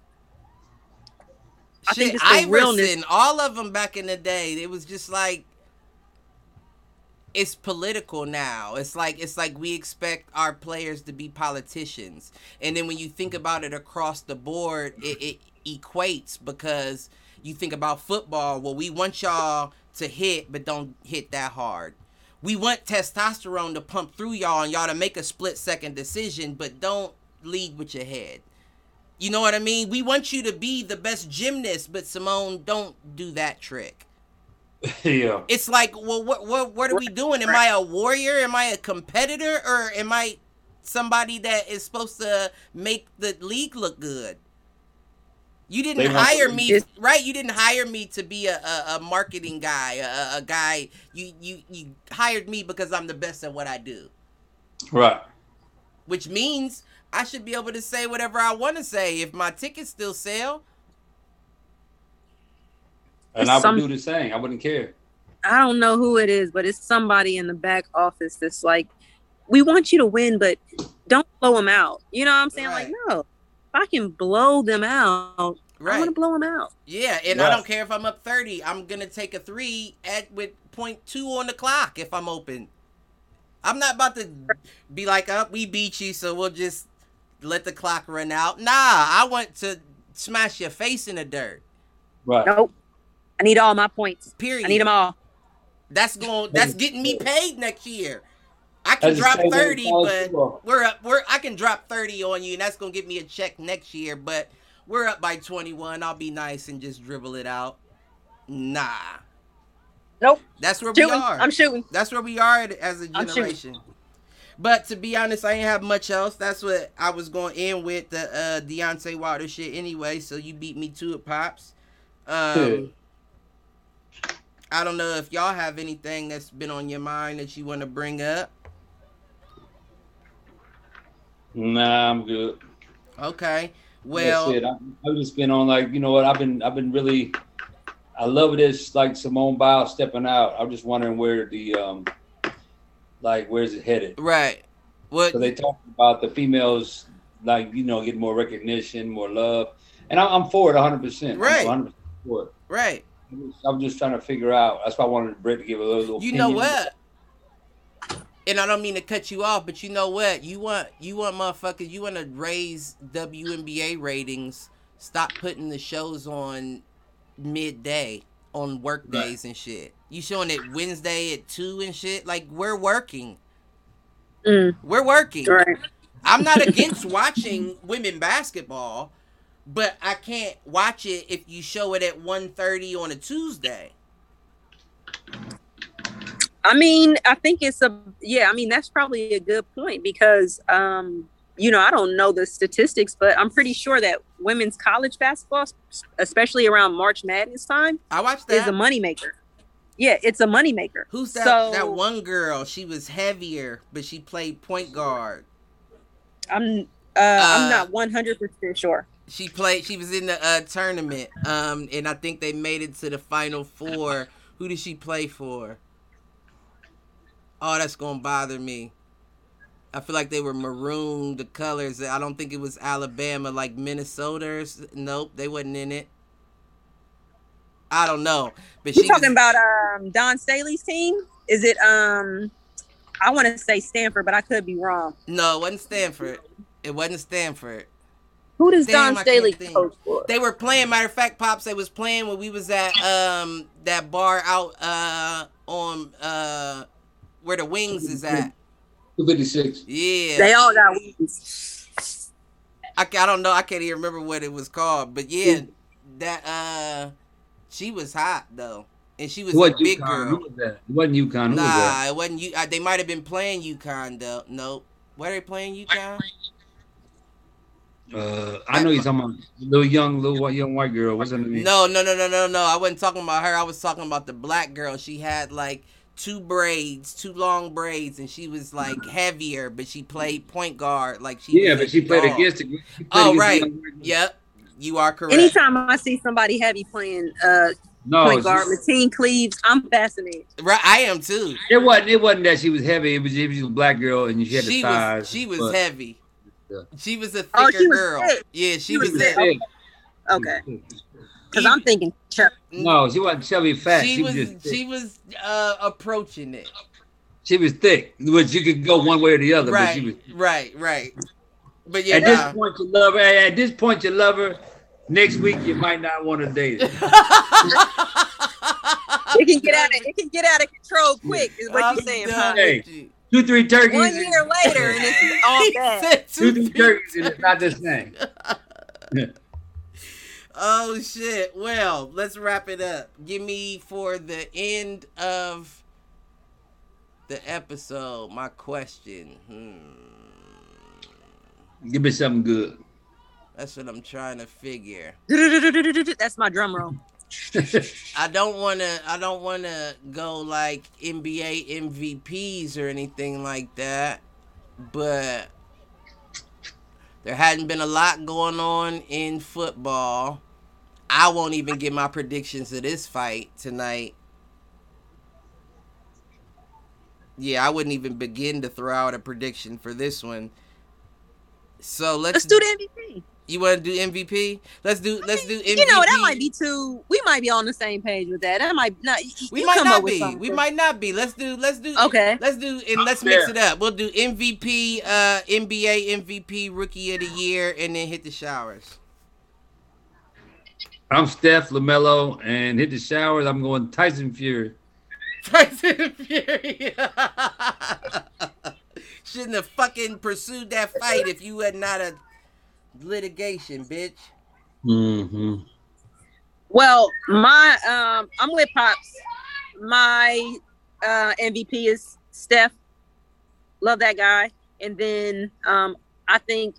I think Shit, it's the Iverson, realness. all of them back in the day, it was just like it's political now. It's like it's like we expect our players to be politicians, and then when you think about it across the board, it, it equates because you think about football. Well, we want y'all to hit, but don't hit that hard. We want testosterone to pump through y'all and y'all to make a split second decision, but don't lead with your head. You know what I mean? We want you to be the best gymnast, but Simone, don't do that trick. yeah. It's like, well, what, what, what are we doing? Am I a warrior? Am I a competitor? Or am I somebody that is supposed to make the league look good? You didn't They want- hire me, It's- right? You didn't hire me to be a, a, a marketing guy, a, a guy. You, you, you hired me because I'm the best at what I do, Right. which means I should be able to say whatever I want to say if my tickets still sell. And I would Some- do the same. I wouldn't care. I don't know who it is, but it's somebody in the back office that's like, we want you to win, but don't blow them out. You know what I'm saying? Like, no, if I can blow them out, I Right. want to blow them out. Yeah, and I don't care if I'm up 30. I'm going to take a 3 at with point 2 on the clock if I'm open. I'm not about to be like, "Up, we beat you, so we'll just let the clock run out." Nah, I want to smash your face in the dirt. Right. Nope. I need all my points. Period. I need them all. That's going that's getting me paid next year. I can drop same way in 30, but football. we're up we're I can drop 30 on you and that's going to give me a check next year, but we're up by 21. I'll be nice and just dribble it out. Nah. Nope. That's where we are. I'm shooting. That's where we are as a I'm shooting. generation. But to be honest, I ain't have much else. That's what I was going to end with the uh, Deontay Wilder shit anyway. So you beat me to it, pops. Um, I don't know if y'all have anything that's been on your mind that you want to bring up. Nah, I'm good. Okay. Well, Well, That's it. I, I've just been on like you know what I've been I've been really I love this like Simone Biles stepping out. I'm just wondering where the um like where's it headed? right. What? So they talk about the females like you know getting more recognition, more love, and I'm, I'm for it 100. percent Right. 100 for it. right. I'm just, I'm just trying to figure out. That's why I wanted Brett to give a little. You know what? And I don't mean to cut you off, but you know what? You want you want motherfuckers. You want to raise WNBA ratings. Stop putting the shows on midday on work Right. days and shit. You showing it Wednesday at two and shit. Like we're working. Mm, We're working. right. I'm not against watching women basketball, but I can't watch it if you show it at 1.30 on a Tuesday. I mean, I think it's a yeah. I mean, that's probably a good point because um, you know I don't know the statistics, but I'm pretty sure that women's college basketball, especially around March Madness time, I watched is that. a moneymaker. Yeah, it's a moneymaker. Who's that? So, that one girl? She was heavier, but she played point guard. I'm uh, Uh, I'm not 100 percent sure. She played. She was in the uh, tournament, um, and I think they made it to the final four. Who did she play for? Oh, that's gonna bother me. I feel like they were maroon, the colors. I don't think it was Alabama, like Minnesota. Or, s- nope, they wasn't in it. I don't know, but You talking was- about um Dawn Staley's team? Is it um? I want to say Stanford, but I could be wrong. no, it wasn't Stanford. It wasn't Stanford. Who does Damn, Dawn Staley coach for? They were playing. Matter of fact, pops, they was playing when we was at um that bar out uh on uh where the wings is at. 256. Yeah, They all got wings. I, I don't know. I can't even remember what it was called, but yeah, that uh she was hot though, and she was What a big UConn? girl. Who was that? It wasn't UConn. Who was that? Nah, it wasn't you. Uh, they might have been playing UConn though. Nope. Where they playing UConn? Uh, I know you're talking about little young, little white, young white girl. What's her name? No, no, no, no, no, no. I wasn't talking about her. I was talking about the black girl. She had like two braids, two long braids, and she was like heavier, but she played point guard. Like she. Yeah, but she played dog. against it. Played Oh, against right. the young white. Yep, you are correct. Anytime I see somebody heavy playing, uh, No, point guard, she- Mateen Cleaves. I'm fascinated. Right, I am too. it wasn't. It wasn't that she was heavy. It was, it was a black girl and she had the thighs. was she was but- heavy. Yeah. She was a thicker Oh, she was girl. thick. Yeah, she, She was, was thick. thick. Okay, because I'm thinking Chuck. No, she wasn't chubby fat. She, She, was was she was uh approaching it. She was thick, which you could go one way or the other. But she was. Right, right, right. But yeah, At nah. this point, you love her. At this point, you love her. Next week, you might not want to date her. It can get out of it can get out of control quick. Is what I'm you're saying, done huh? Hey. Two, three turkeys. One year later, and it's all He bad. said Two, two, three turkeys, and it's not the same. Oh shit. Well, let's wrap it up. Give me for the end of the episode my question. Hmm. Give me something good. That's what I'm trying to figure. That's my drum roll. I don't want to I don't want to go like NBA MVPs or anything like that, but there hadn't been a lot going on in football. I won't even give my predictions of this fight tonight. Yeah, I wouldn't even begin to throw out a prediction for this one. So let's, Let's do the MVP. You want to do MVP? Let's do let's do MVP. You know that might be too. We might be on the same page with that. That might not. We might not be. We might not be. Let's do. Let's do. Okay. Let's do and let's I'm mix it up. We'll do MVP, uh, NBA MVP Rookie of the Year, and then hit the showers. I'm Steph LaMelo, and hit the showers. I'm going Tyson Fury. Tyson Fury. Shouldn't have fucking pursued that fight if you had not a litigation, bitch. Mm-hmm. Well, my um, I'm with pops. My uh MVP is Steph. Love that guy. And then um, I think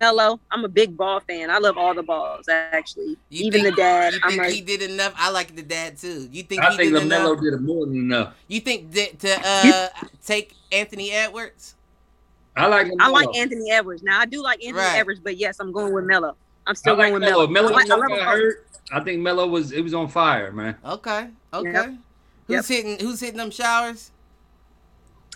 Melo. I'm a big ball fan. I love all the balls actually. You Even think- the dad. You I'm think like, he did enough? I like the dad too. You think I he think did LaMelo enough? did more than enough. You think that to uh take Anthony Edwards? I like LaMelo. I like Anthony Edwards. Now I do like Anthony Right. Edwards, but yes, I'm going with Melo. I'm still like going with Melo. Melo. Melo I, like- got love them both. hurt. I think Melo was it was on fire, man. Okay, okay. Yep. Who's hitting? Who's hitting them showers?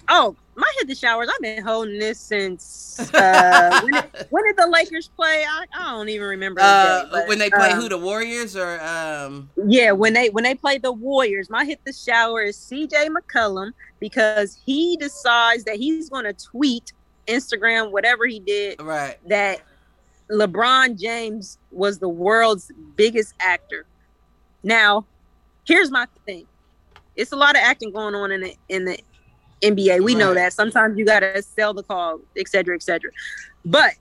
Oh, my hit the showers. I've been holding this since uh, when, did, when did the Lakers play? I, I don't even remember. the Uh, day, but, when they play um, who? The Warriors or um? Yeah, when they when they play the Warriors, my hit the shower is CJ McCollum because he decides that he's going to tweet, Instagram, whatever he did, Right. that LeBron James was the world's biggest actor. Now, here's my thing: it's a lot of acting going on in the in the NBA. We know that. Sometimes you gotta sell the call, et cetera, et cetera. But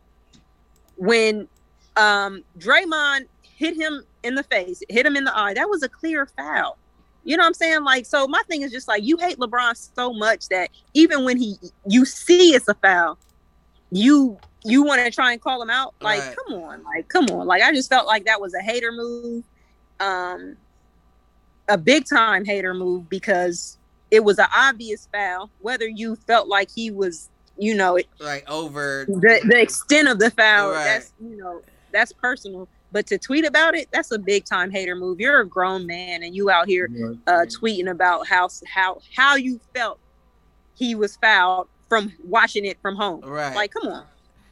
when um Draymond hit him in the face, hit him in the eye, that was a clear foul. You know what I'm saying? Like, so my thing is just like you hate LeBron so much that even when he you see it's a foul, you you want to try and call him out. Like, Right. come on, like, come on. Like, I just felt like that was a hater move. Um a big time hater move because it was an obvious foul, whether you felt like he was, you know, it, Like over. the the extent of the foul Right. that's you know that's personal but to tweet about it that's a big time hater move you're a grown man and you out here uh tweeting about how how how you felt he was fouled from watching it from home Right. like come on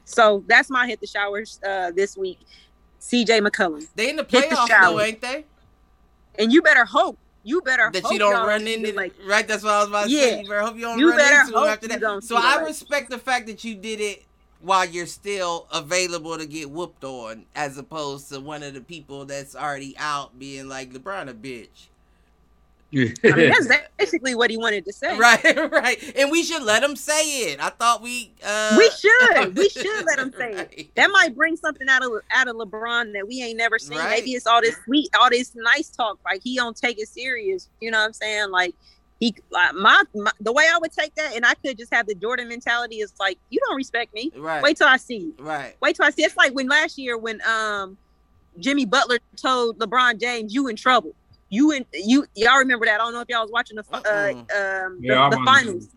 so that's my hit the showers uh this week cj mccollum they in the hit the playoffs though, ain't they? and you better hope you better That you don't run into like right. That's what I was about to Yeah. say. You better hope you don't You run into him after that. So I respect the fact that you did it while you're still available to get whooped on, as opposed to one of the people that's already out being like LeBron a bitch. I mean, that's basically what he wanted to say Right, right. And we should let him say it. I thought we uh we should we should let him say it that might bring something out of out of LeBron that we ain't never seen. Right. Maybe it's all this sweet, all this nice talk. Like he don't take it serious. You know what I'm saying? Like he, like my, my the way I would take that, and I could just have the Jordan mentality is like, you don't respect me. Right. Wait till I see you. Right. Wait till I see. It's like when last year when um Jimmy Butler told LeBron James, "You in trouble." You and you y'all remember that? I don't know if y'all was watching the fi- uh, um Yeah, I the, the remember. finals.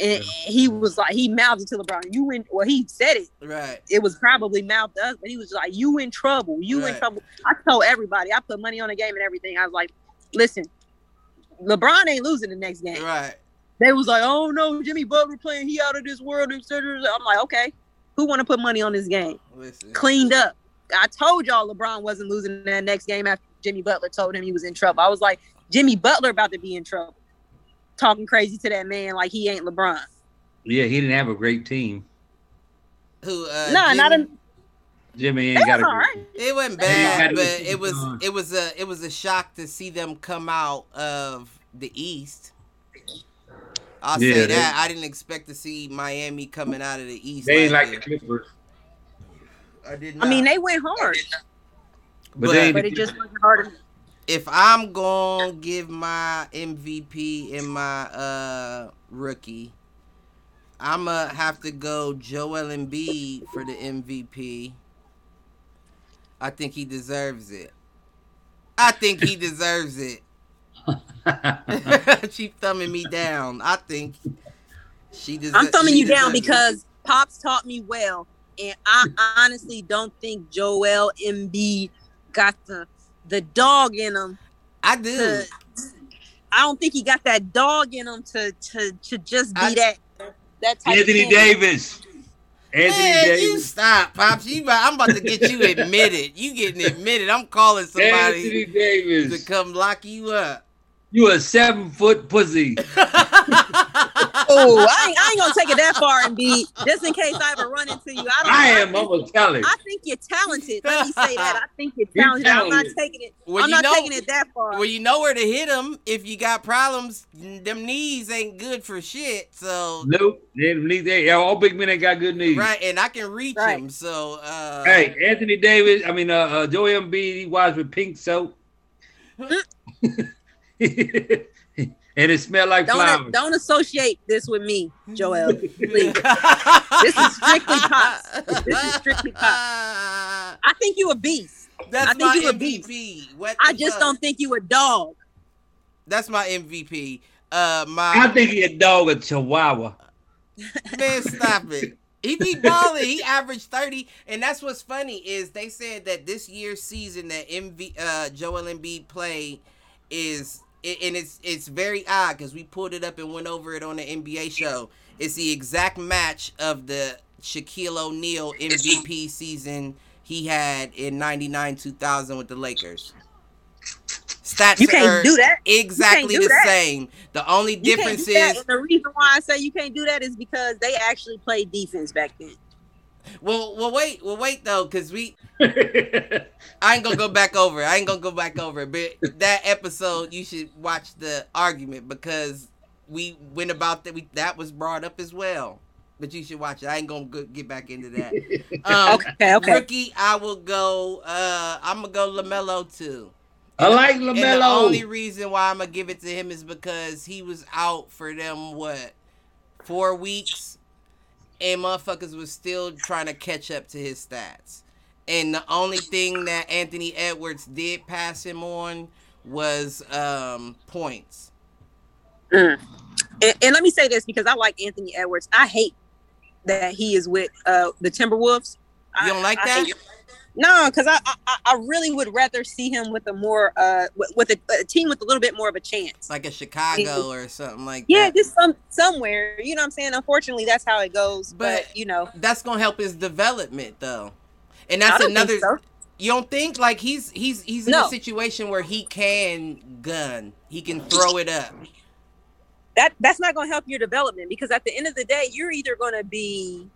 And he was like, he mouthed it to LeBron. You in? Well, he said it Right. it was probably mouthed us, but he was like, "You in trouble? You in trouble?" I told everybody. I put money on the game and everything. I was like, listen, LeBron ain't losing the next game. Right. They was like, oh no, Jimmy Butler playing, he out of this world, etc. I'm like, okay, who want to put money on this game? Listen. Cleaned up. I told y'all LeBron wasn't losing that next game after Jimmy Butler told him he was in trouble. I was like, Jimmy Butler about to be in trouble, talking crazy to that man like he ain't LeBron. Yeah, he didn't have a great team. Who? Uh, nah, not a. Jimmy ain't got a right. It wasn't bad, but it was it was a it was a shock to see them come out of the East. I'll Yeah, say they- that I didn't expect to see Miami coming out of the East. They ain't last like the. Clippers. I did Not. I mean, they went hard, But But- they but it just wasn't hard. enough. if I'm gonna give my MVP and my uh rookie, I'ma have to go Joel Embiid for the MVP. I think he deserves it. I think he deserves it. she thumbing me down. I think she deserves. I'm thumbing you down because Pops taught me well, and I honestly don't think Joel Embiid got the the dog in him. I do. To, I don't think he got that dog in him to to to just be I- that that type. Anthony of. Davis. Anthony Man, you stop, pops. You, about- I'm about to get you admitted. You getting admitted. I'm calling Anthony somebody to come lock you up. You a seven foot pussy. Oh, I ain't, I ain't gonna take it that far and be just in case I ever run into you. I don't. I am. think- I'm gonna tell it. I think you're talented. Let me say that. I think you're You're talented. I'm not taking it. Well, I'm you not know- taking it that far. well, you know where to hit them if you got problems. Them knees ain't good for shit. So Nope. They, they, all big men ain't got good knees. right, and I can reach Right. him. So uh, Hey, Anthony Davis. I mean, uh, uh Joel Embiid. He washed with pink soap. and it smelled like don't flowers. don't associate this with me, Joel. Please. This is strictly pops. This is strictly pops. I think you a beast. That's I think my you a beast. MVP. What I just fuck? don't think you a dog. That's my MVP. Uh, my I think he a dog, a chihuahua. Man, stop it. He be balling. He averaged 30. And that's what's funny is they said that this year's season that MV uh Joel Embiid played is it- and it's it's very odd because we pulled it up and went over it on the NBA show. It's the exact match of the Shaquille O'Neal MVP season he had in 99 2000 with the Lakers. Stats You can't are do that. exactly do the that. same. The only You can't difference is that. is And the reason why I say you can't do that is because they actually played defense back then. Well, well, wait, well, wait though, because we I ain't gonna go back over. it. I ain't gonna go back over. it. But that episode, you should watch the argument because we went about that. We that was brought up as well. But you should watch it. I ain't gonna go, get back into that. Um, Okay, okay. Rookie, I will go. Uh, I'm gonna go LaMelo too. I like And the only reason why I'm gonna give it to him is because he was out for them what four weeks, and motherfuckers was still trying to catch up to his stats. And the only thing that Anthony Edwards did pass him on was um, points. Mm. And, and let me say this because I like Anthony Edwards. I hate that he is with uh, the Timberwolves. You don't I- like that? No, because I, I I really would rather see him with a more uh with, with a, a team with a little bit more of a chance. Like a Chicago or something like Yeah, that. just some somewhere. You know what I'm saying? Unfortunately, that's how it goes. But, But- you know, That's gonna help his development though. And that's another so. You don't think like he's he's he's in No. a situation where he can gun, he can throw it up. that that's not to help your development because at the end of the day, you're either to be.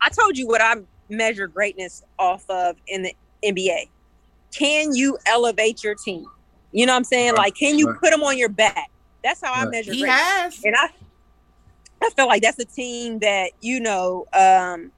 I told you what I measure greatness off of in the NBA. Can you elevate your team? You know what I'm saying? Right, Like, can you right. put them on your back? That's how I measure He greatness. has. and I I feel like that's a team that you know um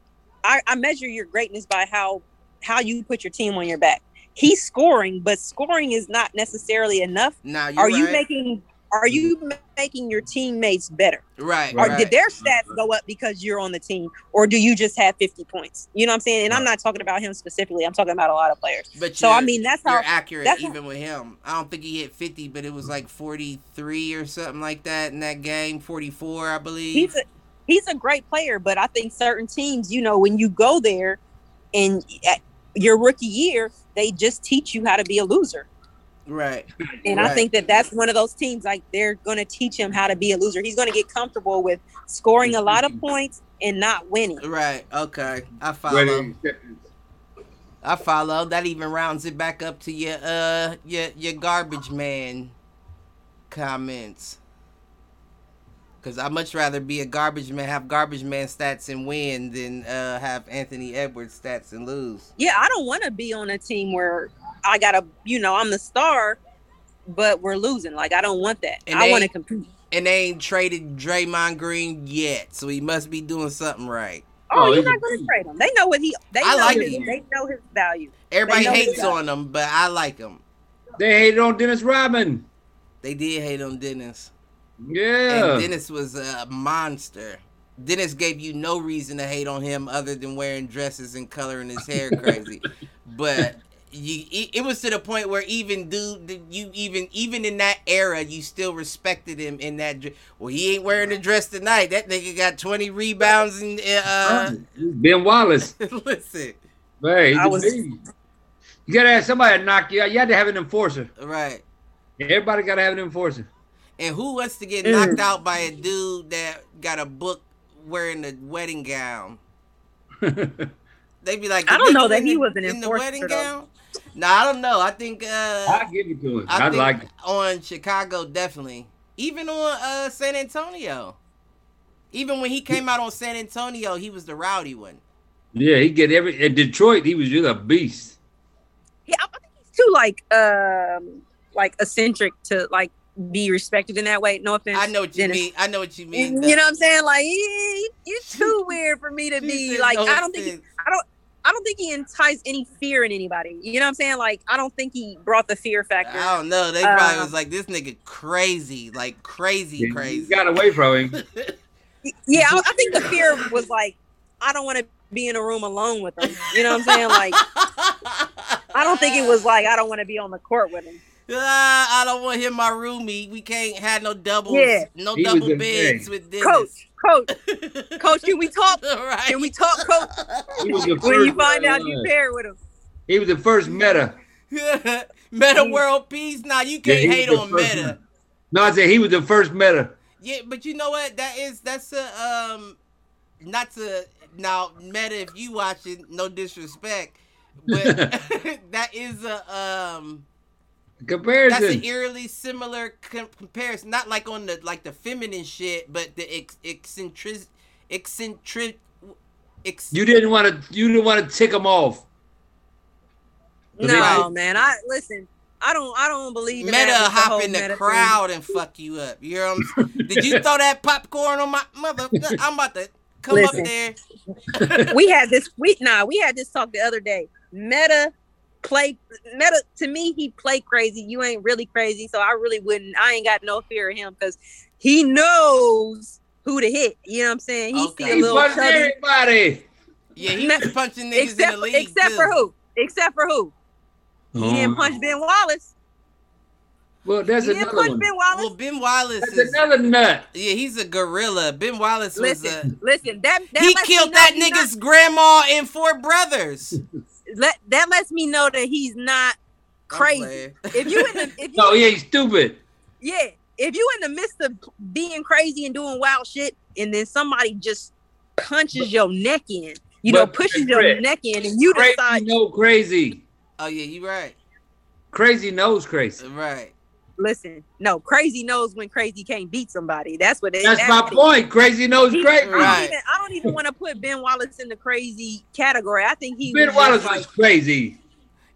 I, I measure your greatness by how how you put your team on your back. He's scoring, but scoring is not necessarily enough. Now you Are you right. making are you making your teammates better? right? Right. Or did their stats go up because you're on the team? Or do you just have 50 points? You know what I'm saying? And I'm not talking about him specifically. I'm talking about a lot of players. But So I mean that's you're how accurate that's how- even with him. I don't think he hit 50, but it was like 43 or something like that in that game. 44, I believe. he's a he's a great player, but I think certain teams, you know, when you go there and your rookie year, they just teach you how to be a loser. Right. And I think that that's one of those teams like they're going to teach him how to be a loser. He's going to get comfortable with scoring a lot of points and not winning. Right. Okay. I follow. Ready? I follow. That even rounds it back up to your uh your your garbage man comments. Cause I'd much rather be a garbage man, have garbage man stats and win than uh have Anthony Edwards stats and lose. Yeah, I don't want to be on a team where I got to, you know, I'm the star, but we're losing. Like I don't want that. And I they- want to compete. And they ain't traded Draymond Green yet, so he must be doing something right. Oh, Oh, you're not going to beast. trade him. They know what he. They I know like his, him. They know his value. Everybody hates that. on him, but I like him. They hated on Dennis Rodman. They did hate on Dennis. Yeah. And Dennis was a monster. Dennis gave you no reason to hate on him other than wearing dresses and coloring his hair crazy. but you, it, it was to the point where even dude, you even even in that era, you still respected him in that. Well, he ain't wearing a dress tonight. That nigga got twenty rebounds and uh. ben Wallace. listen, Hey, he's I a was- You gotta have somebody to knock you out. You had to have an enforcer. right. Everybody gotta have an enforcer. And who wants to get Mm. knocked out by a dude that got a book wearing a wedding gown? they'd be like, I don't know that he was an in the enforcer, wedding though. gown. No, I don't know. I think uh, I give it to him. I I, think like it. on Chicago definitely, even on uh, San Antonio. Even when he came out on San Antonio, he was the rowdy one. Yeah, he get every in Detroit. He was just a beast. Yeah, I think he's too like um like eccentric to like be respected in that way. No offense. I know what you Dennis. mean. I know what you mean. You know what I'm saying? Like you, you're too weird for me to be like. no I don't think. offense. I don't think he enticed any fear in anybody. You know what I'm saying? Like I don't think he brought the fear factor. I don't know. They probably Uh, was like, this nigga crazy, like crazy, crazy. You got away from him. Yeah, I, I think the fear was like I don't want to be in a room alone with him. You know what I'm saying? Like I don't think it was like I don't want to be on the court with him. Ah, I don't want him my roomie. We can't have no doubles, Yeah. no He double beds man. with this. Coach, coach, coach, can we talk? right. Can we talk, coach? He was the When you find out you paired with him. He was the first Metta. Metta World Peace? Nah, you can't he was hate on Metta. Metta. No, I said he was the first Metta. Yeah, but you know what? That is that's a um not to now Metta if you watch it, no disrespect. But that is a um that's an eerily similar com- comparison. Not like on the like the feminine shit, but the ex- eccentric eccentric ex- you didn't want to. You didn't want to tick him off. Right. No, man. I listen. I don't. I don't believe Metta that hop in the meta crowd and fuck you up. You know what I'm saying? Did you throw that popcorn on my mother? I'm about to come Listen. up there. We had this. We nah. We had this talk the other day. Metta play. Metta to me, he play crazy. You ain't really crazy, so I really wouldn't. I ain't got no fear of him because he knows who to hit. You know what I'm saying? He Okay. see a little punched chubby. everybody. Yeah, he was punching niggas Except, in the league. except too. for who? Except for who? He didn't Oh. punch Ben Wallace. Well, that's he didn't another punch one. Ben Wallace. Well, Ben Wallace That's is another nut. yeah, he's a gorilla. Ben Wallace was a listen, listen. That, that he lets me killed know that he's not- nigga's grandma and four brothers. let that lets me know that he's not crazy. If you in the if you No, he ain't stupid. yeah, if you in the midst of being crazy and doing wild shit, and then somebody just punches your neck in, you know, pushes your Fred, neck in, and you Crazy decide, know crazy. oh yeah, you right. Crazy knows crazy. Right. Listen, no, crazy knows when crazy can't beat somebody. That's what it, That's my what it- point. Crazy knows He- crazy. I don't Right. even, I don't even want to put Ben Wallace in the crazy category. I think he Ben Wallace just was crazy.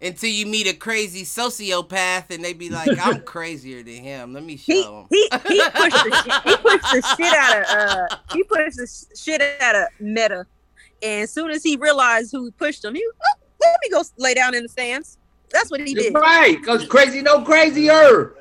Until you meet a crazy sociopath and they be like, I'm crazier than him. Let me he show him. he he pushed the shit, he pushed the shit out of uh he pushed the shit out of Metta, and as soon as he realized who pushed him, he oh, let me go lay down in the stands. That's what he did. right. Because crazy no crazier.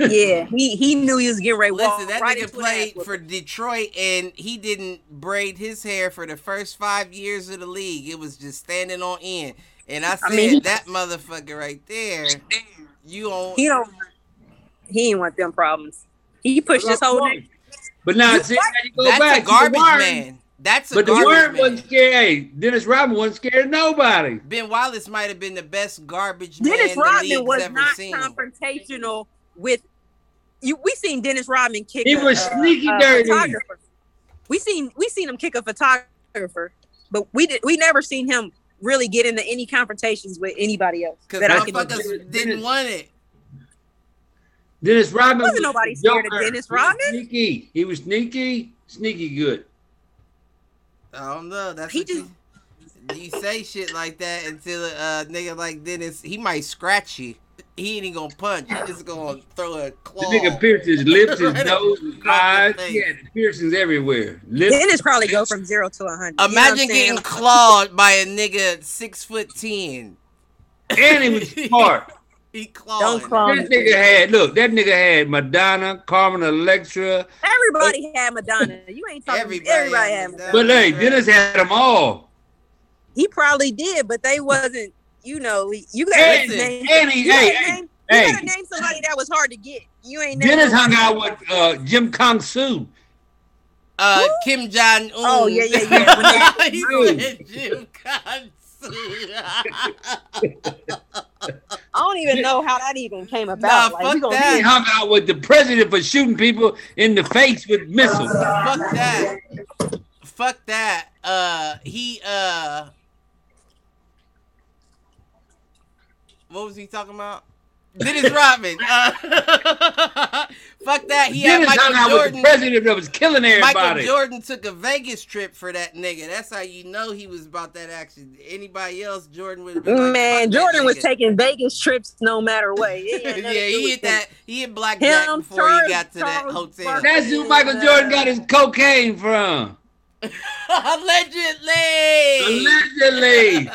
Yeah, he he knew he was getting ready. to walk Listen, that right nigga played for Detroit and he didn't braid his hair for the first five years of the league. It was just standing on end. And I said, mean, he- that motherfucker right there, you don't. He don't. He ain't want them problems. He pushed his whole neck. But now, see, now you go That's back. a to the garbage man. That's a But the garbage word man. wasn't scared. Hey, Dennis Rodman wasn't scared of nobody. Ben Wallace might have been the best garbage Dennis man the Rodman league's was ever not seen. confrontational with you. We seen Dennis Rodman kick. He a, was a- sneaky a dirty. photographer. We seen we seen him kick a photographer, but we did we never seen him really get into any confrontations with anybody else. Because That I can motherfuckers didn't want it. Dennis Rodman Wasn't was nobody a scared of joker. Dennis He was Rodman. Sneaky. He was sneaky, sneaky good. I don't know. That's He what just- you, you say shit like that until a uh, nigga like Dennis, he might scratch you. He ain't even gonna punch. He just gonna throw a The claw. nigga pierced his lips, his Right nose, his eyes. the. He had piercings everywhere. Lips. Dennis probably go from zero to a hundred. You know Imagine getting clawed by a nigga six foot ten. and he was smart. He clawed. Don't claw This me. nigga had look. That nigga had Madonna, Carmen Electra, Everybody had Madonna. You ain't talking. Everybody Everybody, had had Madonna. Madonna. but hey, Dennis had them all. He probably did, but they wasn't. You know, you got And, to name. and You hey, gotta hey, name, you hey. gotta name somebody that was hard to get. You ain't. named Dennis hung out with uh, Jim Kong Soo. Uh, Who? Kim Jong Un. Oh, yeah, yeah, yeah. When he Dude. said Jim Kansu. I don't even know how that even came about. Nah, like, fuck gonna that. He hung out with the president for shooting people in the face with missiles. Fuck that. Fuck that. Uh, he uh. What was he talking about? Dennis Rodman. Uh, fuck that. He had Dennis hung Michael out with the Jordan. president that was killing everybody. Michael. Jordan took a Vegas trip for that nigga. That's how you know he was about that action. Anybody else, Jordan would have been like, Man, Jordan was taking Vegas trips no matter what. It yeah, had nothing to do he hit that. He hit blackjack Him, before he got to that hotel. That's who Michael Jordan got his cocaine from. Allegedly. Allegedly.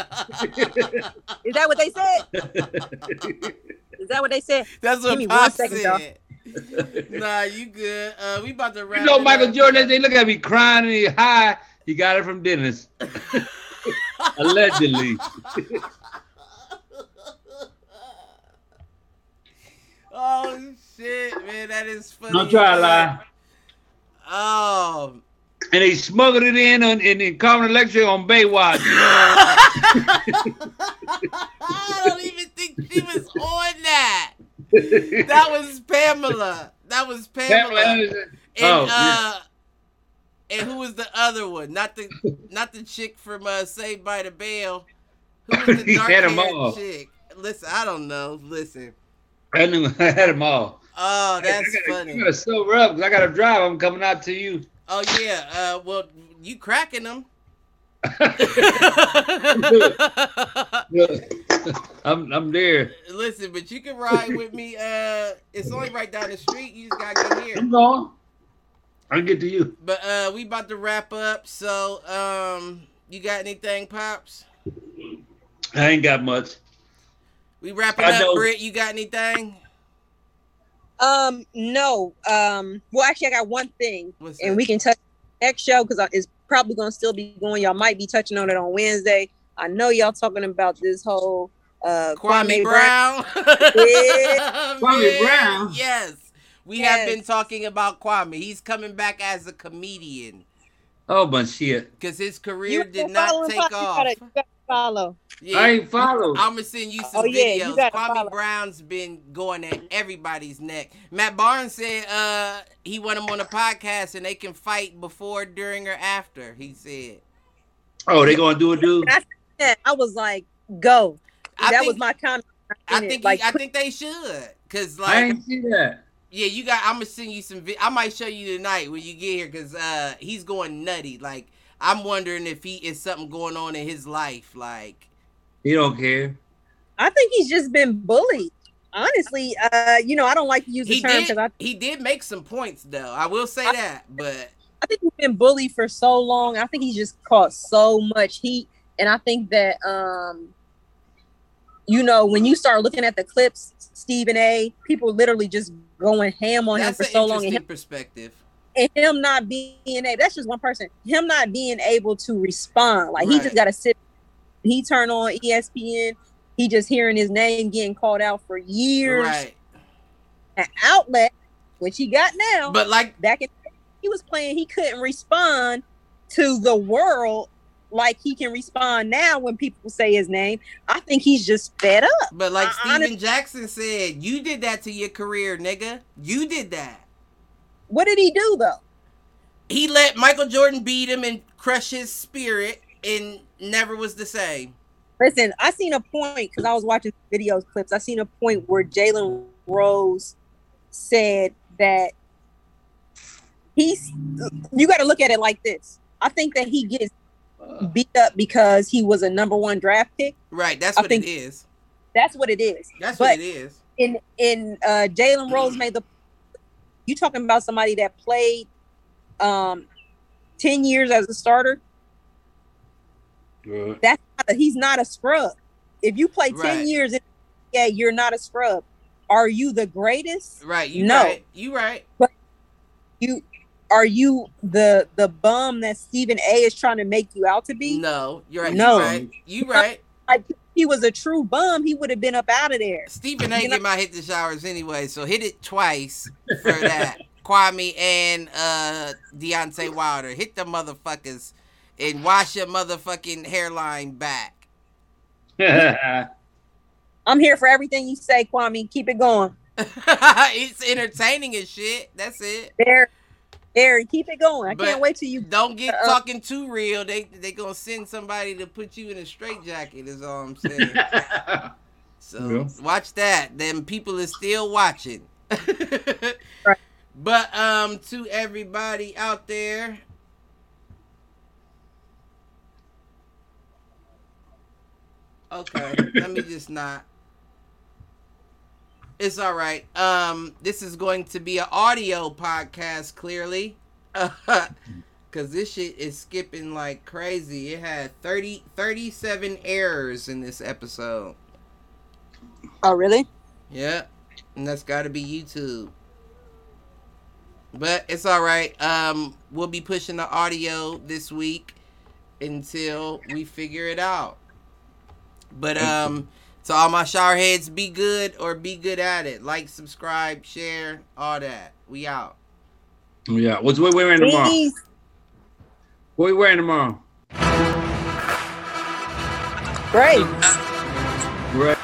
Is that what they said? Is that what they said? That's what Give me one Pop second, said. nah, you good. Uh, we about to wrap You know it Michael up. Jordan, they look at me crying and he high. He got it from Dennis. Allegedly. oh shit, man, that is funny. Don't try to lie. Oh. And they smuggled it in on in, in Carmen Electra on Baywatch. I don't even think she was on that. That was Pamela. That was Pamela. Pamela And Oh, uh and who was the other one? Not the not the chick from uh, Saved by the Bell. Who was the He dark all. chick? Listen, I don't know. Listen. I knew I had them all. Oh, that's I gotta, funny. I gotta sober up because I gotta drive. I'm coming out to you. Oh yeah. Uh, well, you cracking them. I'm I'm there. Listen, but you can ride with me. Uh, it's only right down the street. You just gotta get here. I'm going. I'll get to you. But uh, we about to wrap up. So, um, you got anything, pops? I ain't got much. We wrapping I up, know. Britt. You got anything? Um, no. Um, well, actually, I got one thing, What's and that? we can touch next show because it's probably gonna still be going. Y'all might be touching on it on Wednesday. I know y'all talking about this whole uh Kwame, Brown. Yeah. Kwame Brown. Yes. We have been talking about Kwame. He's coming back as a comedian Oh, but shit. because his career ain't did not following take Pop, you off. gotta- you gotta follow. Yeah. I ain't followed. I'm gonna send you some Oh, yeah, you videos. gotta Kwame follow. Brown's been going at everybody's neck. Matt Barnes said uh he want him on a podcast and they can fight before, during, or after. He said. Oh, they gonna do it, dude. Yeah, I was like, go. I that think, was my comment. I think like he, I think they should, cause like I ain't see that. Yeah, you got. I'm gonna send you some. Vi- I might show you tonight when you get here, cause uh he's going nutty. Like I'm wondering if he is something going on in his life. Like He don't care. I think he's just been bullied. Honestly, uh, you know, I don't like to use the he term because I, He did make some points though. I will say that, but I think he's been bullied for so long. I think he's just caught so much heat, and I think that um, you know, when you start looking at the clips, Stephen A, people literally just going ham on him for so long, and him, perspective. and him not being able, that's just one person. Him not being able to respond, like he just got to sit. He turn on ESPN. He just hearing his name getting called out for years. Right. An outlet, which he got now. But like back in he was playing, he couldn't respond to the world like he can respond now when people say his name. I think he's just fed up. But like I- Steven honest- Jackson said, you did that to your career, nigga. You did that. What did he do though? He let Michael Jordan beat him and crush his spirit and never was the same. Listen, I seen a point because I was watching videos clips. I seen a point where Jalen Rose said that he's. You got to look at it like this. I think that he gets beat up because he was a number one draft pick. Right, that's I what think- it is. That's what it is. That's but- what it is. in in uh Jalen Rose made the you talking about somebody that played um 10 years as a starter Good. that's not a, he's not a scrub if you play 10 Right. years in yeah you're not a scrub are you the greatest Right, you No. right. You right. you are you the the bum that Stephen A is trying to make you out to be No, you're right. No. You right. You right. like he was a true bum he would have been up out of there Stephen A You know- get my hit the showers anyway, so hit it twice for that. Kwame and uh Deontay Wilder. Hit the motherfuckers and wash your motherfucking hairline back. I'm here for everything you say Kwame keep it going it's entertaining as shit. That's it. there there keep it going I But- can't wait till you Don't get Uh-uh. talking too real. They they gonna send somebody to put you in a straitjacket. Is all I'm saying. So Yeah. watch that. Then people are still watching. Right. But um to everybody out there. Okay, let me just not. It's all right. Um this is going to be an audio podcast clearly. Cause this shit is skipping like crazy. It had 30 37 errors in this episode. oh really Yeah, and that's got to be YouTube. But it's all right. Um, we'll be pushing the audio this week until we figure it out. But um, to all my shower heads, be good or be good at it. Like, subscribe, share, all that. We out. yeah. What's what we wearing tomorrow? Please. What we wearing tomorrow? Great. Right.